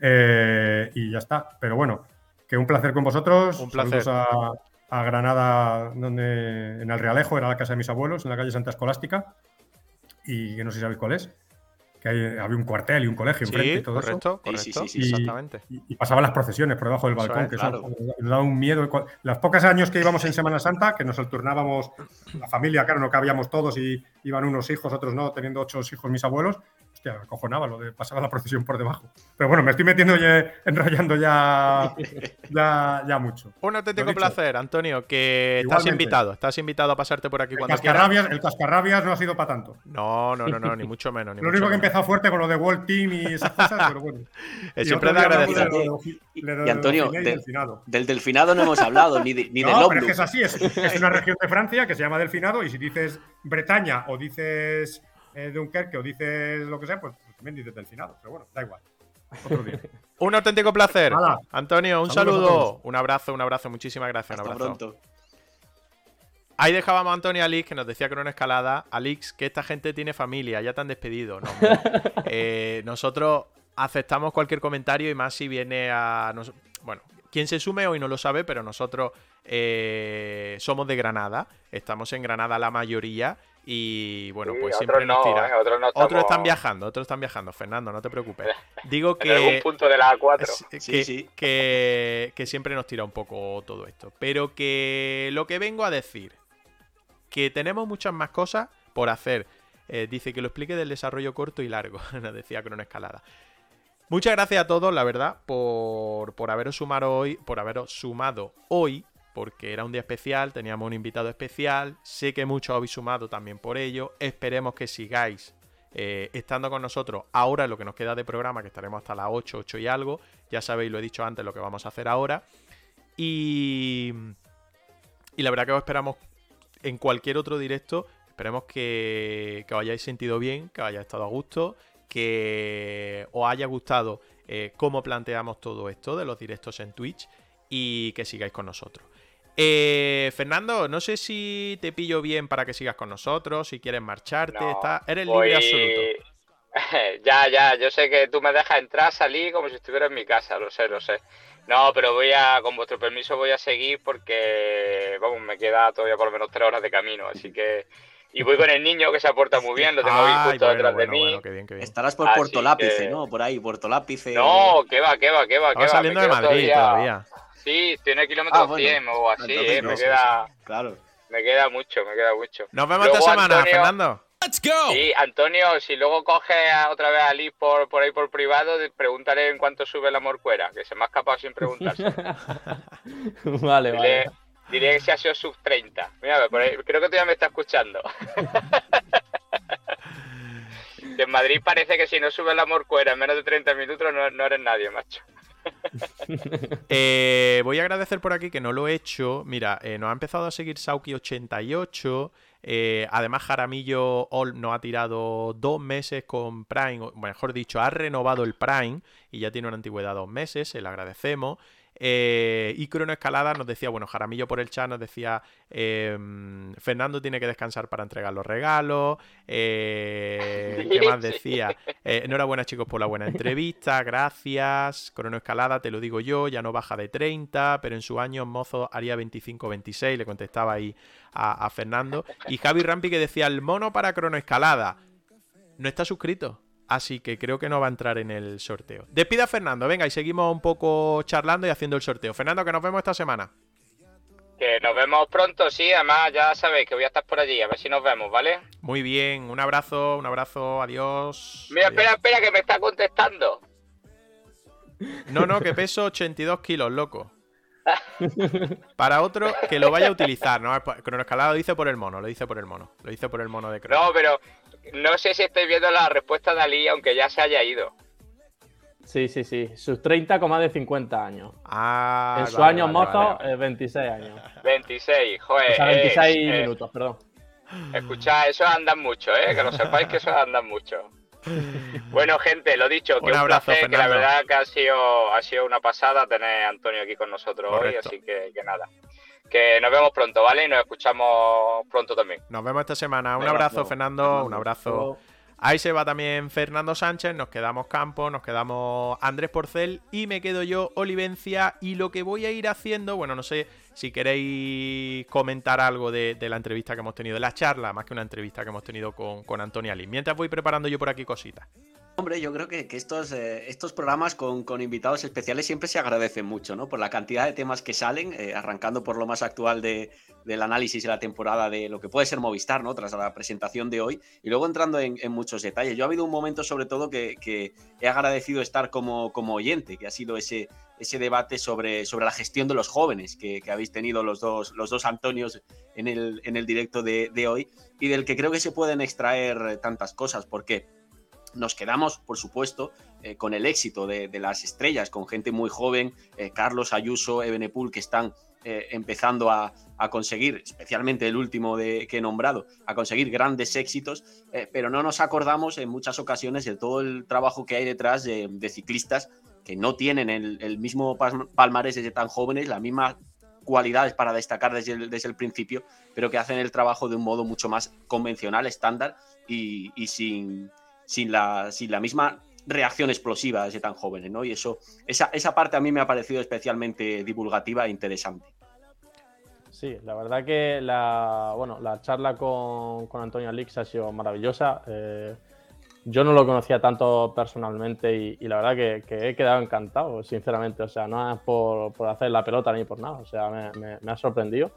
S3: Eh, y ya está. Pero bueno, que un placer con vosotros.
S2: Un placer.
S3: A, a, Granada, donde en el Realejo, era la casa de mis abuelos, en la calle Santa Escolástica. Y que no sé si sabéis cuál es que había un cuartel y un colegio enfrente y todo
S2: correcto,
S3: eso.
S2: Sí, sí, exactamente.
S3: Y, pasaban las procesiones por debajo del balcón, que eso nos daba un miedo. Los pocos años que íbamos en Semana Santa, que nos alternábamos, la familia, claro, no cabíamos todos y iban unos hijos, otros no, teniendo ocho hijos mis abuelos, Hostia, me acojonaba lo de pasar la procesión por debajo. Pero bueno, me estoy metiendo ya, enrollando ya, ya, mucho.
S2: Un auténtico placer, Antonio, que estás invitado. Estás invitado a pasarte por aquí
S3: el
S2: cuando
S3: cascarrabias, El cascarrabias no ha sido para tanto.
S2: No, no, no, no ni mucho menos.
S3: lo único que he empezado fuerte con lo de World Team y esas cosas, pero bueno.
S2: Siempre te agradezco.
S1: Y, Antonio, del delfinado no hemos hablado, ni, de, ni no,
S3: pero es que es así, es, es una región de Francia que se llama delfinado y si dices Bretaña o dices eh, Dunkerque o dices lo que sea, pues, pues, también dices del final. Pero bueno, da igual. Otro día.
S2: un auténtico placer. Antonio, un saludo. Un abrazo, un abrazo. Muchísimas gracias. un abrazo. pronto. Ahí dejábamos a Antonio Alix, que nos decía que era una escalada. Alix, que esta gente tiene familia, ya te han despedido. Eh, nosotros aceptamos cualquier comentario y más si viene a. Bueno, quien se sume hoy no lo sabe, pero nosotros eh, somos de Granada. Estamos en Granada la mayoría. Y bueno, pues siempre nos tira.
S5: ¿eh?
S2: otros, están viajando, otros están viajando, Fernando, no te preocupes. Digo que. En
S5: algún punto de la A4.
S2: sí, sí. Que, siempre nos tira un poco todo esto. Pero que lo que vengo a decir, que tenemos muchas más cosas por hacer. Eh, dice que lo explique del desarrollo corto y largo, nos decía con una escalada. Muchas gracias a todos, la verdad, por, por haberos sumado hoy, por haberos sumado hoy porque era un día especial, teníamos un invitado especial, sé que muchos habéis sumado también por ello, esperemos que sigáis eh, estando con nosotros ahora lo que nos queda de programa, que estaremos hasta las 8, 8 y algo, ya sabéis, lo he dicho antes, lo que vamos a hacer ahora, y, y la verdad que os esperamos en cualquier otro directo, esperemos que, que os hayáis sentido bien, que os hayáis estado a gusto, que os haya gustado eh, cómo planteamos todo esto de los directos en Twitch y que sigáis con nosotros. Eh, Fernando, no sé si te pillo bien para que sigas con nosotros, si quieres marcharte, está, eres libre absoluto.
S5: ya, ya, yo sé que tú me dejas entrar, salir como si estuviera en mi casa, lo sé, lo sé. No, pero voy a, con vuestro permiso, voy a seguir porque, vamos, me queda todavía por lo menos tres horas de camino, así que... Y voy con el niño que se aporta muy bien, lo tengo ahí justo detrás de mí.
S1: Estarás por Puerto Lápice, ¿no? Por ahí, Puerto Lápice.
S5: No, que va, que va, que va. Va.
S2: saliendo de Madrid todavía.
S5: Sí, tiene kilómetros ah, 100 o así, eh, me queda... Claro. Me queda mucho, me queda mucho.
S2: Nos vemos esta semana, Fernando.
S5: Let's go. Sí, Antonio, si luego coge otra vez a Liz por, por ahí por privado, pregúntale en cuánto sube la morcuera, que se me ha escapado sin preguntarse.
S4: vale, vale.
S5: Diré que se ha sido sub 30. Mira, por ahí, creo que todavía me está escuchando. en Madrid parece que si no sube la morcuera en menos de 30 minutos no, no eres nadie, macho.
S2: Eh, voy a agradecer por aquí que no lo he hecho. Mira, eh, nos ha empezado a seguir Sauki88. Eh, además, Jaramillo All nos ha tirado dos meses con Prime, mejor dicho, ha renovado el Prime y ya tiene una antigüedad de dos meses, se le agradecemos. Eh, y Crono Escalada nos decía, bueno, Jaramillo por el chat nos decía, em, Fernando tiene que descansar para entregar los regalos. Eh, ¿Qué más decía? Eh, enhorabuena chicos por la buena entrevista, gracias. Crono Escalada, te lo digo yo, ya no baja de 30, pero en su año mozo haría 25-26, le contestaba ahí a, a Fernando. Y Javi Rampi que decía, el mono para Crono Escalada. No está suscrito. Así que creo que no va a entrar en el sorteo. Despida a Fernando, venga, y seguimos un poco charlando y haciendo el sorteo. Fernando, que nos vemos esta semana.
S5: Que nos vemos pronto, sí, además ya sabéis que voy a estar por allí, a ver si nos vemos, ¿vale?
S2: Muy bien, un abrazo, un abrazo, adiós.
S5: Mira,
S2: Adiós.
S5: espera, espera, que me está contestando.
S2: No, no, que peso 82 kilos, loco. Para otro que lo vaya a utilizar, ¿no? Cronoescalada lo dice por el mono, lo dice por el mono. Lo dice por el mono de Crono.
S5: No, pero no sé si estáis viendo la respuesta de Ali, aunque ya se haya ido.
S4: Sí, sí, sí. Sus 30 con más de 50 años.
S2: Ah,
S4: en su
S2: vale,
S4: año
S2: vale,
S4: mozo,
S2: vale.
S4: eh, 26 años.
S5: 26, joder.
S4: O sea, 26
S5: eh, eh,
S4: minutos, perdón.
S5: Escuchad, esos andan mucho, ¿eh? Que lo sepáis que esos andan mucho. Bueno, gente, lo dicho, que
S2: Un
S5: un,
S2: abrazo,
S5: placer, que la verdad que ha sido, ha sido una pasada tener a Antonio aquí con nosotros
S2: Correcto.
S5: hoy, así que, que nada. Que nos vemos pronto, ¿vale? Y nos escuchamos pronto también.
S2: Nos vemos esta semana. Un
S5: Venga,
S2: abrazo,
S4: no,
S2: Fernando. Un abrazo. Ahí se va también Fernando Sánchez, nos quedamos Campos, nos quedamos Andrés Porcel y me quedo yo Olivencia y lo que voy a ir haciendo, bueno, no sé si queréis comentar algo de, de la entrevista que hemos tenido, de la charla, más que una entrevista que hemos tenido con, con Antonia Lin. Mientras voy preparando yo por aquí cositas.
S1: Hombre, yo creo que, eh, estos programas con, invitados especiales siempre se agradecen mucho, ¿no? Por la cantidad de temas que salen, eh, arrancando por lo más actual de, del análisis de la temporada de lo que puede ser Movistar, ¿no? Tras la presentación de hoy, y luego entrando en, muchos detalles. Yo ha habido un momento, sobre todo, que, he agradecido estar como, oyente, que ha sido ese, debate sobre, la gestión de los jóvenes que, habéis tenido los dos, Antonios en el, en el directo de, de hoy, y del que creo que se pueden extraer tantas cosas, porque nos quedamos, por supuesto, eh, con el éxito de, de, las estrellas, con gente muy joven, eh, Carlos Ayuso, Ebenepul, que están eh, empezando a, a, conseguir, especialmente el último de, que he nombrado, a conseguir grandes éxitos, pero no nos acordamos en muchas ocasiones de todo el trabajo que hay detrás de, de ciclistas que no tienen el, el mismo palmarés desde tan jóvenes, las mismas cualidades para destacar desde el, desde el, principio, pero que hacen el trabajo de un modo mucho más convencional, estándar y, y sin, sin, la, sin la misma reacción explosiva desde tan jóvenes, ¿no? Y eso, esa, esa parte a mí me ha parecido especialmente divulgativa e interesante.
S4: Sí, la verdad que la, bueno, la charla con, con Antonio Lix ha sido maravillosa. Eh, yo no lo conocía tanto personalmente y, y la verdad que, que, he quedado encantado, sinceramente. O sea, no es por, por hacer la pelota ni por nada. O sea, me, me, me ha sorprendido.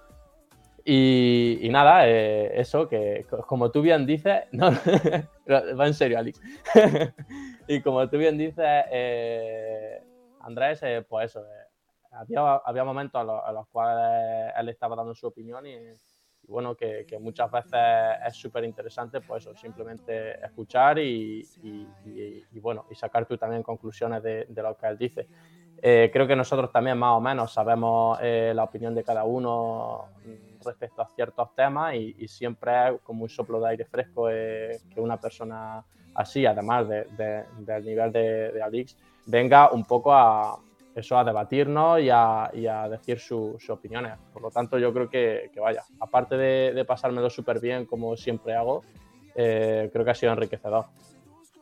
S4: Y, y nada, eh, eso, que como tú bien dices, no, va en serio, Alex. y como tú bien dices, eh, Andrés, eh, pues eso, había, había momentos a los, los, cuales él estaba dando su opinión y, y bueno, que, que, muchas veces es súper interesante, pues eso, simplemente escuchar y, y, y, bueno, y sacar tú también conclusiones de, de lo que él dice. Eh, creo que nosotros también más o menos sabemos eh, la opinión de cada uno respecto a ciertos temas y, y siempre es como un soplo de aire fresco eh, que una persona así, además de, de, del nivel de, de, Alix, venga un poco a eso a debatirnos y a, y a decir sus su opiniones. Por lo tanto, yo creo que, que vaya, aparte de pasármelo súper bien como siempre hago, eh, creo que ha sido enriquecedor.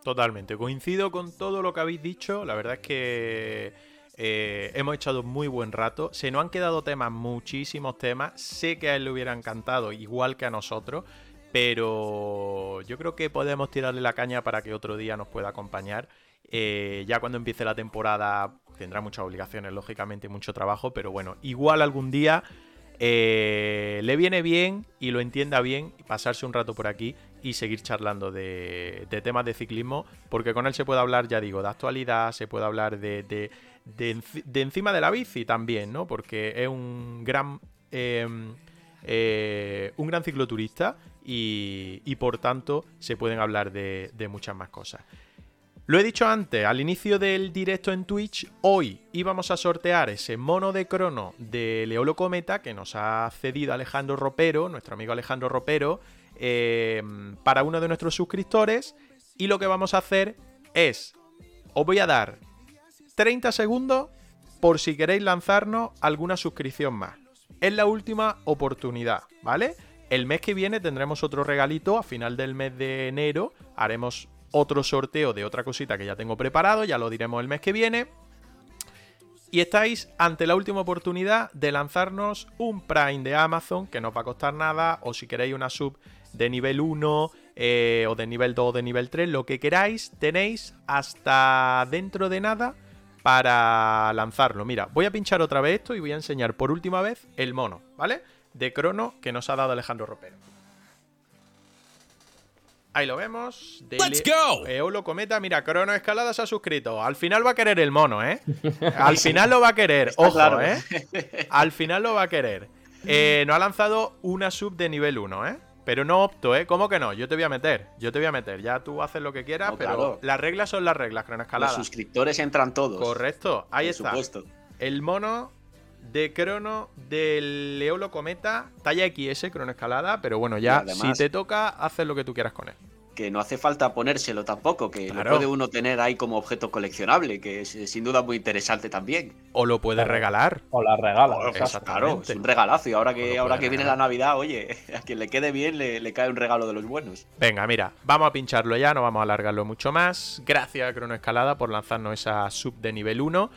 S2: Totalmente, coincido con todo lo que habéis dicho, la verdad es que eh, hemos echado muy buen rato. Se nos han quedado temas, muchísimos temas. Sé que a él le hubiera encantado, igual que a nosotros. Pero yo creo que podemos tirarle la caña para que otro día nos pueda acompañar. Eh, ya cuando empiece la temporada tendrá muchas obligaciones, lógicamente, mucho trabajo. Pero bueno, igual algún día eh, le viene bien y lo entienda bien pasarse un rato por aquí y seguir charlando de, temas de ciclismo, porque con él se puede hablar, ya digo, de actualidad, se puede hablar de, de, encima de la bici también, ¿no? Porque es un gran, eh, eh, un gran cicloturista y, por tanto se pueden hablar de, muchas más cosas. Lo he dicho antes, al inicio del directo en Twitch, hoy íbamos a sortear ese mono de crono de Leolo Cometa que nos ha cedido Alejandro Ropero, nuestro amigo Alejandro Ropero, eh, para uno de nuestros suscriptores. Y lo que vamos a hacer es, os voy a dar 30 segundos por si queréis lanzarnos alguna suscripción más. Es la última oportunidad, ¿vale? El mes que viene tendremos otro regalito, a final del mes de enero haremos otro sorteo de otra cosita que ya tengo preparado, ya lo diremos el mes que viene. Y estáis ante la última oportunidad de lanzarnos un Prime de Amazon que no os va a costar nada, o si queréis una sub de nivel 1 eh, o de nivel 2 o de nivel 3, lo que queráis, tenéis hasta dentro de nada para lanzarlo. Mira, voy a pinchar otra vez esto y voy a enseñar por última vez el mono, ¿vale? De crono que nos ha dado Alejandro Ropero. Ahí lo vemos.
S6: ¡Let's go!
S2: Eolo Cometa, mira, Crono Escalada se ha suscrito. Al final va a querer el mono, ¿eh? Al final lo va a querer. Ojo, ¿eh? Al final lo va a querer. Eh, no ha lanzado una sub de nivel 1, ¿eh? Pero no opto, ¿eh? ¿Cómo que no? Yo te voy a meter. Yo te voy a meter. Ya tú haces lo que quieras, pero las reglas son las reglas, Crono Escalada.
S1: Los suscriptores entran todos.
S2: Correcto. Ahí
S1: por
S2: está.
S1: Supuesto.
S2: El mono de crono del Eolo Cometa, talla XS, crono escalada, pero bueno, ya
S1: además-
S2: si te toca, haces lo que tú quieras con él.
S1: Que no hace falta ponérselo tampoco, que
S2: Claro.
S1: lo puede uno tener ahí como objeto coleccionable, que es sin duda muy interesante también.
S2: O lo puedes
S4: Claro.
S2: regalar.
S4: O la regala.
S1: Claro, es un regalazo. Y ahora que, ahora
S2: puedes
S1: que viene la Navidad, oye, a quien le quede bien le, le cae un regalo de los buenos.
S2: Venga, mira, vamos a pincharlo ya, no vamos a alargarlo mucho más. Gracias, Crono Escalada, por lanzarnos esa sub de nivel 1.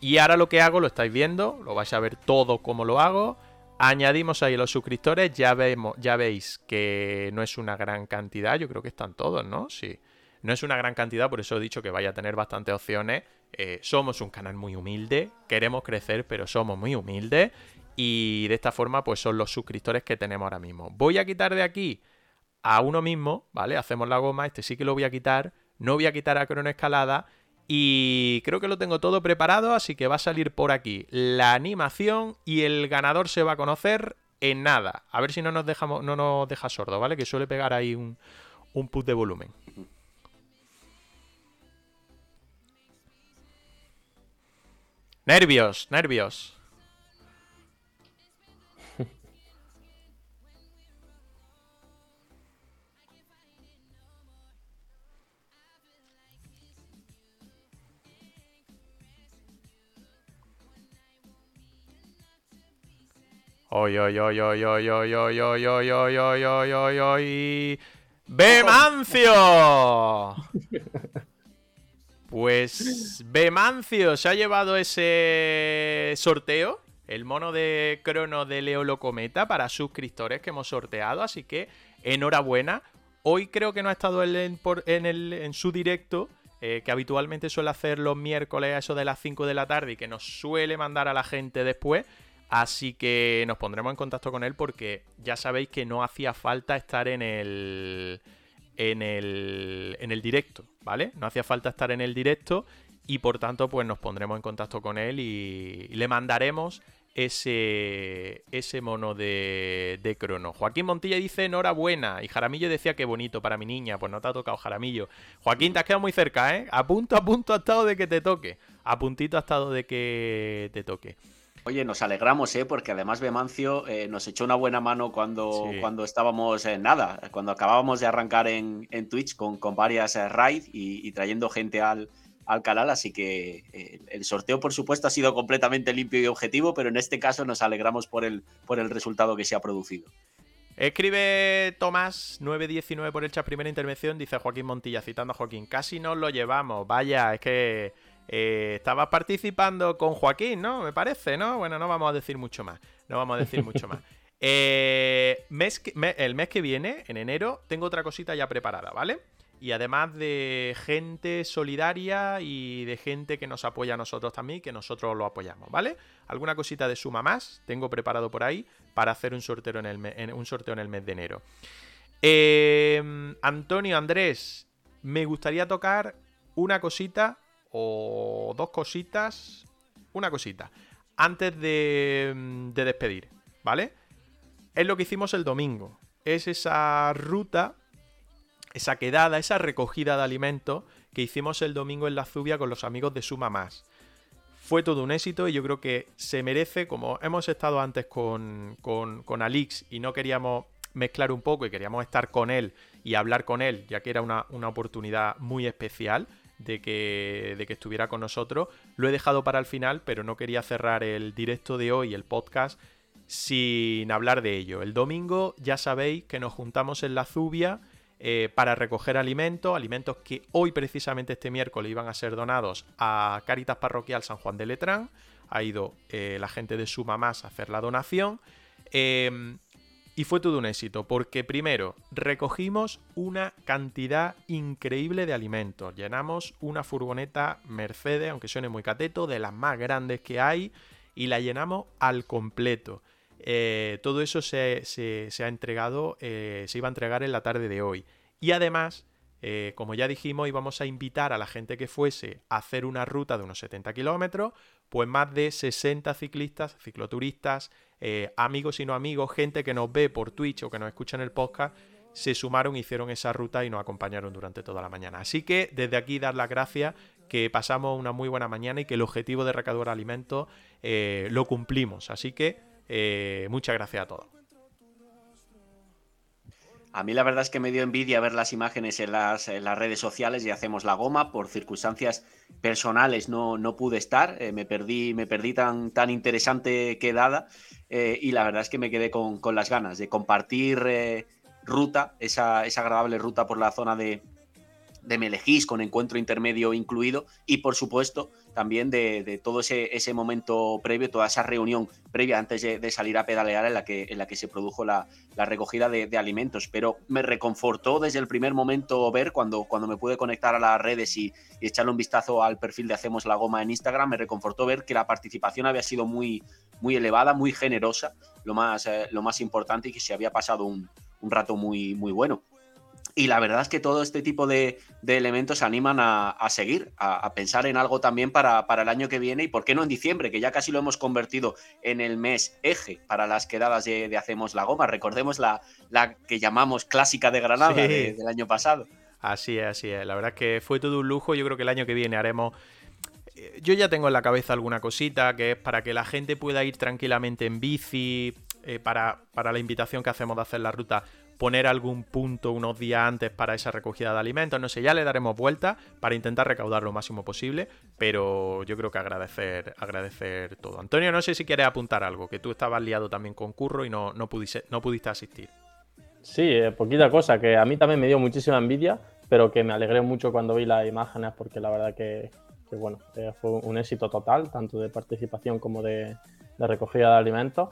S2: Y ahora lo que hago, lo estáis viendo, lo vais a ver todo como lo hago. Añadimos ahí los suscriptores, ya, vemos, ya veis que no es una gran cantidad, yo creo que están todos, ¿no? Sí. No es una gran cantidad, por eso he dicho que vaya a tener bastantes opciones. Eh, somos un canal muy humilde, queremos crecer, pero somos muy humildes. Y de esta forma, pues son los suscriptores que tenemos ahora mismo. Voy a quitar de aquí a uno mismo, ¿vale? Hacemos la goma, este sí que lo voy a quitar. No voy a quitar a Crono Escalada. Y creo que lo tengo todo preparado, así que va a salir por aquí la animación y el ganador se va a conocer en nada. A ver si no nos, dejamos, no nos deja sordo, ¿vale? Que suele pegar ahí un, un put de volumen. Nervios, nervios. Oy, oy, oy, oy, oy, oy, oy, oy, oy, oy, oy, oy, oy, oy. ¡Bemancio! Pues Bemancio se ha llevado ese sorteo, el mono de crono de Leo Locometa para suscriptores que hemos sorteado, así que enhorabuena. Hoy creo que no ha estado en, en su directo, eh, que habitualmente suele hacer los miércoles a eso de las 5 de la tarde y que nos suele mandar a la gente después. Así que nos pondremos en contacto con él porque ya sabéis que no hacía falta estar en el, en el, en el directo, ¿vale? No hacía falta estar en el directo y por tanto pues nos pondremos en contacto con él y, le mandaremos ese, ese mono de, de crono. Joaquín Montilla dice enhorabuena y Jaramillo decía que bonito para mi niña, pues no te ha tocado Jaramillo. Joaquín, te has quedado muy cerca, ¿eh? A punto, a punto ha estado de que te toque. A puntito ha estado de que te toque.
S1: Oye, nos alegramos, ¿eh? Porque además Bemancio eh, nos echó una buena mano cuando,
S2: Sí.
S1: cuando estábamos en nada, cuando acabábamos de arrancar en, en Twitch con, con varias eh, raids y, y trayendo gente al, al canal, así que eh, el sorteo, por supuesto, ha sido completamente limpio y objetivo, pero en este caso nos alegramos por el, por el resultado que se ha producido.
S2: Escribe Tomás919 por el chat, primera intervención, dice Joaquín Montilla, citando a Joaquín, casi nos lo llevamos, vaya, es que eh, estabas participando con Joaquín, ¿no? Me parece, ¿no? Bueno, no vamos a decir mucho más, no vamos a decir mucho más. Eh, mes que- me- el mes que viene, en enero, tengo otra cosita ya preparada, ¿vale? Y además de gente solidaria y de gente que nos apoya a nosotros también, que nosotros lo apoyamos, ¿vale? Alguna cosita de suma más tengo preparado por ahí para hacer un sorteo en el, me- en- un sorteo en el mes de enero. Eh, Antonio, Andrés, me gustaría tocar una cosita o dos cositas, una cosita, antes de, de despedir, ¿vale? Es lo que hicimos el domingo. Es esa ruta, esa quedada, esa recogida de alimentos que hicimos el domingo en la Zubia con los amigos de Suma Más. Fue todo un éxito y yo creo que se merece, como hemos estado antes con, con, con Alix y no queríamos mezclar un poco y queríamos estar con él y hablar con él, ya que era una, una oportunidad muy especial. De que, de que estuviera con nosotros. Lo he dejado para el final, pero no quería cerrar el directo de hoy, el podcast, sin hablar de ello. El domingo ya sabéis que nos juntamos en la Zubia eh, para recoger alimentos, alimentos que hoy precisamente este miércoles iban a ser donados a Caritas Parroquial San Juan de Letrán. Ha ido eh, la gente de Suma Más a hacer la donación. Em, y fue todo un éxito, porque primero recogimos una cantidad increíble de alimentos. Llenamos una furgoneta Mercedes, aunque suene muy cateto, de las más grandes que hay, y la llenamos al completo. Eh, todo eso se, ha entregado, eh, se iba a entregar en la tarde de hoy. Y además, eh, como ya dijimos, íbamos a invitar a la gente que fuese a hacer una ruta de unos 70 kilómetros, pues más de 60 ciclistas, cicloturistas, amigos y no amigos, gente que nos ve por Twitch o que nos escucha en el podcast, se sumaron, hicieron esa ruta y nos acompañaron durante toda la mañana. Así que desde aquí dar las gracias, que pasamos una muy buena mañana y que el objetivo de recaudar alimentos lo cumplimos. Así que eh, muchas gracias a todos.
S1: A mí la verdad es que me dio envidia ver las imágenes en las, redes sociales y hacemos la goma. Por circunstancias personales no, no pude estar. Eh, me perdí, me perdí tan, tan interesante quedada. Eh, y la verdad es que me quedé con, las ganas de compartir ruta, esa, esa, agradable ruta por la zona de, de Melejís con encuentro intermedio incluido y por supuesto también de, todo ese, ese, momento previo, toda esa reunión previa antes de, salir a pedalear en la que, en la que se produjo la, recogida de, alimentos. Pero me reconfortó desde el primer momento ver cuando, cuando me pude conectar a las redes y, echarle un vistazo al perfil de Hacemos la Goma en Instagram, me reconfortó ver que la participación había sido muy, muy elevada, muy generosa, lo más, eh, lo más importante y que se había pasado un, un rato muy, muy bueno. Y la verdad es que todo este tipo de, elementos animan a, seguir, a, pensar en algo también para, el año que viene y por qué no en diciembre, que ya casi lo hemos convertido en el mes eje para las quedadas de, Hacemos la Goma. Recordemos la, la, que llamamos clásica de Granada del año pasado.
S2: Así es, así es. La verdad es que fue todo un lujo. Yo creo que el año que viene haremos... Eh, yo ya tengo en la cabeza alguna cosita que es para que la gente pueda ir tranquilamente en bici, eh, para, para la invitación que hacemos de hacer la ruta poner algún punto unos días antes para esa recogida de alimentos, no sé, ya le daremos vuelta para intentar recaudar lo máximo posible, pero yo creo que agradecer, agradecer todo. Antonio, no sé si quieres apuntar algo, que tú estabas liado también con Curro y no, no, pudiste, no pudiste asistir.
S4: Sí, eh, poquita cosa, que a mí también me dio muchísima envidia, pero que me alegré mucho cuando vi las imágenes, porque la verdad que, bueno, eh, fue un éxito total, tanto de participación como de, de recogida de alimentos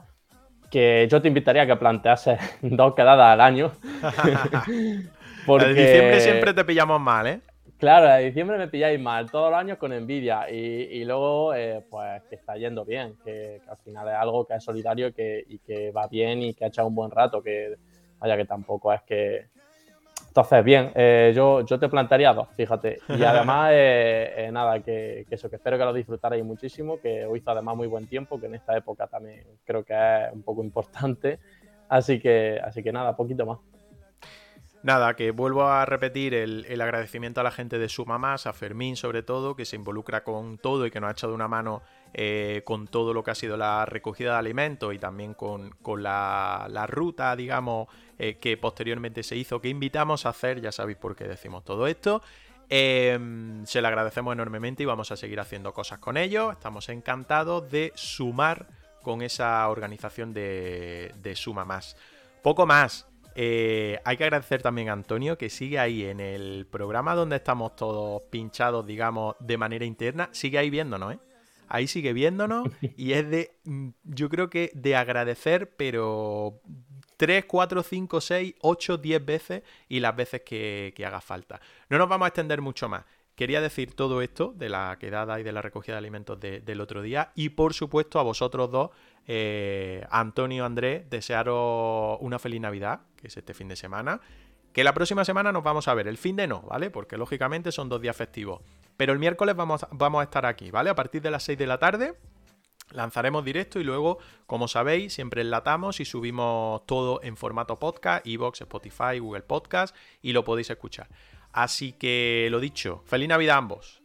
S4: que yo te invitaría a que planteases dos quedadas al año.
S2: Porque... En diciembre siempre te pillamos mal, ¿eh?
S4: Claro, en diciembre me pilláis mal, todos los años con envidia y, luego, eh, pues, que está yendo bien, que, al final es algo que es solidario que, y que va bien y que ha echado un buen rato, que vaya que tampoco es que, entonces, bien, eh, yo, yo te plantearía dos, fíjate. Y además, eh, eh, nada, que, eso, que espero que lo disfrutarais muchísimo, que hoy hizo además muy buen tiempo, que en esta época también creo que es un poco importante. Así que, así que nada, poquito más.
S2: Nada, que vuelvo a repetir el, agradecimiento a la gente de Suma Más, a Fermín sobre todo, que se involucra con todo y que nos ha echado una mano con todo lo que ha sido la recogida de alimentos y también con, la, la, ruta, digamos, eh, que posteriormente se hizo, que invitamos a hacer, ya sabéis por qué decimos todo esto. Em, se le agradecemos enormemente y vamos a seguir haciendo cosas con ellos. Estamos encantados de sumar con esa organización de, Suma Más. Poco más. Eh, hay que agradecer también a Antonio que sigue ahí en el programa donde estamos todos pinchados, digamos, de manera interna. Sigue ahí viéndonos, ¿eh? Ahí sigue viéndonos y es de, mm, yo creo que de agradecer, pero 3, 4, 5, 6, 8, 10 veces y las veces que, haga falta. No nos vamos a extender mucho más. Quería decir todo esto de la quedada y de la recogida de alimentos del otro día y por supuesto a vosotros dos, eh, Antonio y Andrés, desearos una feliz Navidad, que es este fin de semana. Que la próxima semana nos vamos a ver, el fin de no, ¿vale? Porque lógicamente son dos días festivos. Pero el miércoles vamos, vamos a estar aquí, ¿vale? A partir de las 6 de la tarde Lanzaremos directo y luego, como sabéis, siempre enlatamos y subimos todo en formato podcast, Evox, Spotify, Google Podcast y lo podéis escuchar. Así que lo dicho, feliz Navidad a ambos.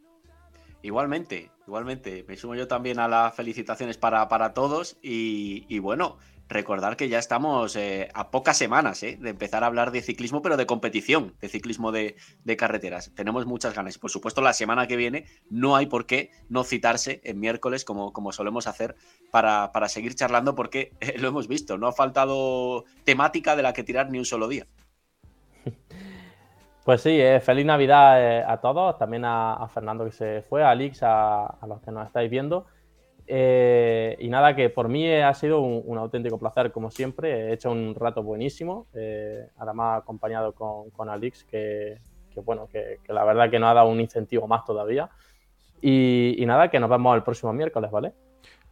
S1: Igualmente, igualmente. Me sumo yo también a las felicitaciones para, todos y, bueno, recordar que ya estamos eh, a pocas semanas eh, de empezar a hablar de ciclismo, pero de competición, de ciclismo de, carreteras. Tenemos muchas ganas. Por supuesto, la semana que viene no hay por qué no citarse en miércoles, como, como solemos hacer, para, para seguir charlando, porque eh, lo hemos visto, no ha faltado temática de la que tirar ni un solo día.
S4: Pues sí, feliz Navidad a todos, también a, Fernando que se fue, a Alix, a los que nos estáis viendo. Eh, y nada, que por mí ha sido un, auténtico placer, como siempre. He hecho un rato buenísimo, eh, además acompañado con, con Alix, que, bueno, que, la verdad que nos ha dado un incentivo más todavía. Y, y nada, que nos vemos el próximo miércoles, ¿vale?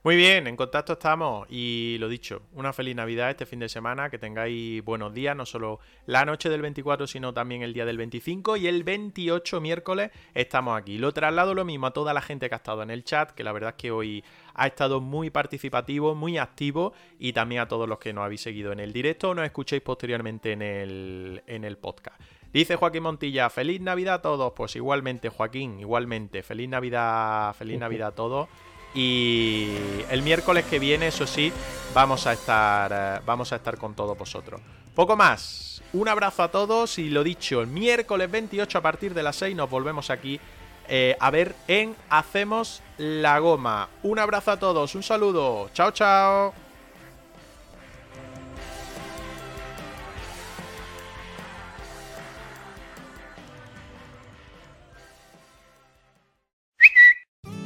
S2: Muy bien, en contacto estamos y lo dicho, una feliz Navidad este fin de semana, que tengáis buenos días, no solo la noche del 24, sino también el día del 25 y el 28 miércoles estamos aquí. Lo traslado lo mismo a toda la gente que ha estado en el chat, que la verdad es que hoy ha estado muy participativo, muy activo y también a todos los que nos habéis seguido en el directo o nos escuchéis posteriormente en el, en el podcast. Dice Joaquín Montilla, feliz Navidad a todos. Pues igualmente, Joaquín, igualmente, feliz Navidad, feliz Navidad a todos. Y el miércoles que viene, eso sí, vamos a estar, eh, vamos a estar con todos vosotros. Poco más. Un abrazo a todos y lo dicho, el miércoles 28 a partir de las 6 nos volvemos aquí eh, a ver en Hacemos la Goma. Un abrazo a todos, un saludo. Chao, chao.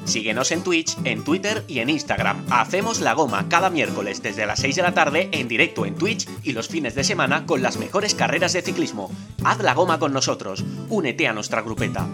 S1: Síguenos en Twitch, en Twitter y en Instagram. Hacemos la goma cada miércoles desde las 6 de la tarde en directo en Twitch y los fines de semana con las mejores carreras de ciclismo. Haz la goma con nosotros. Únete a nuestra grupeta.